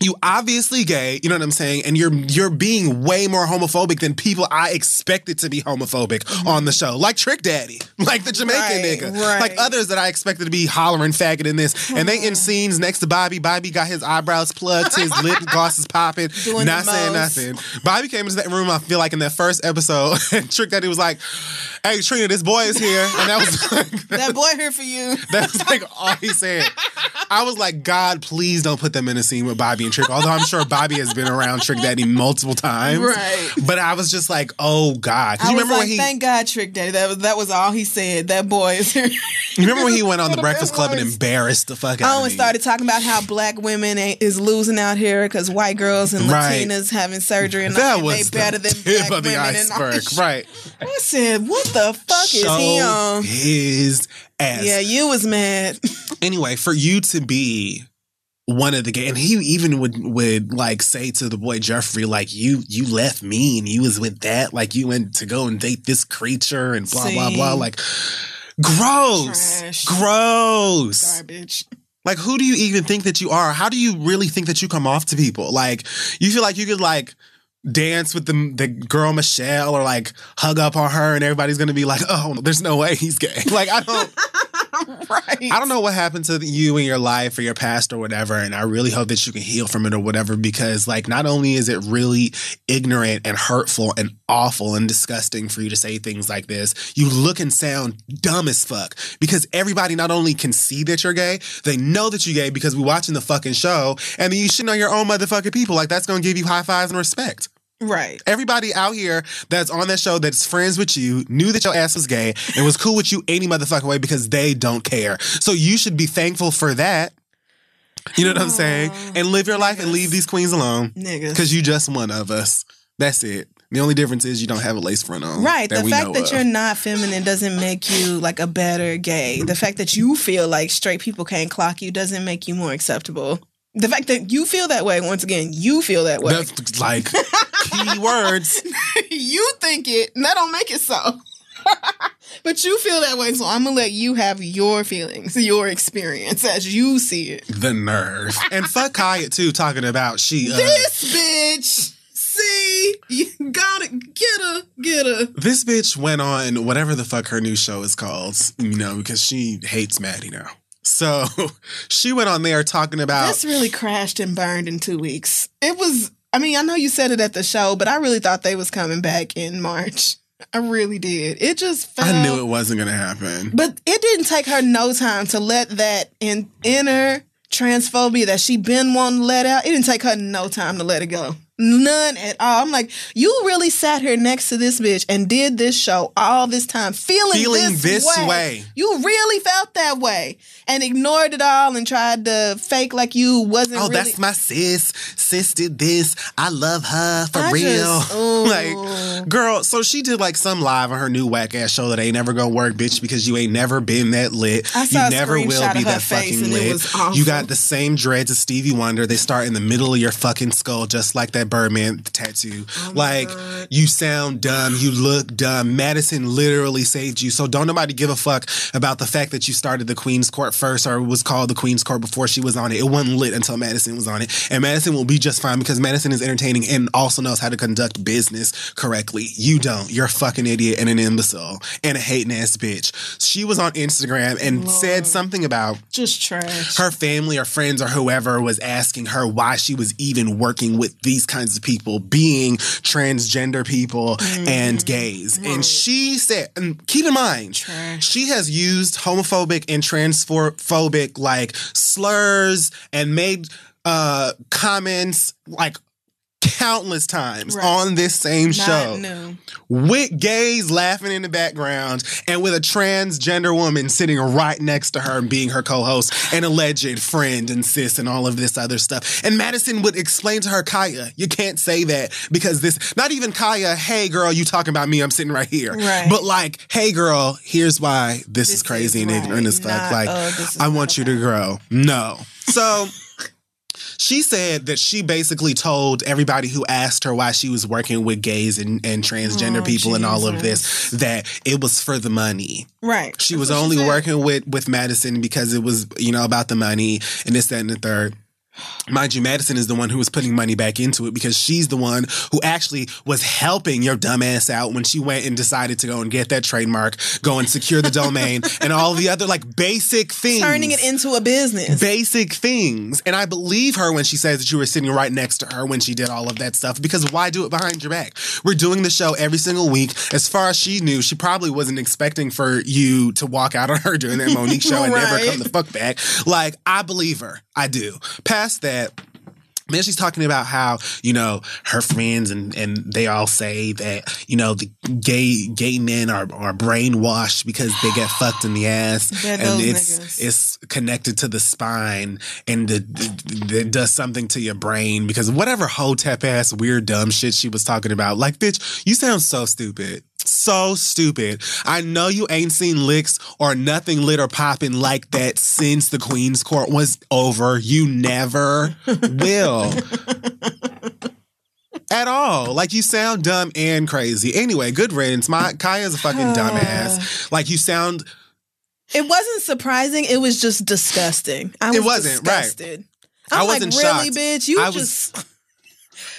you obviously gay, you know what I'm saying? And you're you're being way more homophobic than people I expected to be homophobic on the show. Like Trick Daddy. Like the Jamaican Right, nigga. right. Like others that I expected to be hollering faggot in this. And they in mm-hmm. scenes next to Bobby. Bobby got his eyebrows plugged, his lip gloss is popping, Doing not saying nothing. Bobby came into that room, I feel like in that first episode, and Trick Daddy was like, Hey Trina, this boy is here. And that was like That boy here for you. that's like all he said. I was like, God, please don't put them in a scene with Bobby and Trick. Although I'm sure Bobby has been around Trick Daddy multiple times. Right. But I was just like, oh God. I you was remember like, when he thank God, Trick Daddy. That was that was all he said. That boy is here. you remember when he went on the Breakfast Club and embarrassed the fuck out Oh, and started talking about how black women ain't, is losing out here because white girls and Right. Latinas having surgery and that they was better the than tip black of the women iceberg. Right. I said, what the fuck is he on? his ass. Yeah, you was mad. anyway, for you to be one of the gay, and he even would would like say to the boy Jeffrey, like you you left me and you was with that, like you went to go and date this creature and blah blah blah, like gross, Trash. gross. Garbage. Like who do you even think that you are? How do you really think that you come off to people? Like you feel like you could like dance with the the girl Michelle or like hug up on her and everybody's gonna be like, oh, there's no way he's gay. Like I don't. right. I don't know what happened to you in your life or your past or whatever, and I really hope that you can heal from it or whatever. Because, like, not only is it really ignorant and hurtful and awful and disgusting for you to say things like this, you look and sound dumb as fuck. Because everybody not only can see that you're gay, they know that you're gay because we're watching the fucking show, and then you shitting on your own motherfucking people. Like, that's gonna give you high fives and respect. Right. Everybody out here that's on that show that's friends with you knew that your ass was gay and was cool with you any motherfucking way because they don't care. So you should be thankful for that. You know what I'm saying? And live your life and leave these queens alone Niggas. because you just one of us. That's it. The only difference is you don't have a lace front on. Right. The fact that of. you're not feminine doesn't make you like a better gay. The fact that you feel like straight people can't clock you doesn't make you more acceptable. The fact that you feel that way, once again, you feel that way. That's like key words. you think it, and that don't make it so. but you feel that way, so I'm gonna let you have your feelings, your experience as you see it. The nerve. And fuck Khia too, talking about she uh, This bitch, see, you gotta get her, get her. This bitch went on whatever the fuck her new show is called, you know, because she hates Maddie now. So she went on there talking about This really crashed and burned in two weeks. It was. I mean, I know you said it at the show, but I really thought they was coming back in March. I really did. It just felt. I knew it wasn't gonna happen. But it didn't take her no time to let that in, inner transphobia that she been wanting to let out. It didn't take her no time to let it go. None at all. I'm like, you really sat here next to this bitch and did this show all this time, feeling, Feeling this, this way. way. You really felt that way and ignored it all and tried to fake like you wasn't. Oh, really, that's my sis. Sis did this. I love her for I real. just- like, girl, so she did like some live on her new whack ass show that ain't never gonna work, bitch, because you ain't never been that lit. You never will be that fucking lit. You got the same dreads as Stevie Wonder. They start in the middle of your fucking skull, just like that Birdman tattoo. Oh like, you sound dumb. You look dumb. Madison literally saved you. So don't nobody give a fuck about the fact that you started the Queen's Court first or was called the Queen's Court before she was on it. It wasn't lit until Madison was on it. And Madison will be just fine because Madison is entertaining and also knows how to conduct business correctly. You don't. You're a fucking idiot and an imbecile and a hating ass bitch. She was on Instagram and said something about just trash. her family or friends or whoever was asking her why she was even working with these kinds of people, being transgender people and mm-hmm. gays. And she said, and keep in mind, Trash. she has used homophobic and transphobic like slurs and made uh comments like countless times Right. on this same Not show new. with gays laughing in the background and with a transgender woman sitting right next to her and being her co-host and alleged friend and sis and all of this other stuff. And Madison would explain to her, Khia, you can't say that because this, not even Khia, hey girl, you talking about me, I'm sitting right here. Right. But like, hey girl, here's why this, is crazy is and right. ignorant as fuck. Like, oh, I want you to grow. No. So she said that she basically told everybody who asked her why she was working with gays and, and transgender Oh, people and all of this that it was for the money. Right. She That's was only said. working with with Madison because it was, you know, about the money and this, that, and the third. Mind you, Madison is the one who was putting money back into it because she's the one who actually was helping your dumbass out when she went and decided to go and get that trademark, go and secure the domain, and all the other like basic things. Turning it into a business. Basic things. And I believe her when she says that you were sitting right next to her when she did all of that stuff because why do it behind your back? We're doing the show every single week. As far as she knew, she probably wasn't expecting for you to walk out on her during that Monique show and never come the fuck back. Like, I believe her. I do. Past that, then she's talking about how you know her friends and and they all say that you know the gay gay men are are brainwashed because they get fucked in the ass and it's niggas. it's connected to the spine and it, it, it does something to your brain because whatever hotep ass weird dumb shit she was talking about like bitch you sound so stupid so stupid. I know you ain't seen licks or nothing lit or popping like that since the Queen's Court was over. You never will. At all. Like you sound dumb and crazy. Anyway, good riddance. My Khia's a fucking dumbass. Like you sound It wasn't surprising. It was just disgusting. I was It wasn't, right. disgusted. I I'm wasn't like, really, shocked. bitch? You I was- just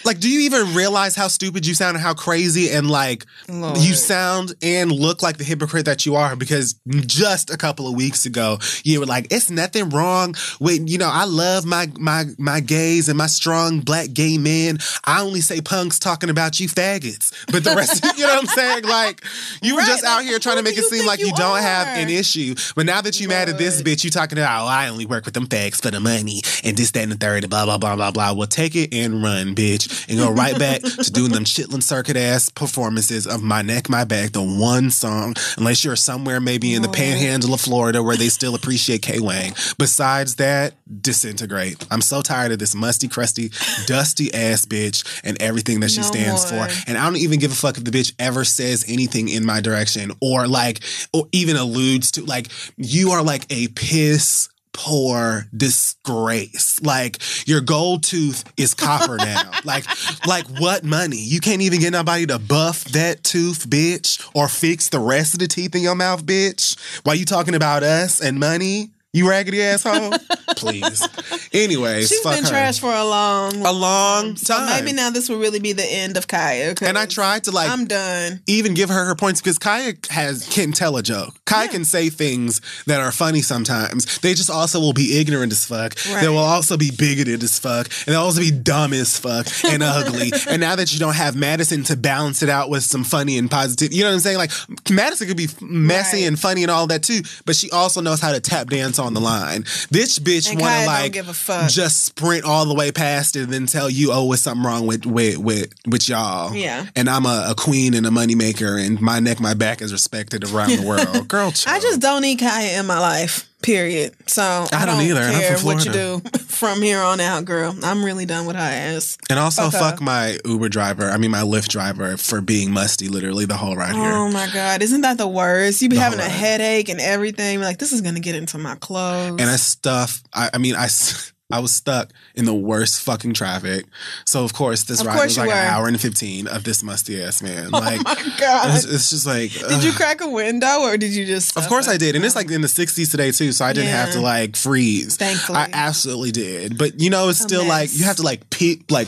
like do you even realize how stupid you sound and how crazy and like Lord. you sound and look like the hypocrite that you are? Because just a couple of weeks ago you were like it's nothing wrong with you know I love my my my gays and my strong black gay men. I only say punks talking about you faggots. But the rest you know what I'm saying? Like you were Right, just out here trying to make it seem like you, you don't have an issue. But now that you mad at this bitch you talking about oh I only work with them fags for the money and this that and the third and blah blah blah blah blah. Well take it and run bitch and go right back to doing them chitlin circuit ass performances of my neck my back the one song unless you're somewhere maybe in the panhandle of Florida where they still appreciate K Wang besides that disintegrate. I'm so tired of this musty crusty dusty ass bitch and everything that she No stands more. for and I don't even give a fuck if the bitch ever says anything in my direction or like or even alludes to like you are like a piss poor disgrace. Like your gold tooth is copper now. like like what money? You can't even get nobody to buff that tooth, bitch, or fix the rest of the teeth in your mouth, bitch. Why you talking about us and money? You raggedy asshole. Please. Anyways, she's fuck been her. trash for a long, a long time. So time. maybe now this will really be the end of Khia. and I tried to like I'm done. even give her her points because Khia has can tell a joke. Khia can say things that are funny sometimes. They just also will be ignorant as fuck. They will also be bigoted as fuck, and they'll also be dumb as fuck and ugly. And now that you don't have Madison to balance it out with some funny and positive, you know what I'm saying? Like Madison could be messy Right. and funny and all that too, but she also knows how to tap dance on the line. This bitch want to like give a fuck. just sprint all the way past it and then tell you, oh, it's something wrong with with with with y'all. Yeah. And I'm a, a queen and a moneymaker, and my neck, my back is respected around the world. Girl, chill. I just don't need Khia in my life. Period. So I, I don't don't either, care what you do from here on out, girl. I'm really done with her ass. and also fuck fuck my Uber driver. I mean, my Lyft driver for being musty, literally the whole ride here. Oh my god, isn't that the worst? You be The having a ride. headache and everything. Like this is gonna get into my clothes. And I stuff. I, I mean, I. I was stuck in the worst fucking traffic. So of course this Of ride course was like an hour and fifteen of this musty ass man. Oh like oh my god. it's, it's just like did you crack a window or did you just? Of course I did. And it's oh. like in the 60s today too, so I didn't have to like freeze. Thankfully. I absolutely did. But you know, it's still like you have to like peek like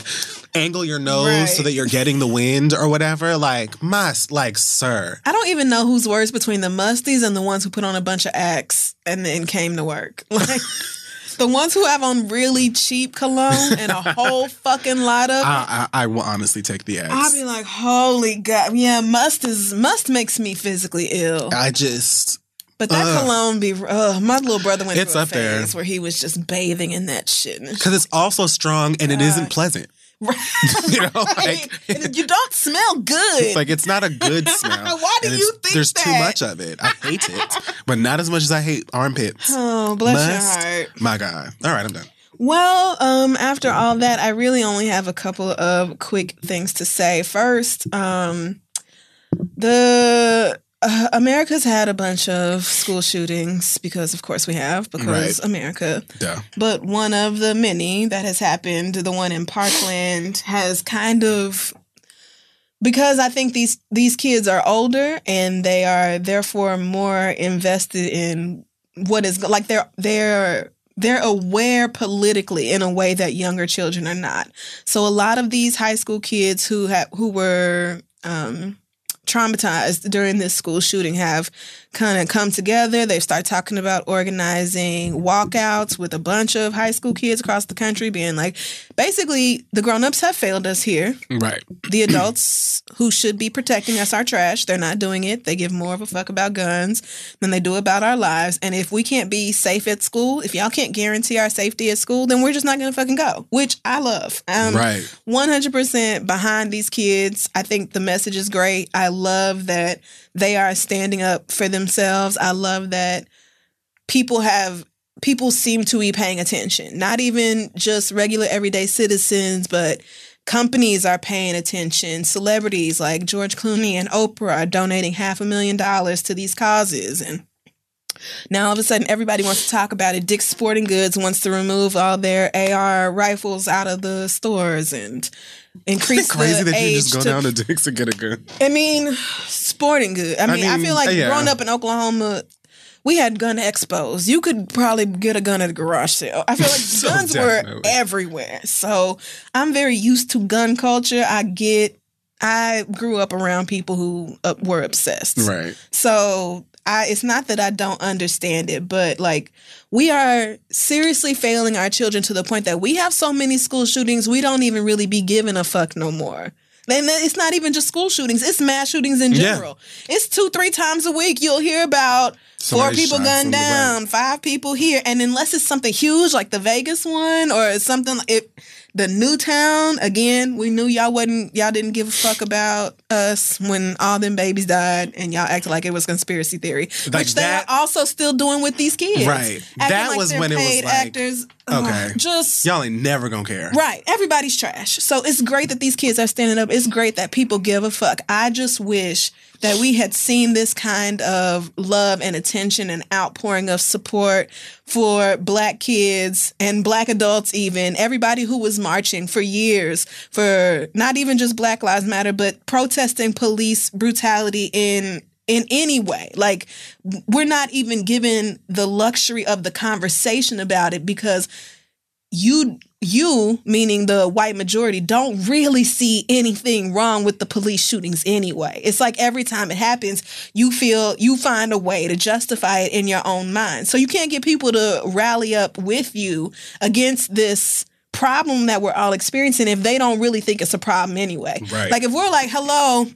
angle your nose Right. so that you're getting the wind or whatever. Like must like sir. I don't even know who's worse between the musties and the ones who put on a bunch of Axe and then came to work. Like the ones who have on really cheap cologne and a whole fucking lot of. I, I I will honestly take the ass. I'll be like, holy god, yeah, must is must makes me physically ill. I just But that Ugh. cologne be. Uh, my little brother went It's through a up there. where he was just bathing in that shit. Because it's also strong and it isn't pleasant. you know, like and you don't smell good. like it's not a good smell. Why do you think there's too much of it? I hate it, but not as much as I hate armpits. oh, bless Must. your heart. My God. All right, I'm done. Well, um, after all that, I really only have a couple of quick things to say. First, um, the uh, America's had a bunch of school shootings because, of course, we have because Right. America. Duh. But one of the many that has happened, the one in Parkland, has kind of because I think these these kids are older and they are therefore more invested in what is like they're they're they're aware politically in a way that younger children are not. So a lot of these high school kids who have who were um, traumatized during this school shooting have kind of come together. They start talking about organizing walkouts with a bunch of high school kids across the country, being like, basically, the grown-ups have failed us here. Right. The adults who should be protecting us are trash. They're not doing it. They give more of a fuck about guns than they do about our lives. And if we can't be safe at school, if y'all can't guarantee our safety at school, then we're just not going to fucking go, which I love. Um, right. 100% behind these kids. I think the message is great. I love that they are standing up for themselves. I love that people have people seem to be paying attention. Not even just regular everyday citizens, but companies are paying attention. Celebrities like George Clooney and Oprah are donating half a million dollars to these causes and now all of a sudden everybody wants to talk about it. Dick's Sporting Goods wants to remove all their AR rifles out of the stores and increase It's Crazy that you just go to down to Dick's and get a gun. I mean, sporting good. I mean, I, mean, feel like yeah. growing up in Oklahoma, we had gun expos. You could probably get a gun at a garage sale. I feel like So guns were everywhere. So I'm very used to gun culture. I get. I grew up around people who uh, were obsessed. Right. So I, it's not that I don't understand it, but like we are seriously failing our children to the point that we have so many school shootings, we don't even really be giving a fuck no more. And it's not even just school shootings; it's mass shootings in Yeah. general. It's two, three times a week you'll hear about four people gunned down, five people here, and unless it's something huge like the Vegas one or something, it the Newtown again. We knew y'all wasn't y'all didn't give a fuck about us when all them babies died, and y'all acted like it was conspiracy theory, Like which they're also still doing with these kids. Right. That like was when it was like, actors. Okay. just Y'all ain't never gonna care. Right. Everybody's trash. So it's great that these kids are standing up. It's great that people give a fuck. I just wish that we had seen this kind of love and attention and outpouring of support for black kids and black adults even everybody who was marching for years for not even just black lives matter but protesting police brutality in in any way. Like we're not even given the luxury of the conversation about it because you you meaning the white majority don't really see anything wrong with the police shootings anyway it's like every time it happens you feel you find a way to justify it in your own mind so you can't get people to rally up with you against this problem that we're all experiencing if they don't really think it's a problem anyway Right. like if we're like hello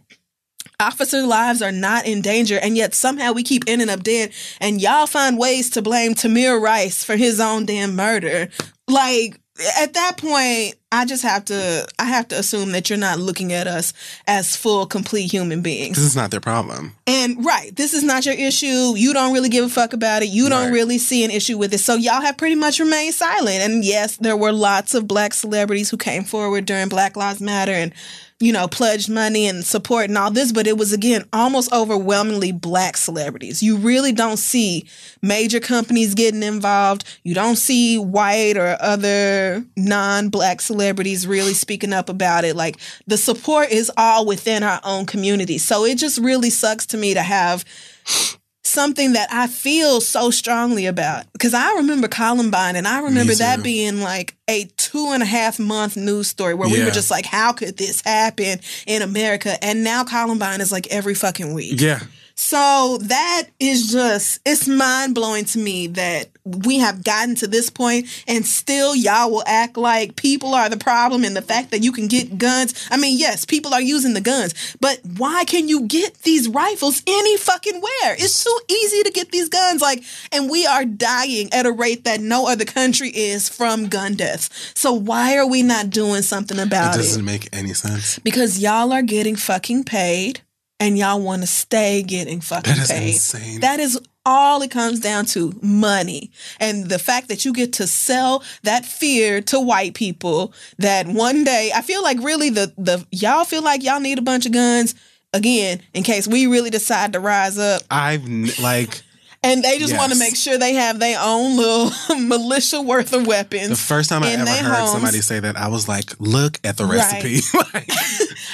officer lives are not in danger and yet somehow we keep ending up dead and y'all find ways to blame Tamir Rice for his own damn murder like at that point I just have to I have to assume that you're not looking at us as full complete human beings This is not their problem. and right, this is not your issue. You don't really give a fuck about it. You don't Right. really see an issue with it. So y'all have pretty much remained silent. And yes, there were lots of black celebrities who came forward during Black Lives Matter and you know, pledged money and support and all this, but it was again almost overwhelmingly black celebrities. You really don't see major companies getting involved. You don't see white or other non-black celebrities really speaking up about it. Like the support is all within our own community. So it just really sucks to me to have something that I feel so strongly about. Because I remember Columbine and I remember that being like a two and a half month news story where we were just like, how could this happen in America? And now Columbine is like every fucking week. Yeah. So that is just, it's mind blowing to me that we have gotten to this point and still y'all will act like people are the problem and the fact that you can get guns. I mean, yes, people are using the guns, but why can you get these rifles any fucking where? It's too easy to get these guns. Like, and we are dying at a rate that no other country is from gun deaths. So why are we not doing something It about it? That doesn't make any sense. Because y'all are getting fucking paid and y'all want to stay getting fucking That is paid. insane. That is all it comes down to money. And the fact that you get to sell that fear to white people that one day I feel like really the the y'all feel like y'all need a bunch of guns again in case we really decide to rise up I've like and they just want to make sure they have their own little militia worth of weapons. the first time I ever heard homes. somebody say that, I was like, look at the Right. recipe. like,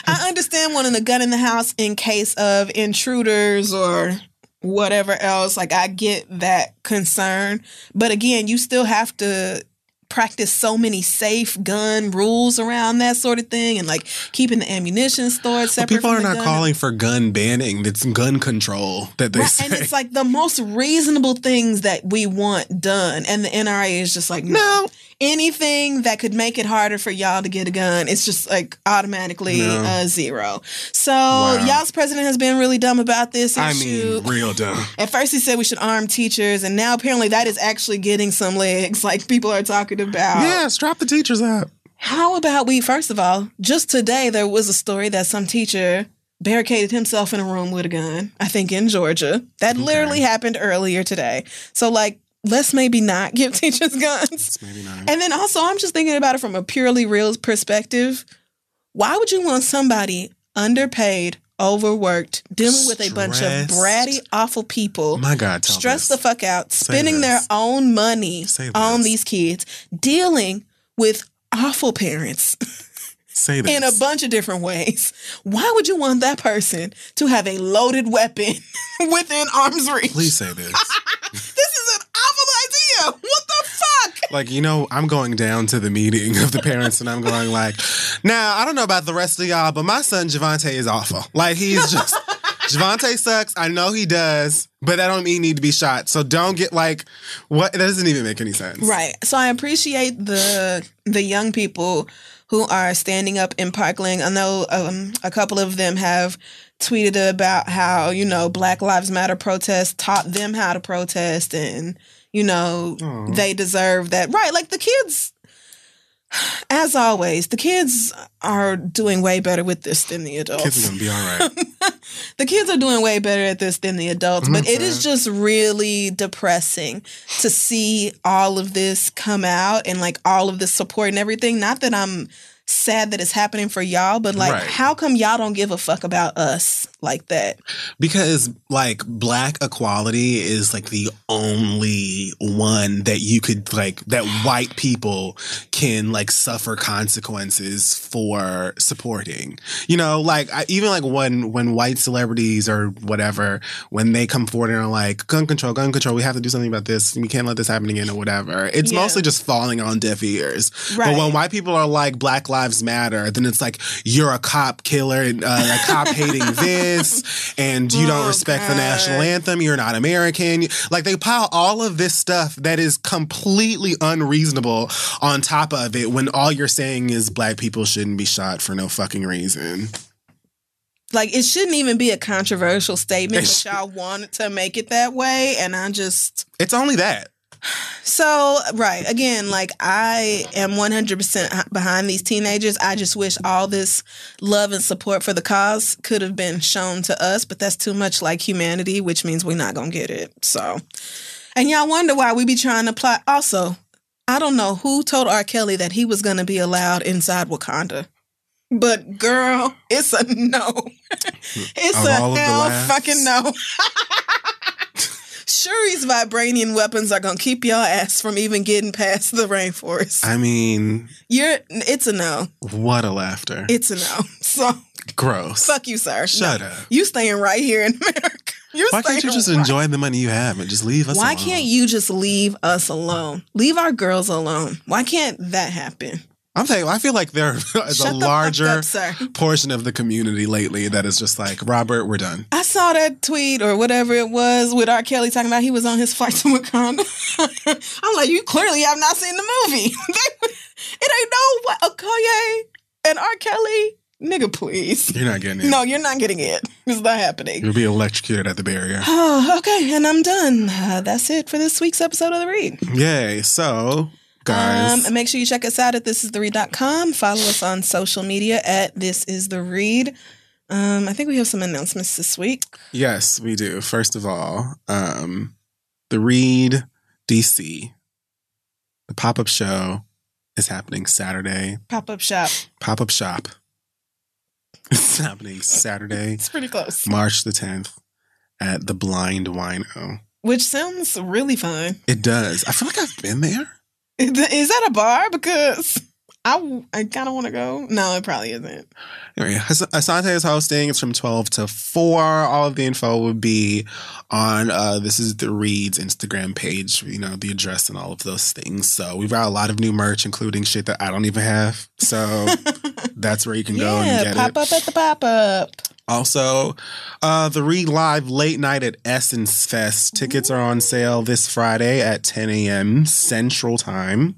I understand wanting a gun in the house in case of intruders or whatever else. Like I get that concern, but again, you still have to practice so many safe gun rules around that sort of thing and like keeping the ammunition stored separate people from are not gun. calling for gun banning. It's gun control that they Right, say. and it's like the most reasonable things that we want done and the NRA is just like no. no, anything that could make it harder for y'all to get a gun it's just like automatically No. a zero so Wow. y'all's president has been really dumb about this issue. I mean, real dumb. At first, he said we should arm teachers, and now apparently that is actually getting some legs. Like people are talking about. Yeah, strap the teachers up. How about we? First of all, just today there was a story that some teacher barricaded himself in a room with a gun. I think in Georgia. That literally happened earlier today. So like, let's maybe not give teachers guns. It's maybe not. And then also, I'm just thinking about it from a purely real perspective. Why would you want somebody underpaid, overworked, dealing with a bunch of bratty, awful people? My God, stress the fuck out, spending their own money Say on this. these kids, dealing with awful parents Say this. in a bunch of different ways. Why would you want that person to have a loaded weapon within arm's reach? Please say this. This is What the fuck? like, you know, I'm going down to the meeting of the parents and I'm going like, now, I don't know about the rest of y'all, but my son Javante is awful. Like, he's just, Javante sucks. I know he does, but that don't mean he need to be shot. So don't get like, what? That doesn't even make any sense. Right. So I appreciate the the young people who are standing up in Parkland. I know um, a couple of them have tweeted about how you know Black Lives Matter protests taught them how to protest, and you know Aw. they deserve that. Right. Like the kids. As always, the kids are doing way better with this than the adults Kids are gonna be all right. the kids are doing way better at this than the adults, mm-hmm. but not it is just really depressing to see all of this come out and like all of the support and everything. Not that I'm sad that it's happening for y'all, but like, Right. how come y'all don't give a fuck about us like that? Because like black equality is like the only one that you could like that white people can like suffer consequences for supporting. You know, like I, even like when when white celebrities or whatever when they come forward and are like gun control, gun control, we have to do something about this. We can't let this happen again or whatever. It's Yeah. mostly just falling on deaf ears. Right. But when white people are like Black Lives Matter, then it's like you're a cop killer and uh, a cop hating this, and you don't Oh, respect the national anthem. You're not American. Like they pile all of this stuff that is completely unreasonable on top of it when all you're saying is black people shouldn't be shot for no fucking reason. Like, it shouldn't even be a controversial statement, but y'all wanted to make it that way. And I just, It's only that. So, right. Again, like I am 100% behind these teenagers. I just wish all this love and support for the cause could have been shown to us, but that's too much like humanity, which means we're not going to get it. So, and y'all wonder why we be trying to plot. Also, I don't know who told R. Kelly that he was going to be allowed inside Wakanda. But girl, it's a no. It's Of a all of the hell fucking no. Shuri's vibranium weapons are gonna keep your ass from even getting past the rainforest. I mean, You're it's a no. what a laughter. It's a no. So Gross. fuck you, sir. Shut No. up. You staying right here in America. You're Why can't you just right- enjoy the money you have and just leave us Why alone? can't you just leave us alone? Leave our girls alone. Why can't that happen? I'm saying I feel like there is Shut a the larger up, portion of the community lately that is just like, Robert, we're done. I saw that tweet or whatever it was with R. Kelly talking about he was on his flight to Wakanda. I'm like, you clearly have not seen the movie. it ain't no what Okoye and R. Kelly. Nigga, please. You're not getting it. No, you're not getting it. It's not happening. You'll be electrocuted at the barrier. Oh, okay, and I'm done. Uh, that's it for this week's episode of The Read. Yay. So, guys. Um, and make sure you check us out at thisistheread.com. Follow us on social media at This Is The Read. Um, I think we have some announcements this week. yes, we do. First of all, um, the Read DC, the pop up show is happening Saturday. Pop up shop. Pop up shop. It's happening Saturday, It's pretty close. March the 10th at the Blind Whino. Which sounds really fun. It does. I feel like I've been there. Is that a bar? Because I, I kind of want to go. No, it probably isn't. Anyway, As- Asante is hosting. It's from 12 to 4. All of the info will be on, uh, this is the Read's Instagram page, you know, the address and all of those things. So we've got a lot of new merch, including shit that I don't even have. So that's where you can go and yeah, get pop it. up at the pop up. Also, uh, the Read Live late night at Essence Fest. Tickets are on sale this Friday at 10 a.m. Central Time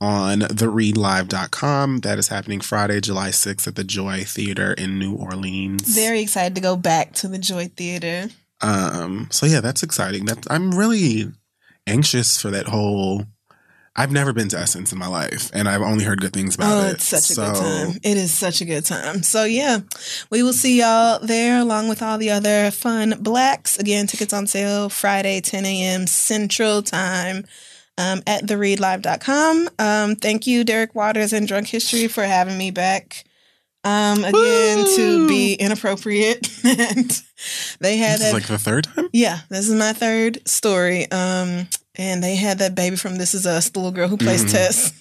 on thereadlive.com. That is happening Friday, July 6th at the Joy Theater in New Orleans. Very excited to go back to the Joy Theater. Um, so yeah, that's exciting. That I'm really anxious for that whole. I've never been to Essence in my life, and I've only heard good things about Oh, it. it's such a good time. It is such a good time. So yeah, we will see y'all there along with all the other fun blacks. Again, tickets on sale Friday, 10 a.m. Central Time. Um, at thereadlive.com. Um, thank you, Derek Waters and Drunk History, for having me back um, again to be inappropriate. and they had This is like the third time. yeah, this is my third story. Um, and they had that baby from This Is Us, the little girl who plays Mhm. Tess,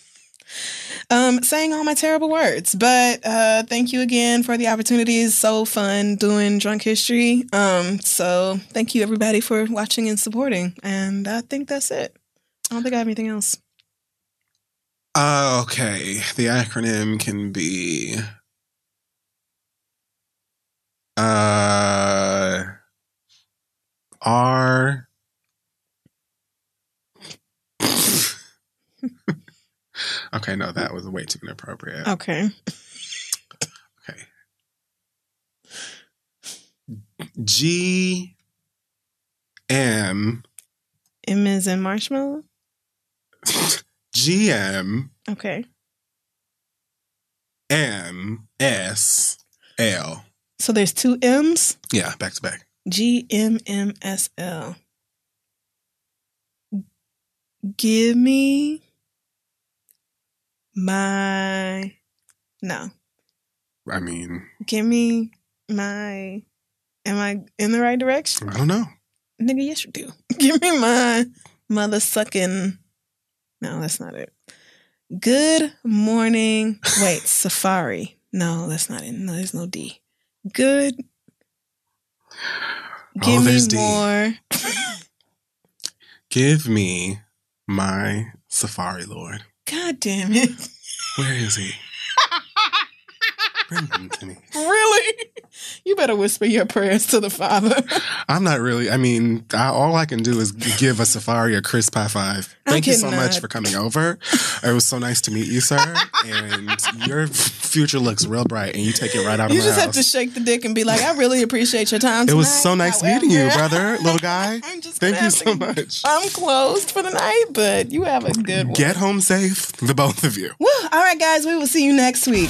um, saying all my terrible words. But uh, thank you again for the opportunity. It's so fun doing drunk history. Um, so thank you everybody for watching and supporting. And I think that's it. I don't think I have anything else. Uh, okay. The acronym can be uh R Okay, no, that was way too inappropriate. Okay. Okay. G M M is in marshmallow. G M Okay. M S L. So there's two M's. Yeah, back to back. G M M S L. Give me my no. I mean, Give me my. Am I in the right direction? I don't know. Nigga, yes you do. Give me my mother sucking. No, that's not it. Good morning. Wait, Safaree. No, that's not it. No, there's no D. Good. Oh, Give me there's D. more. Give me my Safaree Lord. God damn it. Where is he? Bring him to me. Really? You better whisper your prayers to the Father. I'm not really. I mean, I, all I can do is give a Safaree a crisp high five. Thank you so much for coming over. It was so nice to meet you, sir. And your future looks real bright, and you take it right out of You my just house. have to shake the dick and be like, I really appreciate your time. it was so nice meeting you, brother, little guy. I'm just Thank you so much. I'm closed for the night, but you have a good one. Get home safe, the both of you. Woo. All right, guys, we will see you next week.